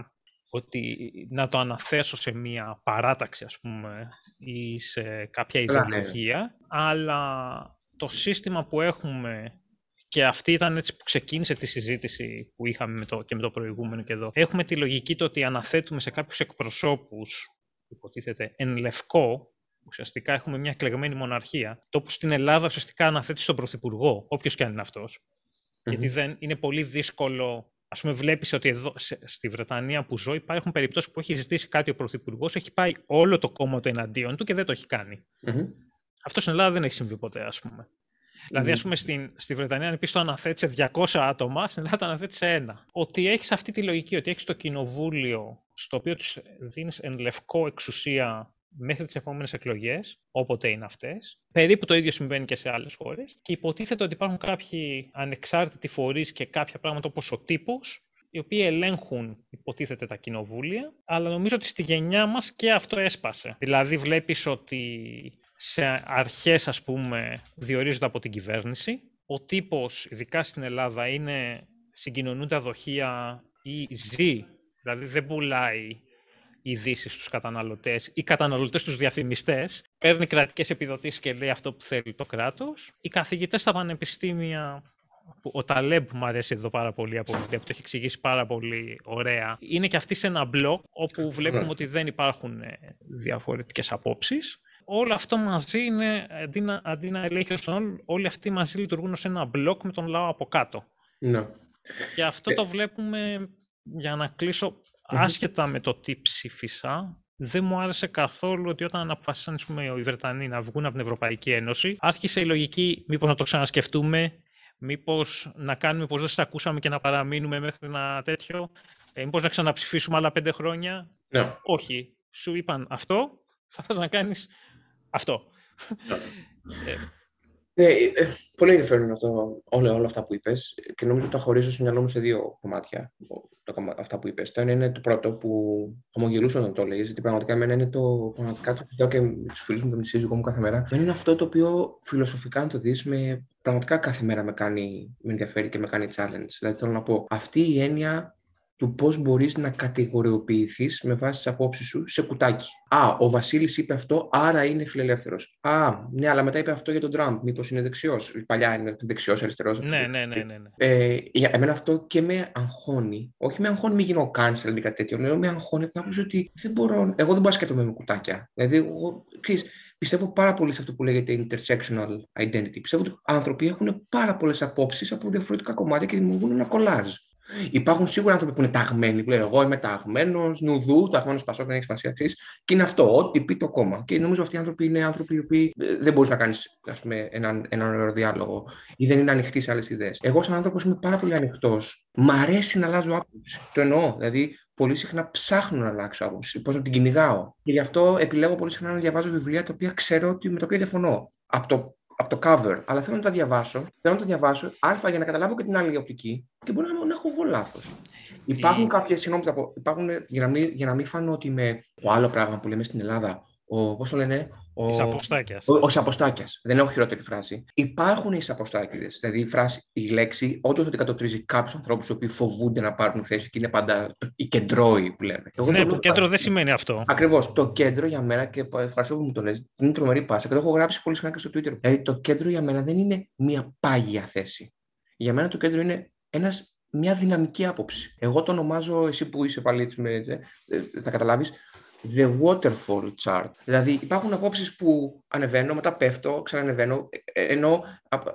Speaker 1: ότι να το αναθέσω σε μία παράταξη, ας πούμε, ή σε κάποια ναι. ιδεολογία, αλλά το σύστημα που έχουμε και αυτή ήταν έτσι που ξεκίνησε τη συζήτηση που είχαμε με το, και με το προηγούμενο και εδώ. Έχουμε τη λογική το ότι αναθέτουμε σε κάποιους εκπροσώπους, υποτίθεται, εν λευκό, ουσιαστικά έχουμε μια εκλεγμένη μοναρχία, το που στην Ελλάδα ουσιαστικά αναθέτει στον Πρωθυπουργό, όποιος και αν είναι αυτός. Γιατί δεν, είναι πολύ δύσκολο. Α πούμε, βλέπεις ότι εδώ στη Βρετανία που ζω υπάρχουν περιπτώσεις που έχει ζητήσει κάτι ο Πρωθυπουργός, έχει πάει όλο το κόμμα του εναντίον του και δεν το έχει κάνει. Αυτό στην Ελλάδα δεν έχει συμβεί ποτέ, ας πούμε. Δηλαδή, ας πούμε, στην, στη Βρετανία, αν πεις το αναθέτει σε 200 άτομα, στην Ελλάδα το αναθέτει σε ένα. Ότι έχεις αυτή τη λογική, ότι έχεις το κοινοβούλιο στο οποίο τους δίνεις εν λευκό εξουσία μέχρι τις επόμενες εκλογές, όποτε είναι αυτές. Περίπου το ίδιο συμβαίνει και σε άλλες χώρες. Και υποτίθεται ότι υπάρχουν κάποιοι ανεξάρτητοι φορείς και κάποια πράγματα όπως ο τύπος, οι οποίοι ελέγχουν, υποτίθεται, τα κοινοβούλια, αλλά νομίζω ότι στη γενιά μας και αυτό έσπασε. Δηλαδή βλέπεις ότι σε αρχές, ας πούμε, διορίζονται από την κυβέρνηση. Ο τύπος, ειδικά στην Ελλάδα, είναι συγκοινωνούν τα δοχεία ή ζει, δηλαδή δεν πουλάει ειδήσεις στους καταναλωτές ή καταναλωτές στους διαφημιστές, παίρνει κρατικές επιδοτήσεις και λέει αυτό που θέλει το κράτος. Οι καθηγητές στα πανεπιστήμια ο Ταλέμπ μου αρέσει εδώ πάρα πολύ από που το έχει εξηγήσει πάρα πολύ ωραία. Είναι και αυτή σε ένα μπλοκ όπου βλέπουμε ναι. ότι δεν υπάρχουν ε, διαφορετικές απόψεις όλο αυτό μαζί είναι, αντί να, αντί να ελέγχει τον όλοι αυτοί μαζί λειτουργούν ως ένα μπλοκ με τον λαό από κάτω.
Speaker 2: Ναι.
Speaker 1: Και αυτό το βλέπουμε, για να κλεισω άσχετα με το τι ψήφισα, δεν μου άρεσε καθόλου ότι όταν αποφασίσαν πούμε, οι Βρετανοί να βγουν από την Ευρωπαϊκή Ένωση, άρχισε η λογική μήπως να το ξανασκεφτούμε, μήπως να κάνουμε πως δεν σας ακούσαμε και να παραμείνουμε μέχρι ένα τέτοιο, ε, μήπως να ξαναψηφίσουμε άλλα πέντε χρόνια.
Speaker 2: Ναι.
Speaker 1: Όχι. Σου είπαν αυτό, θα πας να κάνεις αυτό.
Speaker 2: Ναι, ε, ε, πολύ ενδιαφέρον αυτό, όλα, όλα αυτά που είπες και νομίζω ότι τα χωρίζω στο μυαλό μου σε δύο κομμάτια. αυτά που είπες. Το ένα είναι το πρώτο που χαμογελούσα όταν το λέει, γιατί πραγματικά εμένα είναι το πραγματικά το κοιτάω και με τους φίλους μου και με τη σύζυγό μου κάθε μέρα. Είναι αυτό το οποίο φιλοσοφικά, αν το δεις, με πραγματικά κάθε μέρα με κάνει, με ενδιαφέρει και με κάνει challenge. Δηλαδή θέλω να πω, αυτή η έννοια του πώς μπορείς να κατηγοριοποιηθείς με βάση τις απόψεις σου σε κουτάκι. Α, ο Βασίλης είπε αυτό, άρα είναι φιλελεύθερος. Α, ναι, αλλά μετά είπε αυτό για τον Τραμπ, μήπως είναι δεξιός. Παλιά είναι δεξιός, αριστερός.
Speaker 1: Ναι, ναι, ναι. ναι, ναι.
Speaker 2: Ε, για εμένα αυτό και με αγχώνει. Όχι με αγχώνει, μη γίνω cancel ή κάτι τέτοιο. Λέω με αγχώνει από ότι δεν μπορώ, εγώ δεν μπορώ να σκέφτομαι με κουτάκια. Δηλαδή, εγώ, ξέρεις, πιστεύω πάρα πολύ σε αυτό που λέγεται intersectional identity. Πιστεύω ότι οι άνθρωποι έχουν πάρα πολλές απόψεις από διαφορετικά κομμάτια και δημιουργούν ένα κολάζ. Υπάρχουν σίγουρα άνθρωποι που είναι ταγμένοι, που λένε Εγώ είμαι ταγμένος, νουδού, ταγμένος πασό, δεν έχει σημασία εξής. Και είναι αυτό, ό,τι πει το κόμμα. Και νομίζω αυτοί οι άνθρωποι είναι άνθρωποι οι οποίοι ε, δεν μπορείς να κάνεις έναν, έναν ωραίο διάλογο ή δεν είναι ανοιχτοί σε άλλες ιδέες. Εγώ, σαν άνθρωπος, είμαι πάρα πολύ ανοιχτός. Μ' αρέσει να αλλάζω άποψη. Το εννοώ. Δηλαδή, πολύ συχνά ψάχνω να αλλάξω άποψη, πώς να την κυνηγάω. Και γι' αυτό επιλέγω πολύ συχνά να διαβάζω βιβλία τα οποία ξέρω ότι με τα οποία διαφωνώ. Από το από το cover, αλλά θέλω να τα διαβάσω. Θέλω να τα διαβάσω, α, για να καταλάβω και την άλλη οπτική και μπορεί να, να έχω εγώ λάθος. Υπάρχουν κάποιες, συγγνώμη, υπάρχουν, για να, μην, για να μην φάνω ότι με το άλλο πράγμα που λέμε στην Ελλάδα, ο, πώς το λένε,
Speaker 1: ο, Ισαποστάκιας.
Speaker 2: Ο, ο Ισαποστάκιας. Δεν έχω χειρότερη φράση. Υπάρχουν οι Ισαποστάκηδες. Δηλαδή η, φράση, η λέξη όντως ότι κατοτρίζει κάποιους ανθρώπους οι οποίοι φοβούνται να πάρουν θέση και είναι πάντα οι κεντρώοι που λέμε.
Speaker 1: Εγώ ναι, που κέντρο δεν σημαίνει αυτό.
Speaker 2: Ακριβώς. Το κέντρο για μένα, και ευχαριστώ που μου το λες, είναι τρομερή πάσα και το έχω γράψει πολύ συχνά και στο Twitter. Δηλαδή το κέντρο για μένα δεν είναι μια πάγια θέση. Για μένα το κέντρο είναι ένας μια δυναμική άποψη. Εγώ το ονομάζω, εσύ που είσαι πάλι έτσι, με, ε, ε, θα καταλάβεις, the waterfall chart. Δηλαδή υπάρχουν απόψεις που ανεβαίνω, μετά πέφτω, ξανανεβαίνω, ε, ενώ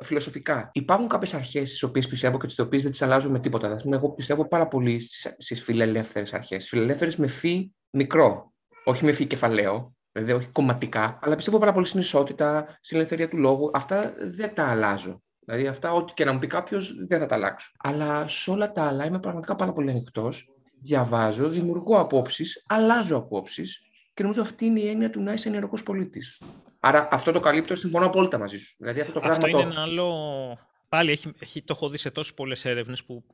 Speaker 2: φιλοσοφικά. Υπάρχουν κάποιες αρχές στις οποίες πιστεύω και τις οποίες δεν τις αλλάζω με τίποτα. Δηλαδή, εγώ πιστεύω πάρα πολύ στις φιλελεύθερες αρχές. Φιλελεύθερες με φύ μικρό, όχι με φύ κεφαλαίο, δηλαδή όχι κομματικά, αλλά πιστεύω πάρα πολύ στην ισότητα, στην ελευθερία του λόγου. Αυτά δεν τα αλλάζω. Δηλαδή, αυτά, ό,τι και να μου πει κάποιος, δεν θα τα αλλάξω. Αλλά σε όλα τα άλλα είμαι πραγματικά πάρα πολύ ανοιχτός διαβάζω, δημιουργώ απόψεις, αλλάζω απόψεις και νομίζω αυτή είναι η έννοια του να είσαι ενεργός πολίτης. Άρα αυτό το καλύπτω, συμφωνώ απόλυτα μαζί σου. Δηλαδή, αυτό το
Speaker 1: αυτό
Speaker 2: είναι
Speaker 1: το... ένα άλλο. Πάλι έχει, έχει, το έχω δει σε τόσες πολλές έρευνες που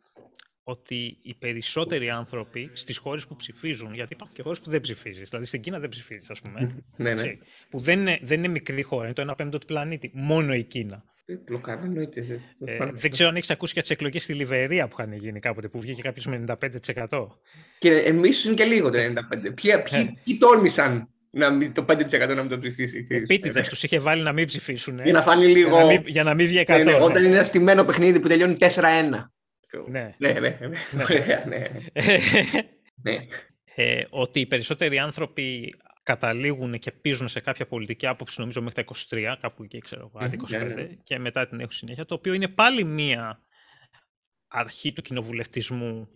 Speaker 1: ότι οι περισσότεροι άνθρωποι στις χώρες που ψηφίζουν, γιατί υπάρχουν και χώρες που δεν ψηφίζεις, δηλαδή στην Κίνα δεν ψηφίζεις, ας πούμε.
Speaker 2: ναι, ναι.
Speaker 1: Που δεν είναι, δεν είναι μικρή χώρα, είναι το 1 πέμπτο του πλανήτη. Μόνο η Κίνα.
Speaker 2: Ε,
Speaker 1: δεν ξέρω αν έχεις ακούσει για τις εκλογές στη Λιβερία που είχαν γίνει κάποτε, που βγήκε κάποιος με 95%.
Speaker 2: Και εμείς είναι και λίγο το 95%. Ποιοι, ποιοι, ποιοι τόλμησαν να μην, το 5% να μην το ψηφίσει.
Speaker 1: Επίτηδες τους είχε βάλει να μην ψηφίσουν.
Speaker 2: Για να φάνει λίγο.
Speaker 1: Για να μην, για να μην βγει 100. Ναι,
Speaker 2: ναι, όταν είναι ένα στημένο παιχνίδι που τελειώνει 4-1.
Speaker 1: Ναι.
Speaker 2: Ναι, ναι, ναι. ναι. ναι. ναι.
Speaker 1: Ε, ότι οι περισσότεροι άνθρωποι καταλήγουν και πίζουν σε κάποια πολιτική άποψη, νομίζω μέχρι τα 23, κάπου εκεί ξέρω, mm 25, ναι, ναι. και μετά την έχουν συνέχεια, το οποίο είναι πάλι μία αρχή του κοινοβουλευτισμου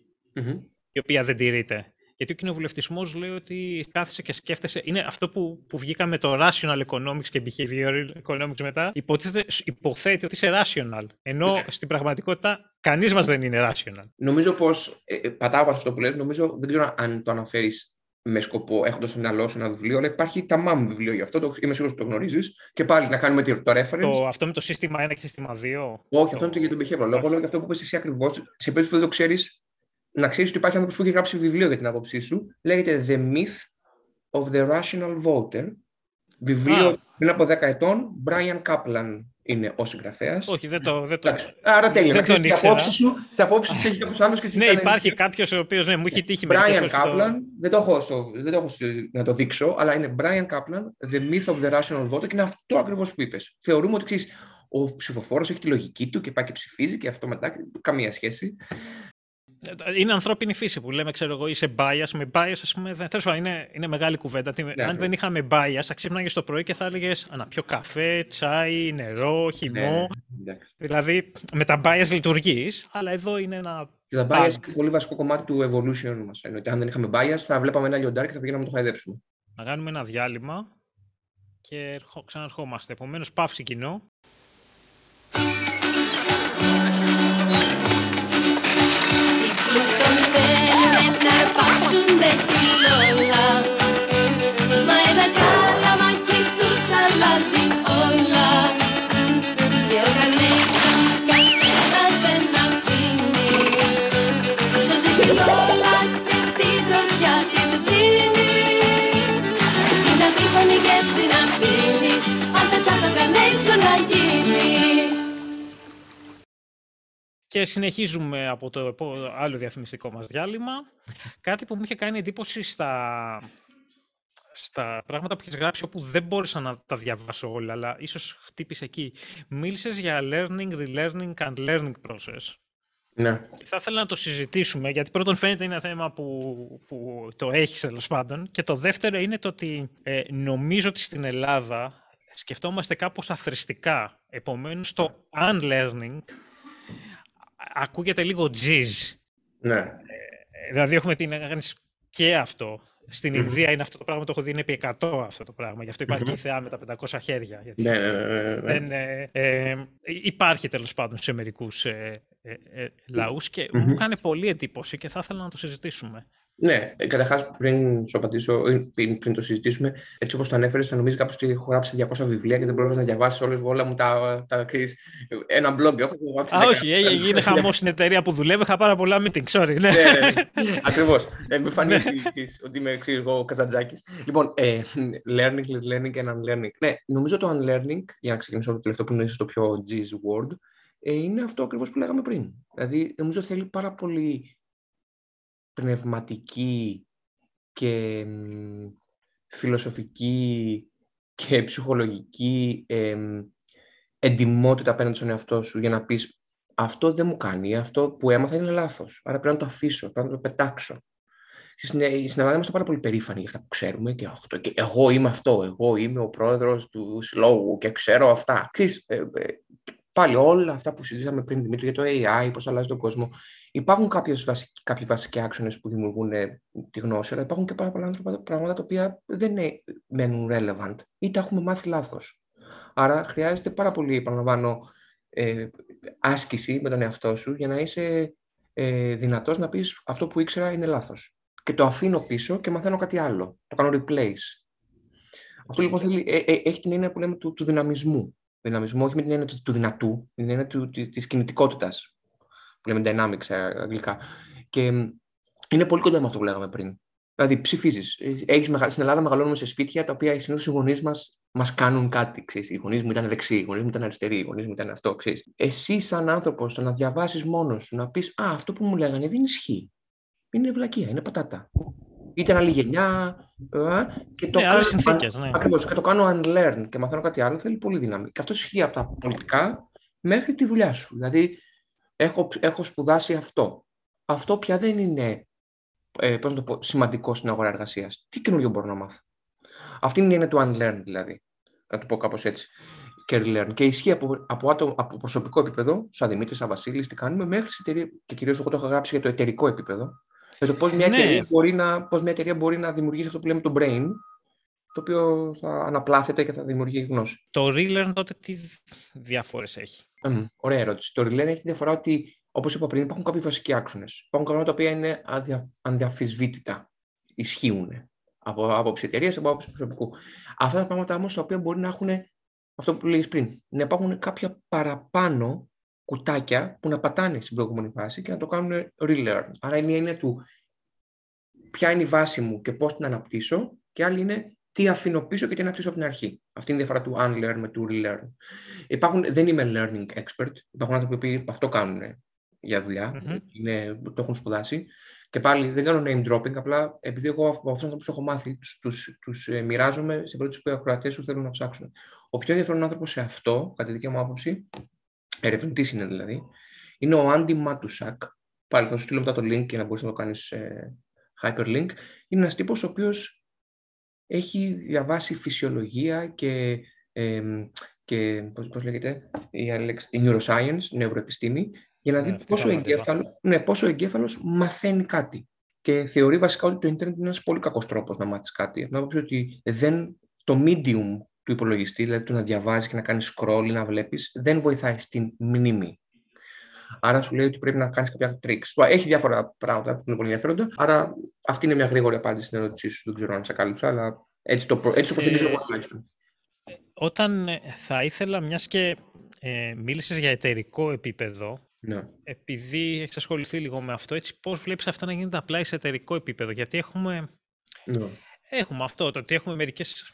Speaker 1: η οποία δεν τηρείται. Γιατί ο κοινοβουλευτισμός λέει ότι κάθεσαι και σκέφτεσαι. Είναι αυτό που, που βγήκαμε το rational economics και behavioral economics μετά. Υποτίθεται, υποθέτει ότι είσαι rational. Ενώ ναι. στην πραγματικότητα κανείς μας δεν είναι rational.
Speaker 2: Νομίζω πως. Ε, ε, πατάω αυτό που λες, νομίζω, δεν ξέρω αν το αναφέρεις με σκοπό, έχοντας στο μυαλό σου ένα βιβλίο, αλλά υπάρχει τα MAM βιβλίο γι' αυτό, το, είμαι σίγουρος ότι το γνωρίζεις. Και πάλι να κάνουμε το reference.
Speaker 1: Το, αυτό με το σύστημα 1 και σύστημα 2.
Speaker 2: Όχι, αυτό είναι για τον behavioral. Λόγω για αυτό που είπες εσύ ακριβώς. Σε περίπτωση που δεν το ξέρεις, να ξέρεις ότι υπάρχει άνθρωπος που έχει γράψει βιβλίο για την άποψή σου. Λέγεται The Myth of the Rational Voter. Βιβλίο πριν από 10 ετών, Brian Kaplan είναι ο συγγραφέας.
Speaker 1: Όχι, δεν το. Δεν το...
Speaker 2: Άρα τέλεια. Δεν τον ήξερα. Τι σου, τι απόψει σου έχει κάποιος άλλος και τι
Speaker 1: Ναι, υπάρχει κάποιος ο οποίος ναι, μου έχει τύχει
Speaker 2: με Brian Kaplan, δεν το έχω, στο, δεν το έχω να το δείξω, αλλά είναι Brian Kaplan, The Myth of the Rational Voter και είναι αυτό ακριβώς που είπες. Θεωρούμε ότι ξέρεις, ο ψηφοφόρος έχει τη λογική του και πάει και ψηφίζει και αυτό μετά. Καμία σχέση.
Speaker 1: Είναι ανθρώπινη φύση που λέμε, ξέρω εγώ, είσαι bias. Με bias, ας πούμε, δεν, τέλος, είναι, είναι μεγάλη κουβέντα. Ναι, Αν ναι. δεν είχαμε bias, θα ξύπναγες το πρωί και θα έλεγες να πιω καφέ, τσάι, νερό, χυμό. Ναι, δηλαδή, με τα bias λειτουργείς, αλλά εδώ είναι ένα.
Speaker 2: Και τα bias είναι πολύ βασικό κομμάτι του evolution μας. Εννοείται, αν δεν είχαμε bias, θα βλέπαμε ένα λιοντάρι και θα πηγαίναμε να το χαϊδέψουμε.
Speaker 1: Να κάνουμε ένα διάλειμμα και ξαναρχόμαστε. Επομένως, παύση κοινό. Και συνεχίζουμε από το άλλο διαφημιστικό μας διάλειμμα. Κάτι που μου είχε κάνει εντύπωση στα, στα πράγματα που έχεις γράψει, όπου δεν μπόρεσα να τα διαβάσω όλα, αλλά ίσως χτύπησε εκεί. Μίλησες για learning, relearning and learning process.
Speaker 2: Ναι.
Speaker 1: θα ήθελα να το συζητήσουμε, γιατί πρώτον φαίνεται είναι ένα θέμα που, που το έχεις τέλος πάντων. Και το δεύτερο είναι το ότι ε, νομίζω ότι στην Ελλάδα σκεφτόμαστε κάπως αθρηστικά. Επομένως, το unlearning ακούγεται λίγο jizz.
Speaker 2: Ναι.
Speaker 1: Ε, δηλαδή, έχουμε την αγάνηση και αυτό. Στην Ινδία είναι αυτό το πράγμα, το έχω δει, είναι επί 100 αυτό το πράγμα. Γι' αυτό υπάρχει και η θεά με τα 500 χέρια. Γιατί
Speaker 2: Ναι, ναι, ναι, ναι, ναι.
Speaker 1: δεν, ε, ε, υπάρχει τέλος πάντων σε μερικούς ε, ε, ε, λαούς και
Speaker 2: Μμμ.
Speaker 1: μου κάνει πολύ εντύπωση και θα ήθελα να το συζητήσουμε.
Speaker 2: Ναι, καταρχάς, πριν σου απαντήσω, ε, πριν, πριν το συζητήσουμε, έτσι όπως το ανέφερες, θα νομίζεις κάπω ότι έχω γράψει 200 βιβλία και δεν πρόλαβε να διαβάσεις όλες, όλα μου τα. τα ξέρεις, ένα blog. Έχω γράψει
Speaker 1: Α,
Speaker 2: 10.
Speaker 1: όχι, έγινε έγινε χαμός στην εταιρεία που δουλεύω. Είχα πάρα πολλά meeting, sorry. Ναι.
Speaker 2: ναι, ναι, ναι. Ακριβώς. Ε, με φανεί ότι- ότι είμαι ξέρεις, εγώ ο Καζαντζάκης. Λοιπόν, ε, learning, learning and unlearning. Ναι, νομίζω το unlearning, για να ξεκινήσω από το τελευταίο που είναι ίσως το πιο G's word, ε, είναι αυτό ακριβώς που λέγαμε πριν. Δηλαδή, νομίζω θέλει πάρα πολύ πνευματική και μ, φιλοσοφική και ψυχολογική εμ, εντιμότητα απέναντι στον εαυτό σου για να πεις αυτό δεν μου κάνει, αυτό που έμαθα είναι λάθος, άρα πρέπει να το αφήσω, πρέπει να το πετάξω. Στην, στην Ελλάδα είμαστε πάρα πολύ περήφανοι για αυτά που ξέρουμε και, αυτό, και εγώ είμαι αυτό, εγώ είμαι ο πρόεδρος του συλλόγου και ξέρω αυτά. Ξέρεις, ε, ε, πάλι όλα αυτά που συζητήσαμε πριν, Δημήτρη, για το AI, πώς αλλάζει τον κόσμο, υπάρχουν κάποιες βασικ, κάποιοι βασικοί άξονες που δημιουργούν ε, τη γνώση, αλλά υπάρχουν και πάρα πολλά άνθρωπα- πράγματα τα οποία δεν είναι, μένουν relevant ή τα έχουμε μάθει λάθος. Άρα χρειάζεται πάρα πολύ, επαναλαμβάνω, ε, άσκηση με τον εαυτό σου για να είσαι ε, δυνατός να πεις αυτό που ήξερα είναι λάθος. Και το αφήνω πίσω και μαθαίνω κάτι άλλο. Το κάνω replace. Αυτό λοιπόν θέλει, ε, ε, έχει την έννοια που λέμε του, του δυναμισμού. Δυναμισμό όχι με την έννοια του, του δυνατού, με την έννοια του, της, της κινητικότητας. Που λέμε dynamics ε, αγγλικά. Και μ, είναι πολύ κοντά με αυτό που λέγαμε πριν. Δηλαδή, ψηφίζεις. Στην Ελλάδα μεγαλώνουμε σε σπίτια τα οποία συνήθως οι γονείς μας μας κάνουν κάτι. Ξέρεις. Οι γονείς μου ήταν δεξιοί, οι γονείς μου ήταν αριστεροί, οι γονείς μου ήταν αυτό. Ξέρεις. Εσύ, σαν άνθρωπος, το να διαβάσεις μόνος σου, να πεις Α, αυτό που μου λέγανε δεν ισχύει. Είναι βλακεία, είναι πατάτα. Ήταν άλλη γενιά. ε, και το
Speaker 1: Ναι,
Speaker 2: κάνω-
Speaker 1: άλλες συνθήκες, ναι.
Speaker 2: Ακριβώς, και το κάνω unlearn και μαθαίνω κάτι άλλο, θέλει πολύ δύναμη. Και αυτό ισχύει από τα πολιτικά μέχρι τη δουλειά σου. Δηλαδή, έχω, έχω σπουδάσει αυτό. Αυτό πια δεν είναι ε, πώς να το πω, σημαντικό στην αγορά εργασίας. Τι καινούριο μπορώ να μάθω; Αυτή είναι η έννοια του unlearn, δηλαδή. Να το πω κάπως έτσι. Και relearn. Και ισχύει από, από, άτομο, από προσωπικό επίπεδο, σαν Δημήτρης, σαν Βασίλης, τι κάνουμε, μέχρι σε εταιρεία, και κυρίως εγώ το έχω γράψει για το εταιρικό επίπεδο. Για το πώς μια,
Speaker 1: Ναι.
Speaker 2: εταιρεία μπορεί να, πώς μια εταιρεία μπορεί να δημιουργήσει αυτό που λέμε το brain, το οποίο θα αναπλάθεται και θα δημιουργεί γνώση.
Speaker 1: Το relearn τότε τι διάφορες έχει;
Speaker 2: Μμμ, ωραία ερώτηση. Το relearn έχει τη διαφορά ότι, όπως είπα πριν, υπάρχουν κάποιοι βασικοί άξονες. Υπάρχουν πράγματα τα οποία είναι αδια, αδιαφυσβήτητα. Ισχύουν από άποψη εταιρείας, από άποψη προσωπικού. Αυτά τα πράγματα όμως τα οποία μπορεί να έχουν αυτό που λέγεις πριν. Να υπάρχουν κάποια παραπάνω κουτάκια που να πατάνε στην προηγούμενη φάση και να το κάνουν relearn. Άρα είναι η έννοια του ποια είναι η βάση μου και πώς την αναπτύσσω, και άλλη είναι τι αφήνω πίσω και τι αναπτύσσω από την αρχή. Αυτή είναι η διαφορά του unlearn με του relearn. Υπάρχουν, δεν είμαι learning expert. Υπάρχουν άνθρωποι που αυτό κάνουν για δουλειά,
Speaker 1: Μμμ.
Speaker 2: είναι, το έχουν σπουδάσει. Και πάλι δεν κάνω name dropping, απλά επειδή εγώ από αυτούς που έχω μάθει, τους, τους, τους ε, μοιράζομαι σε περίπτωση που οι ακροατές σου θέλουν να ψάξουν. Ο πιο ενδιαφέρον άνθρωπος σε αυτό, κατά τη δική μου άποψη, ερευνητή είναι δηλαδή, είναι ο Άντι Μάτουσακ. Πάλι θα σου στείλω μετά το link για να μπορείς να το κάνεις hyperlink. Είναι ένας τύπος ο οποίος έχει διαβάσει φυσιολογία και, εμ, και πώς, πώς λέγεται, η, άλλη λέξη, η neuroscience, νευροεπιστήμη, για να
Speaker 1: Ναι,
Speaker 2: δει
Speaker 1: αυτή
Speaker 2: πόσο,
Speaker 1: θα
Speaker 2: ο
Speaker 1: μάθει εδώ.
Speaker 2: εγκέφαλο, ναι, πόσο ο εγκέφαλος μαθαίνει κάτι. Και θεωρεί βασικά ότι το ίντερνετ είναι ένας πολύ κακός τρόπος να μάθεις κάτι. Να πω ότι δεν, το medium του υπολογιστή, δηλαδή το να διαβάζεις και να κάνεις scroll ή να βλέπεις, δεν βοηθάει στην μνήμη. Άρα σου λέει ότι πρέπει να κάνεις κάποια tricks. Έχει διάφορα πράγματα που είναι πολύ ενδιαφέροντα. Άρα αυτή είναι μια γρήγορη απάντηση στην ερώτησή σου. Δεν ξέρω αν σε κάλυψα, αλλά έτσι το, προ- έτσι το προσεγγίζω
Speaker 1: Ε,
Speaker 2: εγώ τουλάχιστον.
Speaker 1: Όταν ε, θα ήθελα, μιας και ε, μίλησες για εταιρικό επίπεδο,
Speaker 2: Ναι.
Speaker 1: επειδή έχεις ασχοληθεί λίγο με αυτό, έτσι πώς βλέπεις αυτά να γίνονται απλά σε εταιρικό επίπεδο; Γιατί έχουμε,
Speaker 2: ναι.
Speaker 1: έχουμε αυτό, το ότι έχουμε μερικές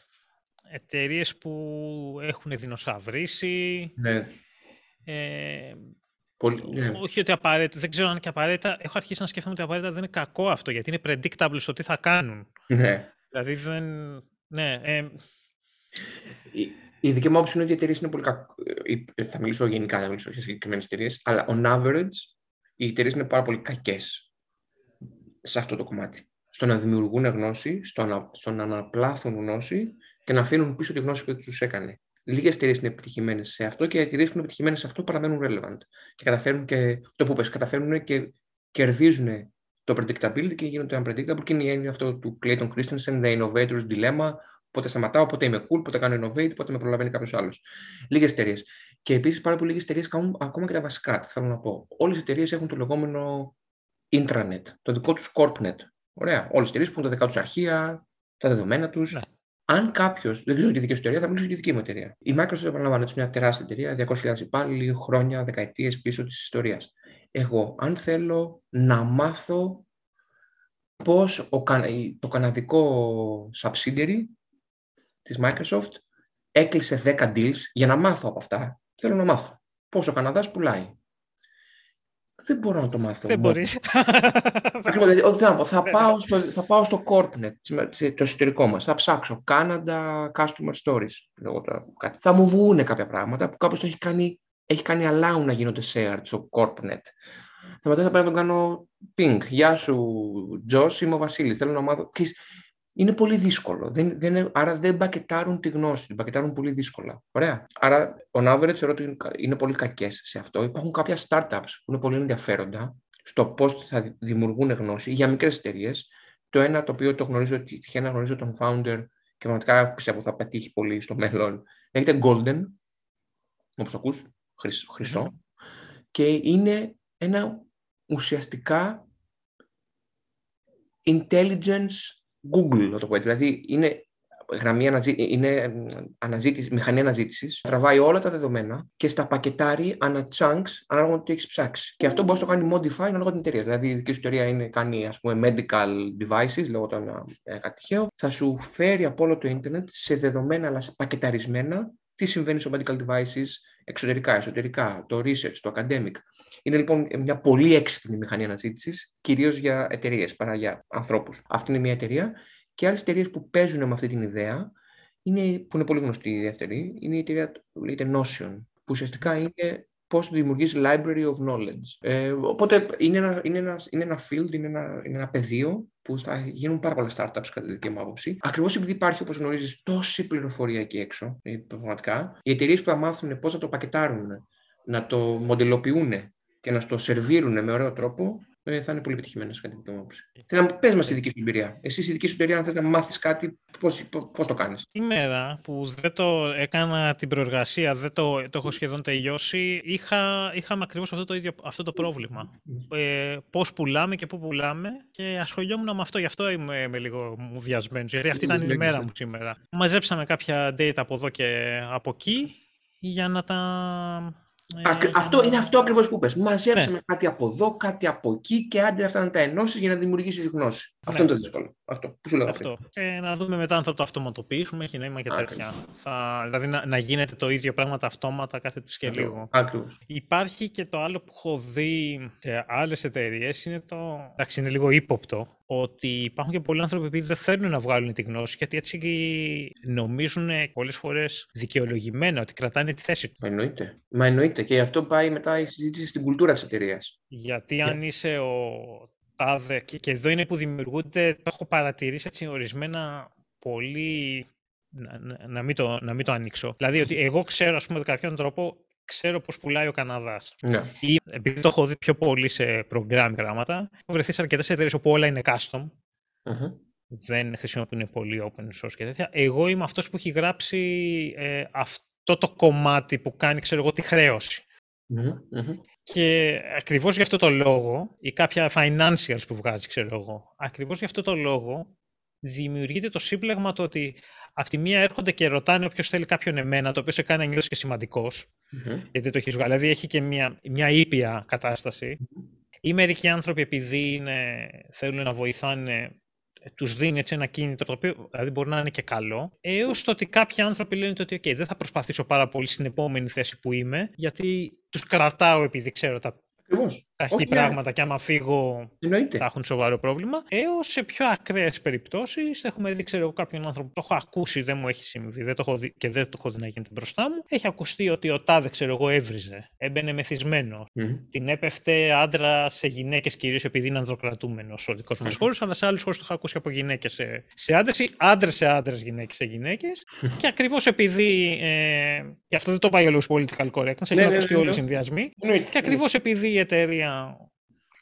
Speaker 1: εταιρείες που έχουν δεινοσαυρίσει,
Speaker 2: ναι.
Speaker 1: ε,
Speaker 2: Πολύ, ναι.
Speaker 1: όχι ότι απαραίτητα, δεν ξέρω αν είναι και απαραίτητα, έχω αρχίσει να σκέφτομαι ότι απαραίτητα δεν είναι κακό αυτό, γιατί είναι predictable στο τι θα κάνουν.
Speaker 2: ναι.
Speaker 1: Δηλαδή δεν... Ναι, ε,
Speaker 2: Η, η δική μου άποψη είναι ότι οι εταιρείες είναι πολύ κακ... ε, Θα μιλήσω γενικά, δεν θα μιλήσω για συγκεκριμένες εταιρείες, αλλά on average οι εταιρείες είναι πάρα πολύ κακές σε αυτό το κομμάτι. Στο να δημιουργούν γνώση, στο να, στο να αναπλάθουν γνώση και να αφήνουν πίσω τη γνώση που τους έκανε. Λίγες εταιρείες είναι επιτυχημένες σε αυτό και οι εταιρείες που είναι επιτυχημένες σε αυτό παραμένουν relevant. Και καταφέρνουν και το που πες, καταφέρνουν και κερδίζουν το predictability και γίνονται unpredictable. Και είναι η έννοια αυτό του Clayton Christensen, The Innovator's Dilemma. Πότε σταματάω, πότε είμαι cool, πότε κάνω innovate, πότε με προλαβαίνει κάποιος άλλος. Λίγες εταιρείες. Και επίσης πάρα πολύ λίγε εταιρείες κάνουν ακόμα και τα βασικά. Θέλω να πω. Όλες οι εταιρείες έχουν το λεγόμενο intranet, το δικό τους corpnet. Ωραία. Όλες οι εταιρείες που έχουν τα δικά τους αρχεία, τα δεδομένα τους. Ναι. Αν κάποιος δεν ξέρω τη δική σου εταιρεία, θα μιλήσω για τη δική μου εταιρεία. Η Microsoft, επαναλαμβάνω, είναι μια τεράστια εταιρεία, 200.000 υπάλληλοι, χρόνια, δεκαετίες πίσω της ιστορίας. Εγώ, αν θέλω να μάθω πώς το καναδικό subsidiary της Microsoft έκλεισε 10 deals για να μάθω από αυτά. Θέλω να μάθω πώς ο Καναδάς πουλάει δεν μπορώ να το μάθω.
Speaker 1: Δεν μπορείς.
Speaker 2: δηλαδή, θα, θα, πάω στο, θα πάω στο Corpnet, το εσωτερικό μας. Θα ψάξω Canada Customer Stories. Θα μου βγουν κάποια πράγματα που κάποιο έχει κάνει, έχει κάνει allow να γίνονται shared στο Corpnet. Θα μετά θα πρέπει να το κάνω ping. Γεια σου, Τζος, είμαι ο Βασίλης. Θέλω να μάθω είναι πολύ δύσκολο. Δεν, δεν, άρα δεν μπακετάρουν τη γνώση, την μπακετάρουν πολύ δύσκολα. Ωραία. Άρα, ο average θεωρώ ότι είναι πολύ κακές σε αυτό. Υπάρχουν κάποια startups που είναι πολύ ενδιαφέροντα στο πώς θα δημιουργούν γνώση για μικρές εταιρείες. Το ένα το οποίο το γνωρίζω, τυχαία να γνωρίζω τον founder και πραγματικά πιστεύω θα πετύχει πολύ στο μέλλον. Λέγεται Golden, όπως το ακούς, χρυσό. Και είναι ένα ουσιαστικά intelligence Google, να το πω έτσι. Δηλαδή, είναι γραμμή αναζή... είναι αναζήτηση, μηχανή αναζήτησης. Τραβάει όλα τα δεδομένα και στα πακετάρει ανά chunks ανάλογα με το τι έχεις ψάξει. Και αυτό μπορεί να το κάνει modify ανάλογα την εταιρεία. Δηλαδή, η δική σου εταιρεία είναι, κάνει ας πούμε, medical devices, λέγω τώρα ε, κάτι τυχαίο. Θα σου φέρει από όλο το Ιντερνετ σε δεδομένα αλλά σε πακεταρισμένα τι συμβαίνει στο medical devices εξωτερικά, εσωτερικά, το research, το academic. Είναι λοιπόν μια πολύ έξυπνη μηχανή αναζήτησης, κυρίως για εταιρείες παρά για ανθρώπους. Αυτή είναι μια εταιρεία. Και άλλες εταιρείες που παίζουν με αυτή την ιδέα, είναι, που είναι πολύ γνωστή η δεύτερη, είναι η εταιρεία που λέγεται Notion, που ουσιαστικά είναι πώς δημιουργείς library of knowledge. Ε, οπότε είναι ένα, είναι, ένα, είναι ένα field, είναι ένα, είναι ένα πεδίο που θα γίνουν πάρα πολλά startups κατά τη δική μου άποψη. Ακριβώς επειδή υπάρχει, όπως γνωρίζεις, τόση πληροφορία εκεί έξω, ε, πραγματικά, οι εταιρείες που θα μάθουν πώς να το πακετάρουν, να το μοντελοποιούν και να το σερβίρουν με ωραίο τρόπο, ε, θα είναι πολύ επιτυχημένε κατά την άποψη. Θέλω να πες μας τη δική σου εμπειρία. Εσύ, η δική σου εμπειρία, αν θες να μάθεις κάτι, πώς το κάνεις;
Speaker 1: Σήμερα που δεν το έκανα την προεργασία, δεν το, το έχω σχεδόν τελειώσει, είχα, είχαμε ακριβώς αυτό, το ίδιο, αυτό το πρόβλημα. Ε, πώς πουλάμε και πού πουλάμε και ασχολιόμουν με αυτό. Γι' αυτό είμαι, είμαι λίγο μουδιασμένος. Γιατί αυτή ήταν η μέρα μου σήμερα. Μαζέψαμε κάποια data από εδώ και από εκεί για να τα
Speaker 2: ε, αυτό είναι αυτό ακριβώς που πες. Μαζέψαμε ναι. κάτι από εδώ, κάτι από εκεί και άντε αυτά να τα ενώσεις για να δημιουργήσεις γνώση. Αυτό ναι. είναι το δύσκολο. Αυτό που σου λέω.
Speaker 1: Αυτό. Και να δούμε μετά αν θα το αυτοματοποιήσουμε, έχει νόημα και τέτοια. Θα, δηλαδή να, να, γίνεται το ίδιο πράγμα αυτόματα κάθε τη και λίγο.
Speaker 2: Ακριβώς.
Speaker 1: Υπάρχει και το άλλο που έχω δει σε άλλες εταιρείες, είναι το. Εντάξει, είναι λίγο ύποπτο. Ότι υπάρχουν και πολλοί άνθρωποι που δεν θέλουν να βγάλουν τη γνώση, γιατί έτσι νομίζουν πολλές φορές δικαιολογημένα ότι κρατάνε τη θέση τους.
Speaker 2: Μα εννοείται. Μα εννοείται. Και αυτό πάει μετά η συζήτηση στην κουλτούρα της εταιρείας.
Speaker 1: Γιατί αν είσαι ο τάδε, και, και εδώ είναι που δημιουργούνται, το έχω παρατηρήσει έτσι ορισμένα πολύ να, να, μην το, να μην το ανοίξω. Δηλαδή ότι εγώ ξέρω, ας πούμε, με κάποιον τρόπο ξέρω πώς πουλάει ο Καναδάς.
Speaker 2: Ναι.
Speaker 1: Ή επειδή το έχω δει πιο πολύ σε programming γράμματα, έχω βρεθεί σε αρκετές εταιρείες όπου όλα είναι custom. Δεν χρησιμοποιούν πολύ open source και τέτοια. Εγώ είμαι αυτός που έχει γράψει ε, αυτό το κομμάτι που κάνει, ξέρω εγώ, τη χρέωση. Και ακριβώς για αυτό το λόγο, ή κάποια financials που βγάζει, ξέρω εγώ, ακριβώς για αυτό το λόγο δημιουργείται το σύμπλεγμα το ότι από τη μία έρχονται και ρωτάνε όποιος θέλει κάποιον εμένα, το οποίο σε κάνει να νιώσει και σημαντικός, γιατί το έχεις βγάλει. Δηλαδή έχει και μια, μια ήπια κατάσταση. Ή μερικοί άνθρωποι, επειδή είναι, θέλουν να βοηθάνε τους δίνει έτσι ένα κίνητρο, το οποίο δηλαδή μπορεί να είναι και καλό, έως το ότι κάποιοι άνθρωποι λένε ότι okay, δεν θα προσπαθήσω πάρα πολύ στην επόμενη θέση που είμαι, γιατί τους κρατάω επειδή ξέρω τα, τα
Speaker 2: Όχι,
Speaker 1: χει
Speaker 2: ναι.
Speaker 1: πράγματα και άμα φύγω
Speaker 2: Εννοείται.
Speaker 1: θα έχουν σοβαρό πρόβλημα, έως σε πιο ακραίες περιπτώσεις. Έχουμε δει, ξέρω εγώ, κάποιον άνθρωπο, το έχω ακούσει, δεν μου έχει συμβεί δεν το έχω δει, και δεν το έχω δει να γίνεται μπροστά μου. Έχει ακουστεί ότι ο τάδε, ξέρω εγώ, έβριζε, έμπαινε μεθυσμένο.
Speaker 2: Μμμ.
Speaker 1: Την έπεφτε άντρα σε γυναίκες, κυρίως επειδή είναι ανδροκρατούμενος ο δικός μας χώρος, αλλά σε άλλους χώρους το έχω ακούσει από γυναίκες σε, σε άντρες ή άντρες σε άντρες, γυναίκες σε γυναίκες. και ακριβώς επειδή. Ε, και αυτό δεν το πάει για λόγους political correctness,
Speaker 2: Ναι,
Speaker 1: έχουν
Speaker 2: ναι,
Speaker 1: ακουστεί
Speaker 2: ναι,
Speaker 1: όλοι οι
Speaker 2: ναι.
Speaker 1: συνδυασμοί.
Speaker 2: Εννοείται.
Speaker 1: Και ακριβώς επειδή η εταιρεία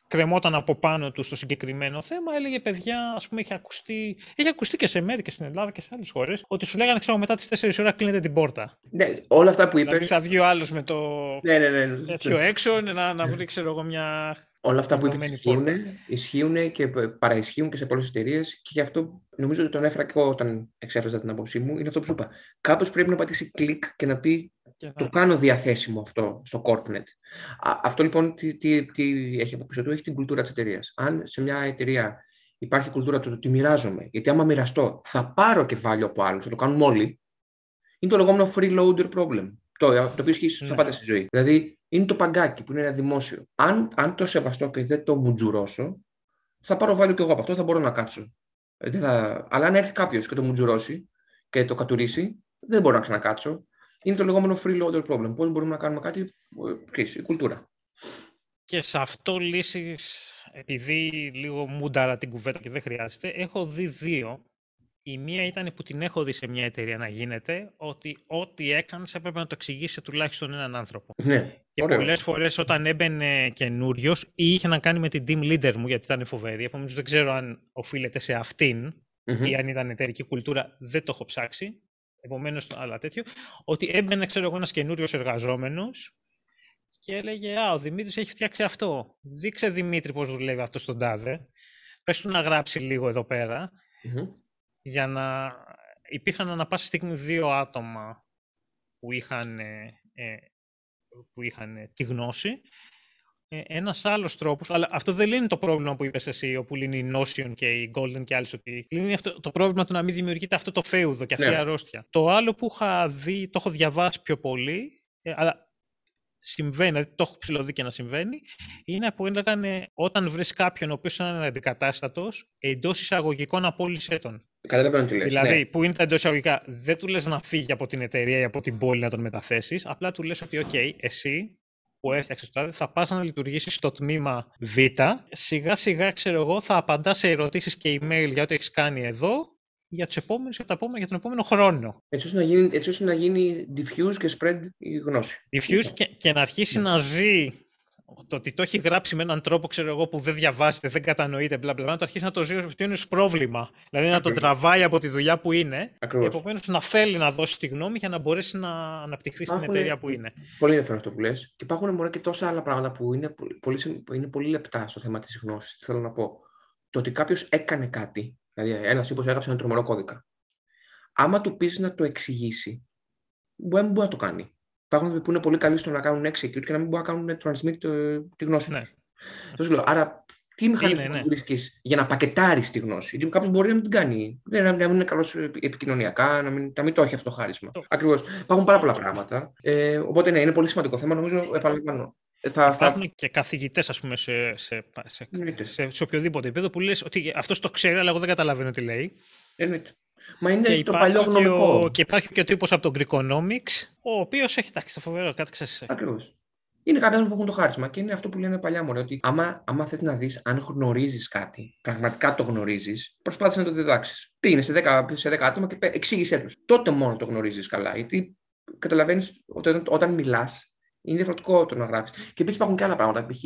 Speaker 1: κρεμόταν από πάνω του στο συγκεκριμένο θέμα, έλεγε παιδιά, ας πούμε, έχει ακουστεί, έχει ακουστεί και σε μέρη και στην Ελλάδα και σε άλλες χώρες, ότι σου λέγανε, ξέρω, μετά τις 4 ώρα κλείνετε την πόρτα.
Speaker 2: Ναι, όλα αυτά που
Speaker 1: Δηλαδή
Speaker 2: είπες...
Speaker 1: θα βγει ο άλλος με το
Speaker 2: Ναι, ναι, ναι, ναι.
Speaker 1: τέτοιο έξω να, να βρει, ξέρω εγώ, μια.
Speaker 2: Όλα αυτά που είπες
Speaker 1: Δεδομένη
Speaker 2: ισχύουν,
Speaker 1: πόρτα.
Speaker 2: ισχύουν και π- παραισχύουν και σε πολλές εταιρείες και γι' αυτό νομίζω ότι τον έφερα και εγώ όταν εξέφρασα την άποψή μου. Είναι αυτό που σου είπα. Κάποιο πρέπει να πατήσει κλικ και να πει
Speaker 1: Και
Speaker 2: το
Speaker 1: να-
Speaker 2: κάνω διαθέσιμο αυτό στο CorpNet. Α, αυτό λοιπόν τι, τι, τι έχει από πίσω του, έχει την κουλτούρα της εταιρείας. Αν σε μια εταιρεία υπάρχει κουλτούρα του ότι μοιράζομαι, γιατί άμα μοιραστώ θα πάρω κεφάλαιο από άλλους, θα το κάνουμε όλοι, είναι το λεγόμενο freeloader problem. Το, το οποίο ισχύει στα
Speaker 1: Ναι.
Speaker 2: πάντα στη ζωή. Δηλαδή είναι το παγκάκι που είναι ένα δημόσιο. Αν, αν το σεβαστώ και δεν το μουτζουρώσω, θα πάρω value και εγώ από αυτό, θα μπορώ να κάτσω. Ε, δεν θα... Αλλά αν έρθει κάποιος και το μουτζουρώσει και το κατουρίσει, δεν μπορώ να ξανακάτσω. Είναι το λεγόμενο freeloader problem. Πώς μπορούμε να κάνουμε κάτι, ε, ξέρεις, η κουλτούρα.
Speaker 1: Και σε αυτό λύσεις, επειδή λίγο μούνταρα την κουβέντα και δεν χρειάζεται, έχω δει δύο. Η μία ήταν που την έχω δει σε μια εταιρεία να γίνεται, ότι ό,τι έκανες έπρεπε να το εξηγήσει σε τουλάχιστον έναν άνθρωπο.
Speaker 2: Ναι,
Speaker 1: Και
Speaker 2: ωραίο.
Speaker 1: πολλές φορές όταν έμπαινε καινούριος ή είχε να κάνει με την team leader μου, γιατί ήταν φοβερή, επομένως δεν ξέρω αν οφείλεται σε αυτήν
Speaker 2: Μμμ.
Speaker 1: ή αν ήταν εταιρική κουλτούρα, δεν το έχω ψάξει. Επομένως, αλλά τέτοιο. Ότι έμπαινε, ξέρω εγώ, ένας καινούριος εργαζόμενος και έλεγε Α, ο Δημήτρης έχει φτιάξει αυτό. Δείξε Δημήτρη πώς δουλεύει αυτό στον τάδε. Πες του να γράψει λίγο εδώ πέρα
Speaker 2: Μμμ.
Speaker 1: για να υπήρχαν ανα πάσα στιγμή δύο άτομα που είχαν, ε, ε, που είχαν ε, τη γνώση. Ε, ένας άλλος τρόπος, αλλά αυτό δεν λύνει το πρόβλημα που είπες εσύ, όπου λύνει η Notion και η Golden και άλλες, ότι λύνει αυτό, το πρόβλημα του να μην δημιουργείται αυτό το φέουδο και αυτή
Speaker 2: Ναι.
Speaker 1: η αρρώστια. Το άλλο που είχα δει, το έχω διαβάσει πιο πολύ, ε, αλλά συμβαίνει, δηλαδή το έχω ψηλωδεί και να συμβαίνει, είναι που έλεγαν όταν βρεις κάποιον ο οποίος είναι αντικατάστατος, εντός εισαγωγικών απόλυσέ τον.
Speaker 2: Καταλαβαίνω τι λες.
Speaker 1: Δηλαδή,
Speaker 2: ναι.
Speaker 1: που είναι τα εντός εισαγωγικά, δεν του λες να φύγει από την εταιρεία ή από την πόλη να τον μεταθέσεις, απλά του λες ότι, OK, εσύ που έφτιαξες το τάδε, θα πας να λειτουργήσεις στο τμήμα Β. Σιγά σιγά, ξέρω εγώ, θα απαντάς σε ερωτήσεις και email για ό,τι έχεις κάνει εδώ, για, τους επόμενους, για, τα επόμενα, για τον επόμενο χρόνο.
Speaker 2: Έτσι ώστε, να γίνει, έτσι ώστε να γίνει diffuse και spread η γνώση.
Speaker 1: Diffuse και, και να αρχίσει να ζει το ότι το έχει γράψει με έναν τρόπο, ξέρω εγώ, που δεν διαβάζεται, δεν κατανοείται, μπλα μπλα, μπλα, να το αρχίσει να το ζει ως είναι ως πρόβλημα. Δηλαδή να τον
Speaker 2: Ακριβώς.
Speaker 1: τραβάει από τη δουλειά που είναι
Speaker 2: Ακριβώς.
Speaker 1: Επομένως, να θέλει να δώσει τη γνώμη για να μπορέσει να αναπτυχθεί στην
Speaker 2: Υπάρχουν-
Speaker 1: εταιρεία που είναι.
Speaker 2: Πολύ ενδιαφέρον αυτό που λες. Και υπάρχουν μόνο και τόσα άλλα πράγματα που είναι πολύ, πολύ, συμ- που είναι πολύ λεπτά στο θέμα της γνώσης. Θέλω να πω. Το ότι κάποιος έκανε κάτι, δηλαδή ένας τύπος έγραψε ένα τρομερό κώδικα. Άμα του πεις να το εξηγήσει, μπορεί, μπορεί να το κάνει. Υπάρχουν άνθρωποι που είναι πολύ καλοί στο να κάνουν execute και να μην μπορούν να κάνουν transmit ε, τη γνώση
Speaker 1: Ναι.
Speaker 2: τους. Αυτό σου λέω. Άρα, τι μηχανισμό
Speaker 1: ναι.
Speaker 2: βρίσκεις για να πακετάρεις τη γνώση; Γιατί κάποιος μπορεί να μην την κάνει. Δεν, να, να μην είναι καλός επικοινωνιακά, να μην, να μην το έχει αυτό το χάρισμα.
Speaker 1: Το-
Speaker 2: Ακριβώς. Υπάρχουν πάρα πολλά πράγματα. Ε, οπότε, ναι, είναι πολύ σημαντικό θέμα. Νομίζω, επαναλαμβάνω. ε, Θα, θα,
Speaker 1: Υπάρχουν και καθηγητές, ας πούμε, σε, σε, σε,
Speaker 2: Εννοείται.
Speaker 1: σε, σε οποιοδήποτε επίπεδο που λες ότι αυτό το ξέρει, αλλά εγώ δεν καταλαβαίνω τι λέει.
Speaker 2: εννοείται. Μα είναι
Speaker 1: και,
Speaker 2: το παλιό
Speaker 1: υπάρχει και,
Speaker 2: γνωμικό.
Speaker 1: ο, και υπάρχει και ο τύπος από τον Greekonomics, ο οποίος έχει εντάξει, το φοβερό κάτι ξέρεις,
Speaker 2: Ακριβώς. Είναι κάποιοι άνθρωποι που έχουν το χάρισμα και είναι αυτό που λένε παλιά μου. Ότι άμα, άμα θες να δεις αν γνωρίζεις κάτι, πραγματικά το γνωρίζεις, προσπάθησε να το διδάξεις. Πήγαινε σε 10, σε 10 άτομα και πέ- εξήγησέ τους. Τότε μόνο το γνωρίζεις καλά. Γιατί καταλαβαίνεις ότι όταν μιλάς, είναι διαφορετικό το να γράφεις. Και επίσης υπάρχουν και άλλα πράγματα. Π.χ.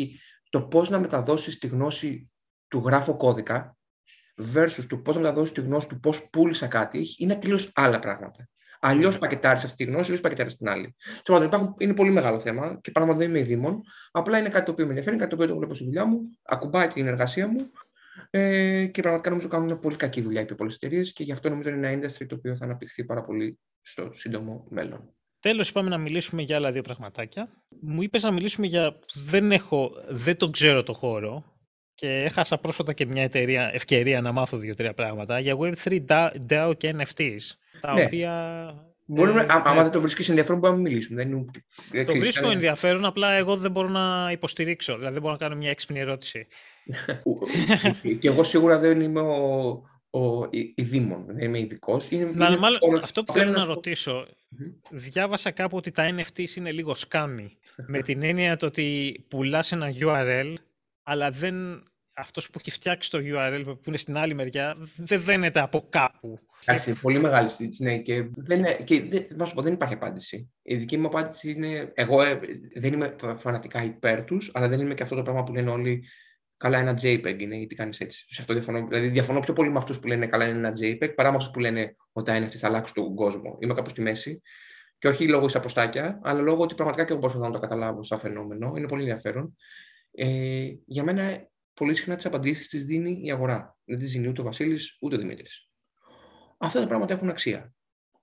Speaker 2: το πώς να μεταδώσεις τη γνώση του γράφω κώδικα versus το πώς να μεταδώσει τη γνώση του πώς πούλησα κάτι είναι τελείως άλλα πράγματα. Αλλιώς πακετάρει αυτή τη γνώση, αλλιώς πακετάρει την άλλη. Τέλος πάντων, υπάρχουν- είναι πολύ μεγάλο θέμα και πάνω δεν είμαι δήμον. Απλά είναι κάτι το οποίο με ενδιαφέρει, κάτι το οποίο το βλέπω στη δουλειά μου, ακουμπάει την εργασία μου ε, και πραγματικά νομίζω κάνουν μια πολύ κακή δουλειά οι πολλέ εταιρείες και γι' αυτό νομίζω είναι ένα industry το οποίο θα αναπτυχθεί πάρα πολύ στο σύντομο μέλλον.
Speaker 1: Τέλος, είπαμε να μιλήσουμε για άλλα δύο πραγματάκια. Μου είπες να μιλήσουμε για... Δεν, έχω... δεν τον ξέρω το χώρο και έχασα πρόσφατα και μια εταιρεία, ευκαιρία να μάθω δύο-τρία πράγματα για Web3 DAO- DAO και NFTs, τα
Speaker 2: Ναι.
Speaker 1: οποία
Speaker 2: Μπορούμε,
Speaker 1: Ε,
Speaker 2: α- άμα
Speaker 1: ναι.
Speaker 2: δεν το βρίσκεις ενδιαφέρον, μπορούμε να μιλήσουμε. Δεν είναι...
Speaker 1: Το βρίσκω ενδιαφέρον, απλά εγώ δεν μπορώ να υποστηρίξω. Δηλαδή δεν μπορώ να κάνω μια έξυπνη ερώτηση.
Speaker 2: Και εγώ σίγουρα δεν είμαι ο, ο, η, η δήμον, δεν είμαι ειδικός.
Speaker 1: Να, μάλλον, αυτό που θέλω να
Speaker 2: σου-
Speaker 1: ρωτήσω,
Speaker 2: Μμμ.
Speaker 1: διάβασα κάπου ότι τα NFTs είναι λίγο σκάμι. με την έννοια το ότι πουλάς ένα URL, αλλά δεν, αυτός που έχει φτιάξει το URL που είναι στην άλλη μεριά, δεν δένεται από κάπου.
Speaker 2: Εντάξει, πολύ μεγάλη συζήτηση, ναι, και, δεν, είναι- και δεν, να σου πω, δεν υπάρχει απάντηση. Η δική μου απάντηση είναι, εγώ ε, δεν είμαι φα- φανατικά υπέρ τους, αλλά δεν είμαι και αυτό το πράγμα που λένε όλοι, καλά ένα JPEG είναι, γιατί κάνεις έτσι. Σε αυτό διαφωνώ, δηλαδή διαφωνώ πιο πολύ με αυτούς που λένε καλά είναι ένα JPEG, παρά με αυτούς που λένε ότι τα NFT θα αλλάξουν τον κόσμο. Είμαι κάπου στη μέση. Και όχι λόγω εισαποστάκια, αλλά λόγω ότι πραγματικά και εγώ προσπαθώ να το καταλάβω σαν φαινόμενο. Είναι πολύ ενδιαφέρον. Ε, για μένα, πολύ συχνά τις απαντήσεις τις δίνει η αγορά. Δεν τις δίνει ούτε ο Βασίλης ούτε ο Δημήτρης. Αυτά τα πράγματα έχουν αξία.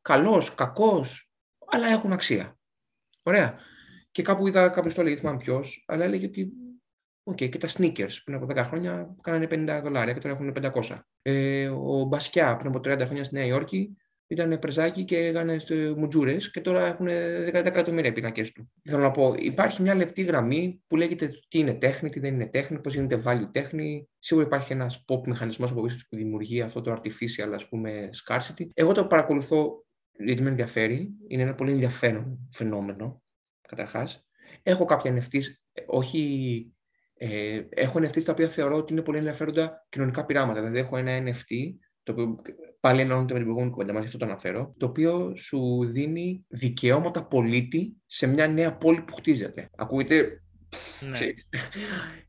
Speaker 2: Καλός, κακός, αλλά έχουν αξία. Ωραία. Και κάπου είδα κάποιος το έλεγε, δεν θυμάμαι ποιος, αλλά έλεγε ότι. Οκ, και τα sneakers πριν από 10 χρόνια κάνανε 50 δολάρια και τώρα έχουν 500. Ε, ο Μπασκιά πριν από 30 χρόνια στη Νέα Υόρκη ήταν πρεζάκι και έκανε μουτζούρες και τώρα έχουν 10 εκατομμύρια πίνακε του. Θέλω να πω, υπάρχει μια λεπτή γραμμή που λέγεται τι είναι τέχνη, τι δεν είναι τέχνη, πώς γίνεται value τέχνη. Σίγουρα υπάρχει ένας pop μηχανισμός από πίσω που δημιουργεί αυτό το artificial, ας πούμε, scarcity. Εγώ το παρακολουθώ γιατί με ενδιαφέρει. Είναι ένα πολύ ενδιαφέρον φαινόμενο, καταρχάς. Έχω κάποια NFTs, ε, όχι. Ε, έχω NFTs τα οποία θεωρώ ότι είναι πολύ ενδιαφέροντα κοινωνικά πειράματα. Δηλαδή, έχω ένα NFT το οποίο πάλι ενώνεται με την προηγούμενη κουβέντα μας, γι' αυτό το αναφέρω, το οποίο σου δίνει δικαιώματα πολίτη σε μια νέα πόλη που χτίζεται. Ακούγεται.
Speaker 1: Ναι.
Speaker 2: ξέρεις.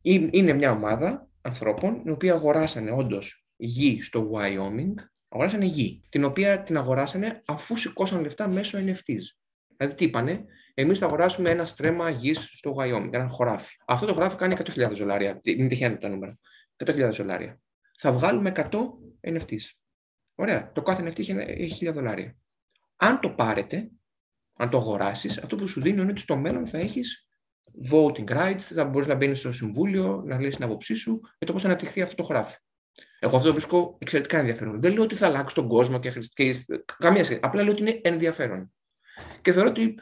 Speaker 2: Είναι είναι μια ομάδα ανθρώπων οι οποίοι αγοράσανε όντως γη στο Wyoming, αγοράσανε γη, την οποία την αγοράσανε αφού σηκώσαν λεφτά μέσω NFTs. Δηλαδή, τι είπανε, εμείς θα αγοράσουμε ένα στρέμμα γης στο Wyoming, ένα χωράφι. Αυτό το χωράφι κάνει 100.000 δολάρια. Είναι τυχαία τα νούμερα. 100.000 δολάρια. Θα βγάλουμε 100 NFTs. Ωραία. Το κάθε NFT έχει ένα- έχει 1000 δολάρια. Αν το πάρετε, αν το αγοράσεις, αυτό που σου δίνει είναι ότι στο μέλλον θα έχεις voting rights, θα μπορείς να μπαίνεις στο συμβούλιο, να λύσει την άποψή σου για το πώς θα αναπτυχθεί αυτό το χωράφι. Εγώ αυτό το βρίσκω εξαιρετικά ενδιαφέρον. Δεν λέω ότι θα αλλάξει τον κόσμο και, χρησι- και καμία σχέση. Απλά λέω ότι είναι ενδιαφέρον. Και θεωρώ ότι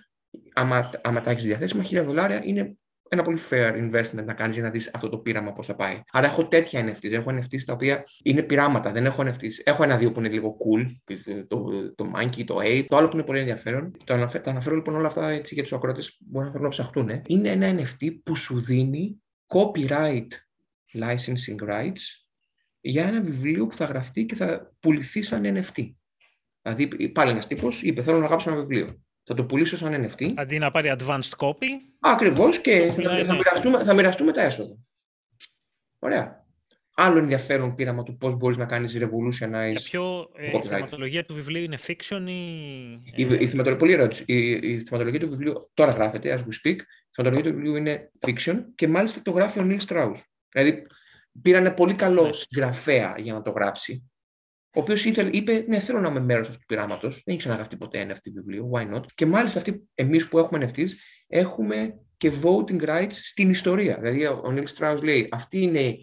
Speaker 2: άμα, άμα τα έχεις διαθέσιμα, 1000 δολάρια είναι ένα πολύ fair investment να κάνεις για να δεις αυτό το πείραμα πώς θα πάει. Άρα έχω τέτοια NFTs. Έχω NFTs τα οποία είναι πειράματα, δεν έχω NFTs. Έχω ένα-δύο που είναι λίγο cool, το, το Monkey, το Ape. Το άλλο που είναι πολύ ενδιαφέρον. Το αναφέρω, τα αναφέρω λοιπόν όλα αυτά έτσι, για τους ακροατές που μπορεί να θέλουν να ψαχτούν. Είναι ένα NFT που σου δίνει copyright licensing rights για ένα βιβλίο που θα γραφτεί και θα πουληθεί σαν NFT. Δηλαδή, πάλι ένας τύπος είπε: Θέλω να γράψω ένα βιβλίο. Θα το πουλήσω σαν NFT.
Speaker 1: Αντί να πάρει advanced copy,
Speaker 2: Ακριβώς και θα,
Speaker 1: Ναι,
Speaker 2: θα,
Speaker 1: ναι.
Speaker 2: μοιραστούμε, θα μοιραστούμε τα έσοδα. Ωραία. Άλλο ενδιαφέρον πείραμα του πώς μπορείς να κάνεις revolutionize.
Speaker 1: για ποιο ε, η
Speaker 2: copyright.
Speaker 1: θεματολογία του βιβλίου είναι fiction ή...
Speaker 2: Η, η, θεματολογία, πολύ ερώτηση. Η, η θεματολογία του βιβλίου τώρα γράφεται, as we speak. Η θεματολογία του βιβλίου είναι fiction και μάλιστα το γράφει ο Νίλ Στράου. Δηλαδή, πήρανε πολύ καλό
Speaker 1: Ναι.
Speaker 2: συγγραφέα για να το γράψει. Ο οποίος είπε: Ναι, θέλω να είμαι μέρος αυτού του πειράματος. Δεν έχει ξαναγραφτεί ποτέ NFT βιβλίο. Why not? Και μάλιστα εμείς που έχουμε NFTs έχουμε και voting rights στην ιστορία. Δηλαδή, ο Νίλ Στράου λέει: αυτή είναι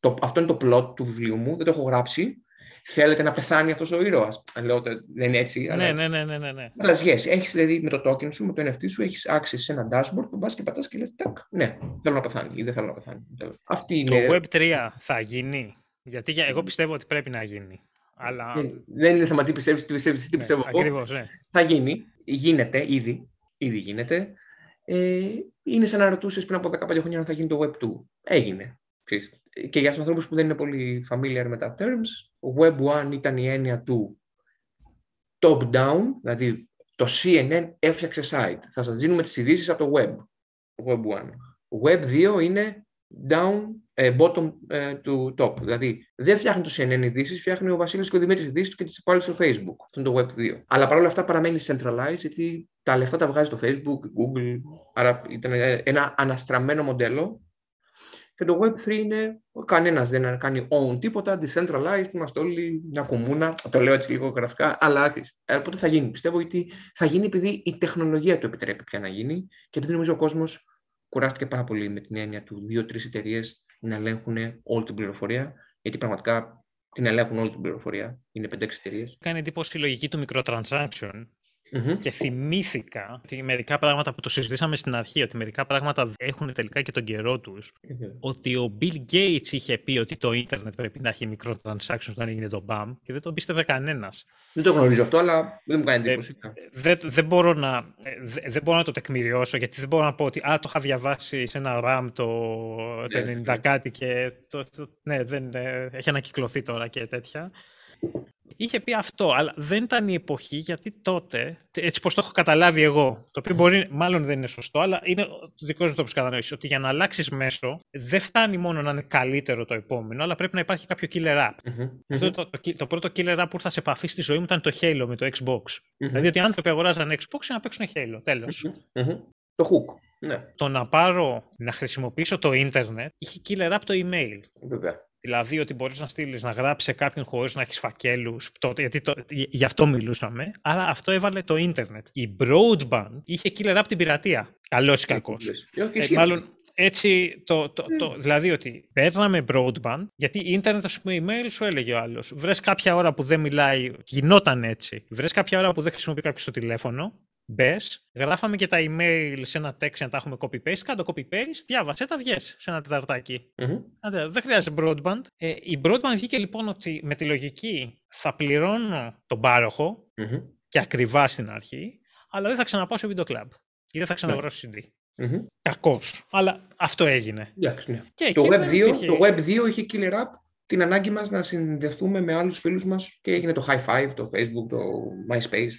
Speaker 2: το, Αυτό είναι το plot του βιβλίου μου, δεν το έχω γράψει. Θέλετε να πεθάνει αυτός ο ήρωας; Λέω ότι δεν είναι έτσι.
Speaker 1: Ναι,
Speaker 2: αλλά...
Speaker 1: ναι, ναι, ναι, ναι, ναι.
Speaker 2: Αλλά yes, έχεις δηλαδή με το token σου, με το NFT σου, έχεις access σε ένα dashboard που πας και πατάς και λες τάκ, ναι, θέλω να πεθάνει ή δεν θέλω να πεθάνει. Αυτή είναι...
Speaker 1: Το Web3 θα γίνει; Γιατί για- εγώ πιστεύω ότι πρέπει να γίνει. Αλλά...
Speaker 2: Δεν, δεν είναι θέμα τι πιστεύεις, τι πιστεύεις, τι
Speaker 1: ναι,
Speaker 2: πιστεύω εγώ.
Speaker 1: ακριβώς, ναι.
Speaker 2: Θα γίνει, γίνεται ήδη, ήδη γίνεται. Ε, είναι σαν να ρωτούσες πριν από 15 χρόνια αν θα γίνει το Web 2. Έγινε. Ξέρεις. Και για τους ανθρώπους που δεν είναι πολύ familiar με τα terms, Web 1 ήταν η έννοια του top-down, δηλαδή το CNN έφτιαξε site. Θα σας δίνουμε τις ειδήσεις από το web. Web 1. Web 2 είναι down, ε, bottom ε, to top. Δηλαδή δεν φτιάχνει το CNN ειδήσεις, φτιάχνει ο Βασίλης και ο Δημήτρης ειδήσεις και τις πάλι στο Facebook. Αυτό είναι το Web 2. Αλλά παρόλα αυτά παραμένει centralized γιατί τα λεφτά τα βγάζει στο Facebook, Google. Άρα ήταν ένα αναστραμμένο μοντέλο. Και το Web3 είναι κανένας δεν κάνει own τίποτα, decentralized, είμαστε όλοι μια κομμούνα. Το λέω έτσι λίγο γραφικά, αλλά ε, πότε θα γίνει. Πιστεύω ότι θα γίνει επειδή η τεχνολογία το επιτρέπει πια να γίνει και επειδή νομίζω ο κόσμος κουράστηκε πάρα πολύ με την έννοια του δύο-τρεις εταιρείες να ελέγχουν όλη την πληροφορία. Γιατί πραγματικά την ελέγχουν όλη την πληροφορία. Είναι 5-6 εταιρείε.
Speaker 1: Κάνει εντύπωση η λογική του microtransaction.
Speaker 2: Μμμ.
Speaker 1: και θυμήθηκα ότι μερικά πράγματα που το συζητήσαμε στην αρχή, ότι μερικά πράγματα έχουν τελικά και τον καιρό τους, ότι ο Bill Gates είχε πει ότι το ίντερνετ πρέπει να έχει microtransactions όταν έγινε το BAM και δεν τον πίστευε κανένας.
Speaker 2: Δεν το γνωρίζω αυτό, αλλά δεν μου κάνει
Speaker 1: Ε,
Speaker 2: εντύπωση.
Speaker 1: Δεν, δεν, μπορώ να, ε, δε- δεν μπορώ να το τεκμηριώσω γιατί δεν μπορώ να πω ότι α, το είχα διαβάσει σε ένα RAM το, το
Speaker 2: Ναι,
Speaker 1: 90 κάτι και το, το- ναι, δεν, ε, έχει ανακυκλωθεί τώρα και τέτοια. Είχε πει αυτό, αλλά δεν ήταν η εποχή γιατί τότε, έτσι πως το έχω καταλάβει εγώ, το οποίο μπορεί, μάλλον δεν είναι σωστό, αλλά είναι ο δικός μου τρόπος κατανόησης, ότι για να αλλάξεις μέσο δεν φτάνει μόνο να είναι καλύτερο το επόμενο, αλλά πρέπει να υπάρχει κάποιο killer app.
Speaker 2: Μμμ.
Speaker 1: Αυτό
Speaker 2: Μμμ.
Speaker 1: το, το, το πρώτο killer app που ήρθα σε επαφή στη ζωή μου ήταν το Halo με το Xbox.
Speaker 2: Μμμ.
Speaker 1: Δηλαδή ότι οι άνθρωποι αγοράζαν Xbox για να παίξουν Halo. Τέλος.
Speaker 2: Μμμ. Μμμ. Το hook. Ναι,
Speaker 1: Το να πάρω, να χρησιμοποιήσω το ίντερνετ, είχε killer app το email.
Speaker 2: βέβαια.
Speaker 1: Δηλαδή ότι μπορείς να στείλεις, να γράψεις σε κάποιον χωρίς να έχεις φακέλους, τότε, γιατί το, γι- γι' αυτό μιλούσαμε, αλλά αυτό έβαλε το ίντερνετ. Η broadband είχε killer app την πειρατεία. Καλός ή κακός.
Speaker 2: Ε, όχι,
Speaker 1: Ε,
Speaker 2: ισχύει.
Speaker 1: μάλλον έτσι, το, το, το, δηλαδή ότι παίρναμε broadband, γιατί ίντερνετ, ας πούμε, email σου έλεγε ο άλλος. Βρες κάποια ώρα που δεν μιλάει, γινόταν έτσι. Βρες κάποια ώρα που δεν χρησιμοποιεί κάποιος το τηλέφωνο, μπες, γράφαμε και τα email σε ένα text για να τα έχουμε copy-paste, κάτω copy-paste, διάβασε τα, βγες σε ένα τεταρτάκι.
Speaker 2: Μμμ.
Speaker 1: Άντε, δεν χρειάζεται broadband. Ε, η broadband βγήκε λοιπόν ότι με τη λογική θα πληρώνω τον πάροχο
Speaker 2: Μμμ.
Speaker 1: και ακριβά στην αρχή, αλλά δεν θα ξαναπάω σε video club ή δεν θα ξαναγοράσω CD.
Speaker 2: Μμμ.
Speaker 1: Κακός. Αλλά αυτό έγινε.
Speaker 2: Εντάξει, ναι.
Speaker 1: Και
Speaker 2: Το
Speaker 1: εκεί δεν
Speaker 2: Web2,
Speaker 1: υπήρχε-
Speaker 2: το Web 2 είχε killer app την ανάγκη μας να συνδεθούμε με άλλους φίλους μας και έγινε το High Five, το Facebook, το MySpace,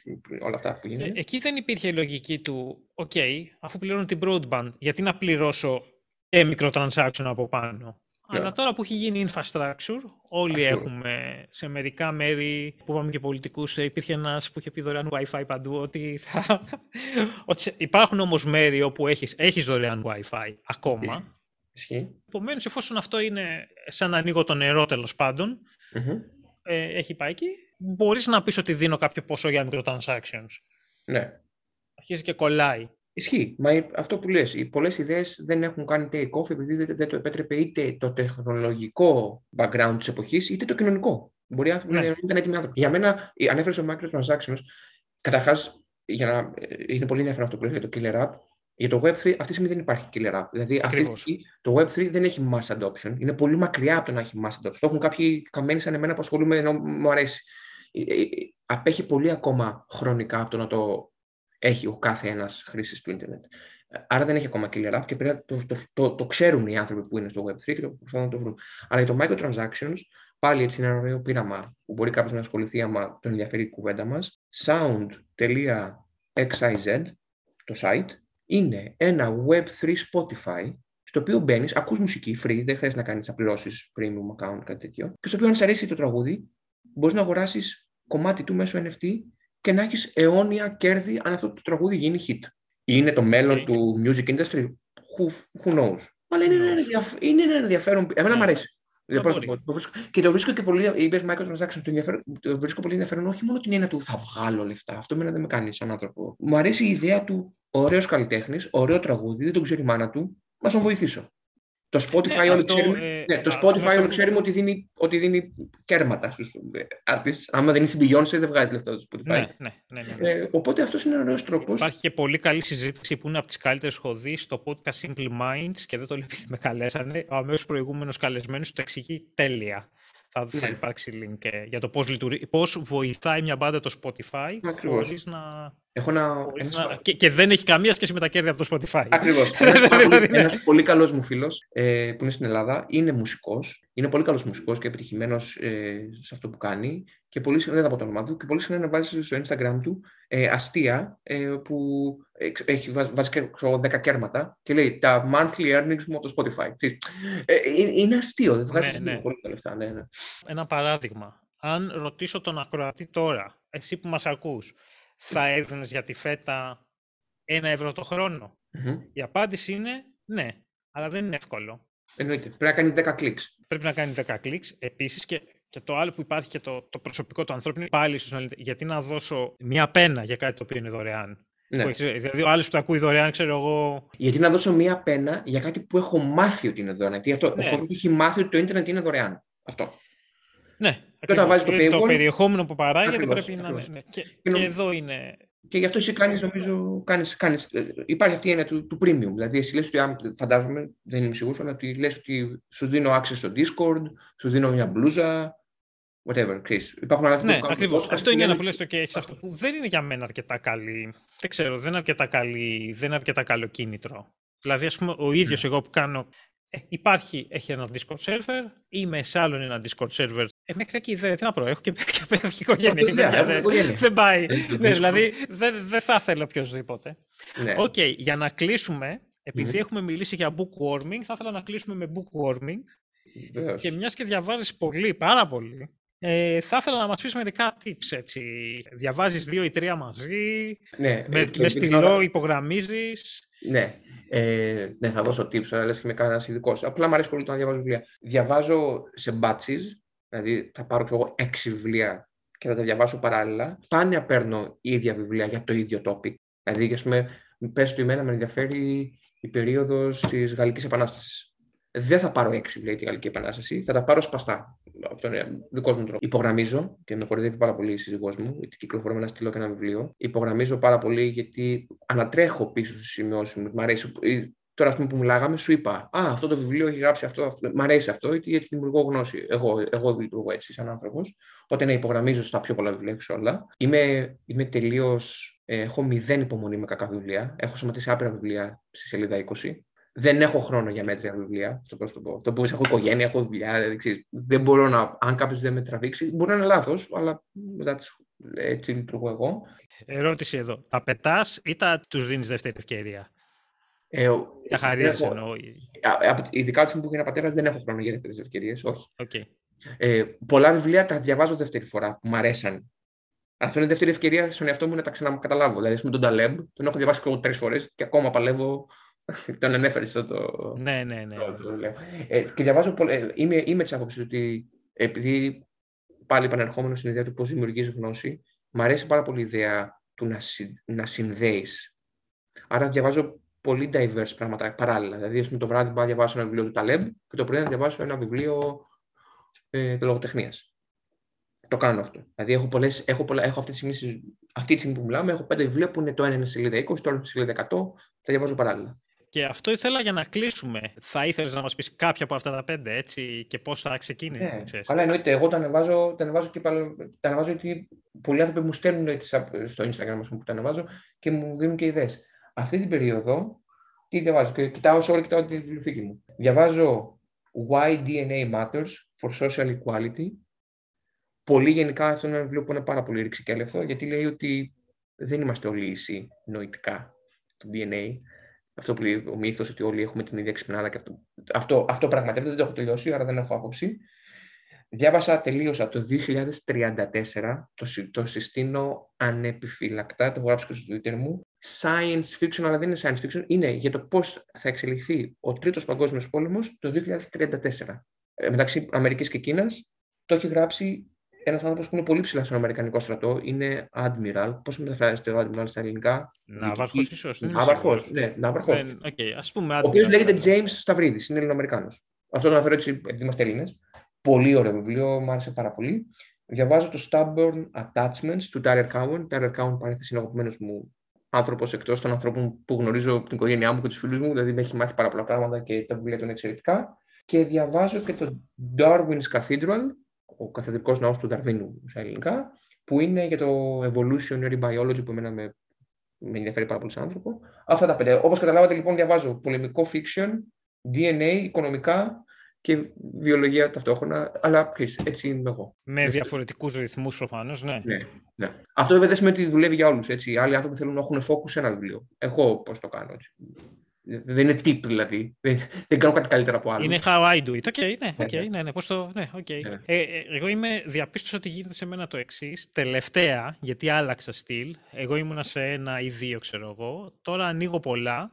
Speaker 2: όλα αυτά που
Speaker 1: Και
Speaker 2: γίνανε.
Speaker 1: εκεί δεν υπήρχε η λογική του, οκ, αφού πληρώνω την broadband, γιατί να πληρώσω και microtransaction από πάνω.
Speaker 2: Ναι.
Speaker 1: Αλλά τώρα που έχει γίνει infrastructure, όλοι
Speaker 2: Ακριβώς.
Speaker 1: έχουμε σε μερικά μέρη που είπαμε και πολιτικούς, υπήρχε ένας που είχε πει δωρεάν WiFi παντού. Ότι θα... ότι σε- υπάρχουν όμως μέρη όπου έχεις έχεις δωρεάν WiFi ακόμα.
Speaker 2: Ισχύει.
Speaker 1: Επομένως, εφόσον αυτό είναι σαν να ανοίγω το νερό τέλος πάντων,
Speaker 2: Μμμ.
Speaker 1: ε, έχει πάει εκεί, μπορείς να πεις ότι δίνω κάποιο ποσό για microtransactions.
Speaker 2: Ναι.
Speaker 1: Αρχίζει και κολλάει.
Speaker 2: Ισχύει. Μα η- αυτό που λες, οι πολλές ιδέες δεν έχουν κάνει take off επειδή δεν, δεν το επέτρεπε είτε το τεχνολογικό background της εποχής, είτε το κοινωνικό. Μπορεί οι άνθρωποι
Speaker 1: Ναι.
Speaker 2: να μην ήταν έτοιμοι άνθρωποι. Για μένα, η- ανέφερες το microtransactions, καταρχάς, για να, ε, είναι πολύ ενδιαφέρον αυτό που λες για το killer app. Για το Web3 αυτή τη στιγμή δεν υπάρχει killer app. Δηλαδή αυτή τη
Speaker 1: Ακριβώς.
Speaker 2: στιγμή το Web3 δεν έχει mass adoption. Είναι πολύ μακριά από το να έχει mass adoption. Το έχουν κάποιοι καμένοι σαν εμένα που ασχολούμαι ενώ μου αρέσει. Ε, ε, ε, Απέχει πολύ ακόμα χρονικά από το να το έχει ο κάθε ένας χρήστης του ίντερνετ. Ε, Άρα δεν έχει ακόμα killer app και πρέπει να το, το, το, το ξέρουν οι άνθρωποι που είναι στο Web3 και το προσπαθούν να το βρουν. Αλλά για το microtransactions, πάλι έτσι είναι ένα ωραίο πείραμα που μπορεί κάποιος να ασχοληθεί άμα τον ενδιαφέρει η κουβέντα μας. sound.xyz, το site, είναι ένα Web3 Spotify στο οποίο μπαίνεις, ακούς μουσική free, δεν χρειάζεται να κάνεις να πληρώσεις premium account, κάτι τέτοιο. Και στο οποίο αν σε αρέσει το τραγούδι, μπορείς να αγοράσεις κομμάτι του μέσω NFT και να έχεις αιώνια κέρδη αν αυτό το τραγούδι γίνει hit. Είναι το μέλλον
Speaker 1: Ε,
Speaker 2: του music industry, who, who knows; Αλλά είναι,
Speaker 1: Who
Speaker 2: ένα,
Speaker 1: knows.
Speaker 2: ενδιαφ- είναι ένα ενδιαφέρον, εμένα μου
Speaker 1: Ναι.
Speaker 2: αρέσει. Δεν μπορώ να
Speaker 1: μπορεί.
Speaker 2: το πω. Το βρίσκω- Και το βρίσκω και πολύ, είπες microtransactions, το, ενδιαφέρον- το βρίσκω πολύ ενδιαφέρον όχι μόνο την έννοια του θα βγάλω λεφτά, αυτό εμένα δεν με κάνει σαν άνθρωπο. Μου αρέσει η ιδέα του ωραίος καλλιτέχνης, ωραίο τραγούδι, δεν τον ξέρει η μάνα του, να τον βοηθήσω. Το Spotify
Speaker 1: Ναι,
Speaker 2: όλοι
Speaker 1: αυτό,
Speaker 2: ξέρουμε,
Speaker 1: ε,
Speaker 2: ναι, το
Speaker 1: αυτό
Speaker 2: Spotify
Speaker 1: αυτό
Speaker 2: όλοι
Speaker 1: που-
Speaker 2: ξέρουμε ότι δίνει, ότι δίνει κέρματα στους ε, artists. Άμα δεν είσαι η Beyoncé δεν βγάζει λεφτά το Spotify.
Speaker 1: Ναι, ναι, ναι, ναι, ναι.
Speaker 2: Ε, οπότε αυτός είναι ένα ωραίος τρόπος.
Speaker 1: Υπάρχει και πολύ καλή συζήτηση που είναι από τις καλύτερες έχω δει στο podcast Simple Minds και δεν το λέω επειδή με καλέσανε. Ο αμέσως προηγούμενος καλεσμένος το εξηγεί τέλεια. Θα, θα
Speaker 2: Ναι.
Speaker 1: υπάρξει link ε, για το πώς, λειτουργεί, πώς βοηθάει μια μπάντα το Spotify
Speaker 2: Ακριβώς.
Speaker 1: χωρίς να,
Speaker 2: Έχω ένα,
Speaker 1: χωρίς
Speaker 2: ένα
Speaker 1: να- και, και δεν έχει καμία σχέση με τα κέρδη από το Spotify.
Speaker 2: Ακριβώς. Ένας, πάρα πολύ-
Speaker 1: Δηλαδή, ναι.
Speaker 2: ένας πολύ καλός μου φίλος ε, που είναι στην Ελλάδα είναι μουσικός. Είναι πολύ καλός μουσικός και επιτυχημένος ε, σε αυτό που κάνει. Και πολύ συχνά, δεν θα πω το όνομά του, και πολύ συχνά βάζεις στο Instagram του ε, αστεία ε, που εξ- έχει, βάζει, βάζει και, ξέρω, 10 κέρματα και λέει τα monthly earnings μου από το Spotify. Ξέρεις, Ε, είναι, είναι αστείο, δεν βγάζεις
Speaker 1: Ναι, ναι.
Speaker 2: πολύ τα λεφτά. Ναι, ναι.
Speaker 1: Ένα παράδειγμα. Αν ρωτήσω τον ακροατή τώρα, εσύ που μας ακούς, θα έδινες για τη φέτα ένα ευρώ το χρόνο;
Speaker 2: Μμμ.
Speaker 1: Η απάντηση είναι ναι, αλλά δεν είναι εύκολο.
Speaker 2: Εννοείται. Πρέπει να κάνει 10 κλικς.
Speaker 1: πρέπει να κάνει 10 κλικς. Επίσης και, και το άλλο που υπάρχει και το, το προσωπικό του ανθρώπινο, πάλι ίσως να λέτε, γιατί να δώσω μία πένα για κάτι το οποίο είναι δωρεάν;
Speaker 2: Ναι.
Speaker 1: Που έχεις- δηλαδή ο άλλος που το ακούει δωρεάν, ξέρω εγώ,
Speaker 2: Γιατί να δώσω μία πένα για κάτι που έχω μάθει ότι είναι δωρεάν. Γιατί αυτό,
Speaker 1: Ναι.
Speaker 2: ο κόσμος έχει μάθει ότι το ίντερνετ είναι δωρεάν. Αυτό.
Speaker 1: ναι,
Speaker 2: όταν
Speaker 1: ακριβώς.
Speaker 2: βάζεις το
Speaker 1: Δηλαδή,
Speaker 2: paywall-
Speaker 1: περιεχόμενο που παράγεται
Speaker 2: Ακριβώς,
Speaker 1: πρέπει να
Speaker 2: ακριβώς.
Speaker 1: είναι. Ναι. Και,
Speaker 2: Και
Speaker 1: και
Speaker 2: νομ-
Speaker 1: εδώ είναι
Speaker 2: Και γι' αυτό εσύ κάνεις, νομίζω, κάνεις, κάνεις, ε, υπάρχει αυτή η έννοια του, του premium. Δηλαδή, εσύ λες ότι, φαντάζομαι, δεν είμαι σίγουρος, αλλά ότι λες ότι σου δίνω access στο Discord, σου δίνω μια μπλούζα, whatever, Chris.
Speaker 1: Υπάρχουν άλλα Ναι, ακριβώς. Αυτό είναι ένα που λες το και έχεις αυτό που δεν είναι για μένα αρκετά καλή. Δεν ξέρω, δεν είναι αρκετά, καλή, δεν είναι αρκετά καλό κίνητρο. Δηλαδή, ας πούμε, ο ίδιος ναι. εγώ που κάνω ε, υπάρχει, έχει ένα Discord server, είμαι σε άλλον ένα Discord server. Ε, μέχρι εκεί δεν, τι να πω, έχω και, και, και οικογένεια. δεν πάει. ναι, δηλαδή δεν, δεν θα ήθελα οποιοδήποτε. Ναι. OK, okay, για να κλείσουμε, επειδή έχουμε μιλήσει για bookworming, θα ήθελα να κλείσουμε με bookworming. Και μιας και διαβάζεις πολύ, πάρα πολύ, ε, θα ήθελα να μας πεις μερικά tips, έτσι. Διαβάζεις δύο ή τρία μαζί,
Speaker 2: ναι,
Speaker 1: με, με στυλό υπογραμμίζεις.
Speaker 2: Ναι. Ε, ναι, θα δώσω tips, αλλά λες και με κανένας ειδικός. Απλά μου αρέσει πολύ το να διαβάζω βιβλία. Διαβάζω σε batches, δηλαδή θα πάρω εγώ έξι βιβλία και θα τα διαβάσω παράλληλα. Σπάνια παίρνω ίδια βιβλία για το ίδιο topic. Δηλαδή, ας πούμε, πες του ημένα με ενδιαφέρει η περίοδος της Γαλλικής Επανάστασης δεν θα πάρω έξι βιβλία τη Γαλλική Επανάσταση, θα τα πάρω σπαστά από τον δικό μου τρόπο. Υπογραμμίζω και με κορυδεύει πάρα πολύ η σύζυγός μου, γιατί κυκλοφορώ με ένα στυλό και ένα βιβλίο. Υπογραμμίζω πάρα πολύ γιατί ανατρέχω πίσω στις σημειώσεις μου. Μ' αρέσει. Τώρα, ας πούμε, που μιλάγαμε, σου είπα Α, αυτό το βιβλίο έχει γράψει αυτό. αυτό. Μ' αρέσει αυτό, γιατί έτσι δημιουργώ γνώση. Εγώ, εγώ λειτουργώ έτσι, σαν άνθρωπος. Οπότε, ναι, υπογραμμίζω στα πιο πολλά βιβλία, έξω όλα. Είμαι, είμαι τελείως. Ε, έχω μηδέν υπομονή με κακά βιβλία. Έχω σωματίσει άπειρα βιβλία στη σελίδα 20 δεν έχω χρόνο για μέτρια βιβλία. Αυτό πώς το πω. Αυτό που έχω οικογένεια, έχω δουλειά. Δηλαδή, δεν μπορώ να. Αν κάποιος δεν με τραβήξει, μπορεί να είναι λάθος, αλλά μετά έτσι λειτουργώ εγώ.
Speaker 1: Ερώτηση εδώ. Τα πετάς ή τα τους δίνεις δεύτερη ευκαιρία;
Speaker 2: Ε,
Speaker 1: τα χαρίζει εννοώ.
Speaker 2: Ειδικά όταν που έγινα πατέρας, δεν έχω χρόνο για δεύτερες ευκαιρίες. Όχι.
Speaker 1: Okay.
Speaker 2: Ε, πολλά βιβλία τα διαβάζω δεύτερη φορά που μου αρέσαν. Αυτό είναι δεύτερη ευκαιρία στον εαυτό μου να τα ξανακαταλάβω. Δηλαδή, με τον Ταλέμπ, τον έχω διαβάσει και τρεις φορές και ακόμα παλεύω τον ανέφερες αυτό το.
Speaker 1: Ναι, ναι, ναι. Το,
Speaker 2: το, λέω. Ε, και διαβάζω πολύ. Ε, είμαι, είμαι της άποψης ότι επειδή πάλι επανερχόμενος στην ιδέα του πώς δημιουργείς γνώση, μου αρέσει πάρα πολύ η ιδέα του να, συ, να συνδέεις. Άρα διαβάζω πολύ diverse πράγματα παράλληλα. Δηλαδή, πούμε, το βράδυ μπορώ να διαβάσω ένα βιβλίο του Ταλέμπ και το πρωί να διαβάσω ένα βιβλίο ε, λογοτεχνίας. Το κάνω αυτό. Δηλαδή, έχω, πολλές, έχω, πολλά, έχω αυτή, τη στιγμή, αυτή τη στιγμή που μιλάμε, έχω πέντε βιβλία που είναι το ένα είναι σελίδα 20, το άλλο είναι σελίδα 100, τα διαβάζω παράλληλα.
Speaker 1: Και αυτό ήθελα για να κλείσουμε. Θα ήθελες να μας πεις κάποια από αυτά τα πέντε, έτσι, και πώς θα ξεκίνησε.
Speaker 2: Ναι, αλλά εννοείται. Εγώ τα ανεβάζω, τα ανεβάζω και πάλι, τα ανεβάζω γιατί πολλοί άνθρωποι μου στέλνουν στο Instagram που τα ανεβάζω και μου δίνουν και ιδέες. Αυτή την περίοδο, τι διαβάζω, και κοιτάω σε όλα κοιτάω τη βιβλιοθήκη μου. Διαβάζω Why DNA Matters for Social Equality. Πολύ γενικά αυτό είναι ένα βιβλίο που είναι πάρα πολύ ρηξικέλευθο, γιατί λέει ότι δεν είμαστε όλοι ίσοι νοητικά το DNA αυτό που λέει ο μύθος ότι όλοι έχουμε την ίδια ξυπνάδα και αυτό, αυτό, αυτό πραγματεύεται, δεν το έχω τελειώσει, άρα δεν έχω άποψη. Διάβασα, τελείωσα το 2034, το, το συστήνω ανεπιφύλακτα, το έχω γράψει και στο Twitter μου. Science fiction, αλλά δεν είναι science fiction, είναι για το πώς θα εξελιχθεί ο τρίτος παγκόσμιος πόλεμος το 2034. Ε, μεταξύ Αμερικής και Κίνας, το έχει γράψει ένας άνθρωπος που είναι πολύ ψηλά στον Αμερικανικό στρατό. Είναι Admiral. Πώς μεταφράζεται ο Admiral στα ελληνικά;
Speaker 1: Ναύαρχος, ίσως.
Speaker 2: Ναύαρχος. Ναι, ναύαρχος.
Speaker 1: Okay, ας πούμε,
Speaker 2: ο οποίος λέγεται James Stavridis. Είναι Ελληνοαμερικάνος. Αυτό το αναφέρω έτσι επειδή είμαστε Έλληνες. Πολύ ωραίο βιβλίο, μου άρεσε πάρα πολύ. Διαβάζω το Stubborn Attachments του Tyler Cowen. Tyler Cowen παρέθεσε είναι αγαπημένος μου άνθρωπος εκτός των ανθρώπων που γνωρίζω από την οικογένειά μου και τους φίλους μου. Δηλαδή με έχει μάθει πάρα πολλά πράγματα και τα βιβλία του είναι εξαιρετικά. Και διαβάζω και το Darwin's Cathedral ο καθεδρικός ναός του Δαρβίνου στα ελληνικά, που είναι για το evolutionary biology που εμένα με, με ενδιαφέρει πάρα πολύ σαν άνθρωπο. Αυτά τα πέντε. Όπως καταλάβατε λοιπόν διαβάζω πολεμικό fiction, DNA, οικονομικά και βιολογία ταυτόχρονα, αλλά έτσι είμαι εγώ.
Speaker 1: Με διαφορετικούς ρυθμούς προφανώς, ναι.
Speaker 2: ναι. ναι. Αυτό βέβαια δεν σημαίνει ότι δουλεύει για όλους. Άλλοι άνθρωποι θέλουν να έχουν focus σε ένα βιβλίο. Εγώ πώς το κάνω. Έτσι. Δεν είναι tip δηλαδή. Δεν, δεν κάνω κάτι καλύτερα από άλλους.
Speaker 1: Είναι how I do it. Okay, ναι, okay, ναι, ναι, ναι, πώς το, ναι, okay. Ναι. Ε, ε, εγώ είμαι, διαπίστωσα ότι γίνεται σε μένα το εξής. Τελευταία, γιατί άλλαξα στυλ. Εγώ ήμουνα σε ένα ή δύο, ξέρω εγώ. Τώρα ανοίγω πολλά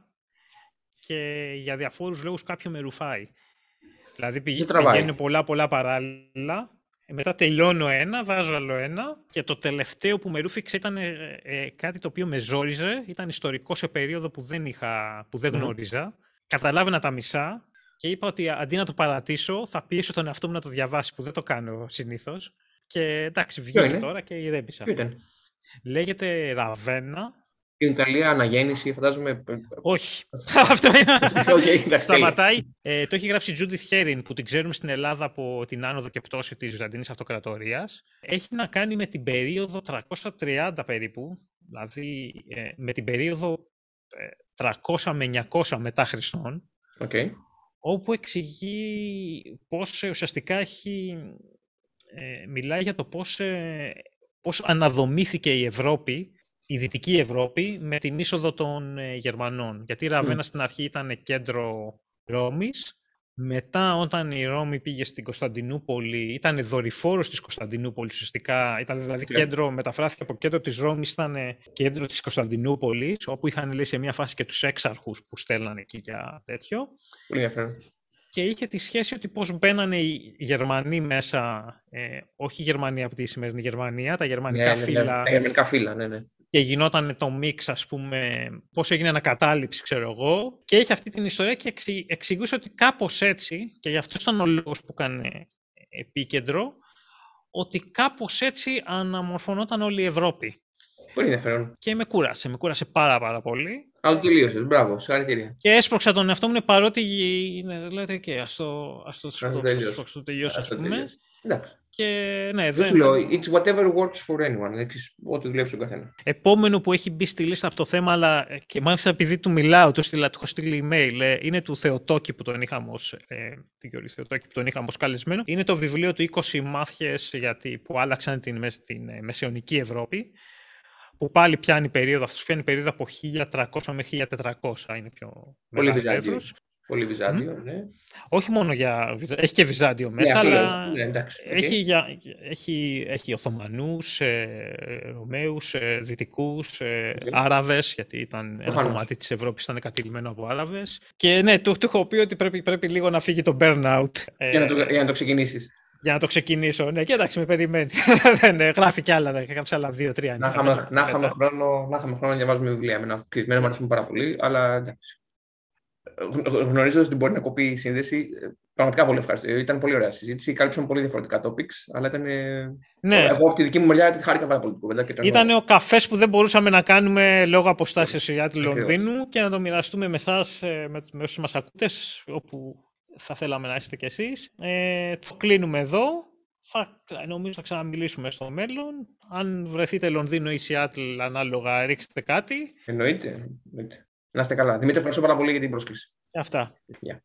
Speaker 1: και για διαφόρους λόγους κάποιο με ρουφάει. Δηλαδή πηγαίνουν πολλά πολλά παράλληλα ε, μετά τελειώνω ένα, βάζω άλλο ένα και το τελευταίο που με ρούφηξε ήταν ε, ε, κάτι το οποίο με ζόριζε. Ήταν ιστορικό σε περίοδο που δεν, είχα, που δεν γνώριζα. Mm. Καταλάβαινα τα μισά και είπα ότι αντί να το παρατήσω θα πιέσω τον εαυτό μου να το διαβάσει που δεν το κάνω συνήθως. Και εντάξει, βγήκε τώρα και ηρέμησα. Λέγεται Ραβένα.
Speaker 2: Στην Ιταλία αναγέννηση, φαντάζομαι.
Speaker 1: Όχι. Αυτό είναι.
Speaker 2: Okay,
Speaker 1: Σταματάει. Ε, το έχει γράψει η Judith Herin, που την ξέρουμε στην Ελλάδα από την άνοδο και πτώση της Βυζαντινής Αυτοκρατορίας. Έχει να κάνει με την περίοδο 330 περίπου, δηλαδή ε, με την περίοδο 300 με 900 μετά Χριστόν.
Speaker 2: Okay.
Speaker 1: Όπου εξηγεί πώς ε, ουσιαστικά έχει, ε, μιλάει για το πώς, ε, πώς αναδομήθηκε η Ευρώπη η Δυτική Ευρώπη με την είσοδο των ε, Γερμανών. Γιατί η Ραβένα στην αρχή ήταν κέντρο Ρώμης. Μετά όταν η Ρώμη πήγε στην Κωνσταντινούπολη, ήταν δορυφόρος της Κωνσταντινούπολης ουσιαστικά. Ήταν δηλαδή yeah. κέντρο, μεταφράστηκε από κέντρο της Ρώμης, ήταν κέντρο της Κωνσταντινούπολης, όπου είχαν λέει σε μια φάση και τους έξαρχους που στέλνανε εκεί για τέτοιο.
Speaker 2: Πολύ ενδιαφέρον.
Speaker 1: Και είχε τη σχέση ότι πώς μπαίνανε οι Γερμανοί μέσα, ε, όχι οι Γερμανοί από τη σημερινή Γερμανία, τα γερμανικά
Speaker 2: ναι, ναι, ναι.
Speaker 1: φύλλα.
Speaker 2: Τα γερμανικά φύλλα, ναι, ναι
Speaker 1: και γινόταν το μίξ, ας πούμε, πώς έγινε ανακατάληψη, ξέρω εγώ. Και έχει αυτή την ιστορία και εξηγούσε ότι κάπως έτσι, και γι' αυτό ήταν ο λόγος που έκανε επίκεντρο, ότι κάπως έτσι αναμορφωνόταν όλη η Ευρώπη.
Speaker 2: Πολύ ενδιαφέρον.
Speaker 1: Και με κούρασε, με κούρασε πάρα πάρα πολύ.
Speaker 2: Αλλά τελείωσες. Μπράβο, συγχαρητήρια.
Speaker 1: Και έσπρωξα τον εαυτό μου παρότι λέτε και ας το, ας το, το τελειώσω, ας πούμε.
Speaker 2: Εντάξει.
Speaker 1: Και ναι,
Speaker 2: δεν... λέω, it's whatever works for anyone. ό,τι δουλεύει στον καθένα.
Speaker 1: Επόμενο που έχει μπει στη λίστα από το θέμα, αλλά και μάλιστα επειδή του μιλάω, του, στείλα, του έχω στείλει email, ε, είναι του Θεοτόκη που τον είχαμε ως, ε, Θεοτόκη που τον είχαμε ως καλεσμένο. Είναι το βιβλίο του 20 μάθιες γιατί, που άλλαξαν την, την ε, μεσαιωνική Ευρώπη που πάλι πιάνει περίοδο, αυτός πιάνει περίοδο από 1300 με 1400, είναι πιο
Speaker 2: Πολύ Βυζάντιο. Πολύ Βυζάντιο, mm. ναι.
Speaker 1: Όχι μόνο για... Έχει και Βυζάντιο μέσα,
Speaker 2: ναι,
Speaker 1: αλλά
Speaker 2: ναι, εντάξει,
Speaker 1: έχει, για... έχει, έχει Οθωμανούς, ε, Ρωμαίους, ε, Δυτικούς, ε, okay. Άραβες, γιατί ήταν ένα κομμάτι της Ευρώπης ήταν κατηλημένο από Άραβες. Και ναι, του, του έχω πει ότι πρέπει, πρέπει λίγο να φύγει το burnout.
Speaker 2: Για να το, για να το ξεκινήσεις.
Speaker 1: Για να το ξεκινήσω. Ναι, και εντάξει, με περιμένει. δεν γράφει κι άλλα, γράψει άλλα δύο-τρία.
Speaker 2: Να είχαμε χρόνο, να χρόνο να διαβάζουμε βιβλία. Με ένα κλεισμένο μου αρέσουν πάρα πολύ, αλλά εντάξει. Γνωρίζω ότι μπορεί να κοπεί η σύνδεση. Πραγματικά πολύ ευχαριστώ. Ήταν πολύ ωραία συζήτηση. Κάλυψαν πολύ διαφορετικά topics, αλλά ήταν.
Speaker 1: Ναι.
Speaker 2: Εγώ από τη δική μου μεριά χάρηκα πάρα πολύ
Speaker 1: Ήταν ο καφές που δεν μπορούσαμε να κάνουμε λόγω αποστάσεως του Λονδίνου και να το μοιραστούμε με εσάς, ε, με, με όσους μας ακούτε, όπου θα θέλαμε να είστε κι εσείς. Ε, το κλείνουμε εδώ. Θα, νομίζω θα ξαναμιλήσουμε στο μέλλον. Αν βρεθείτε Λονδίνο ή Σιάτλ ανάλογα, ρίξτε κάτι.
Speaker 2: Εννοείται. Να είστε καλά. Δημήτρη, ευχαριστώ πάρα πολύ για την πρόσκληση.
Speaker 1: Αυτά.
Speaker 2: Yeah.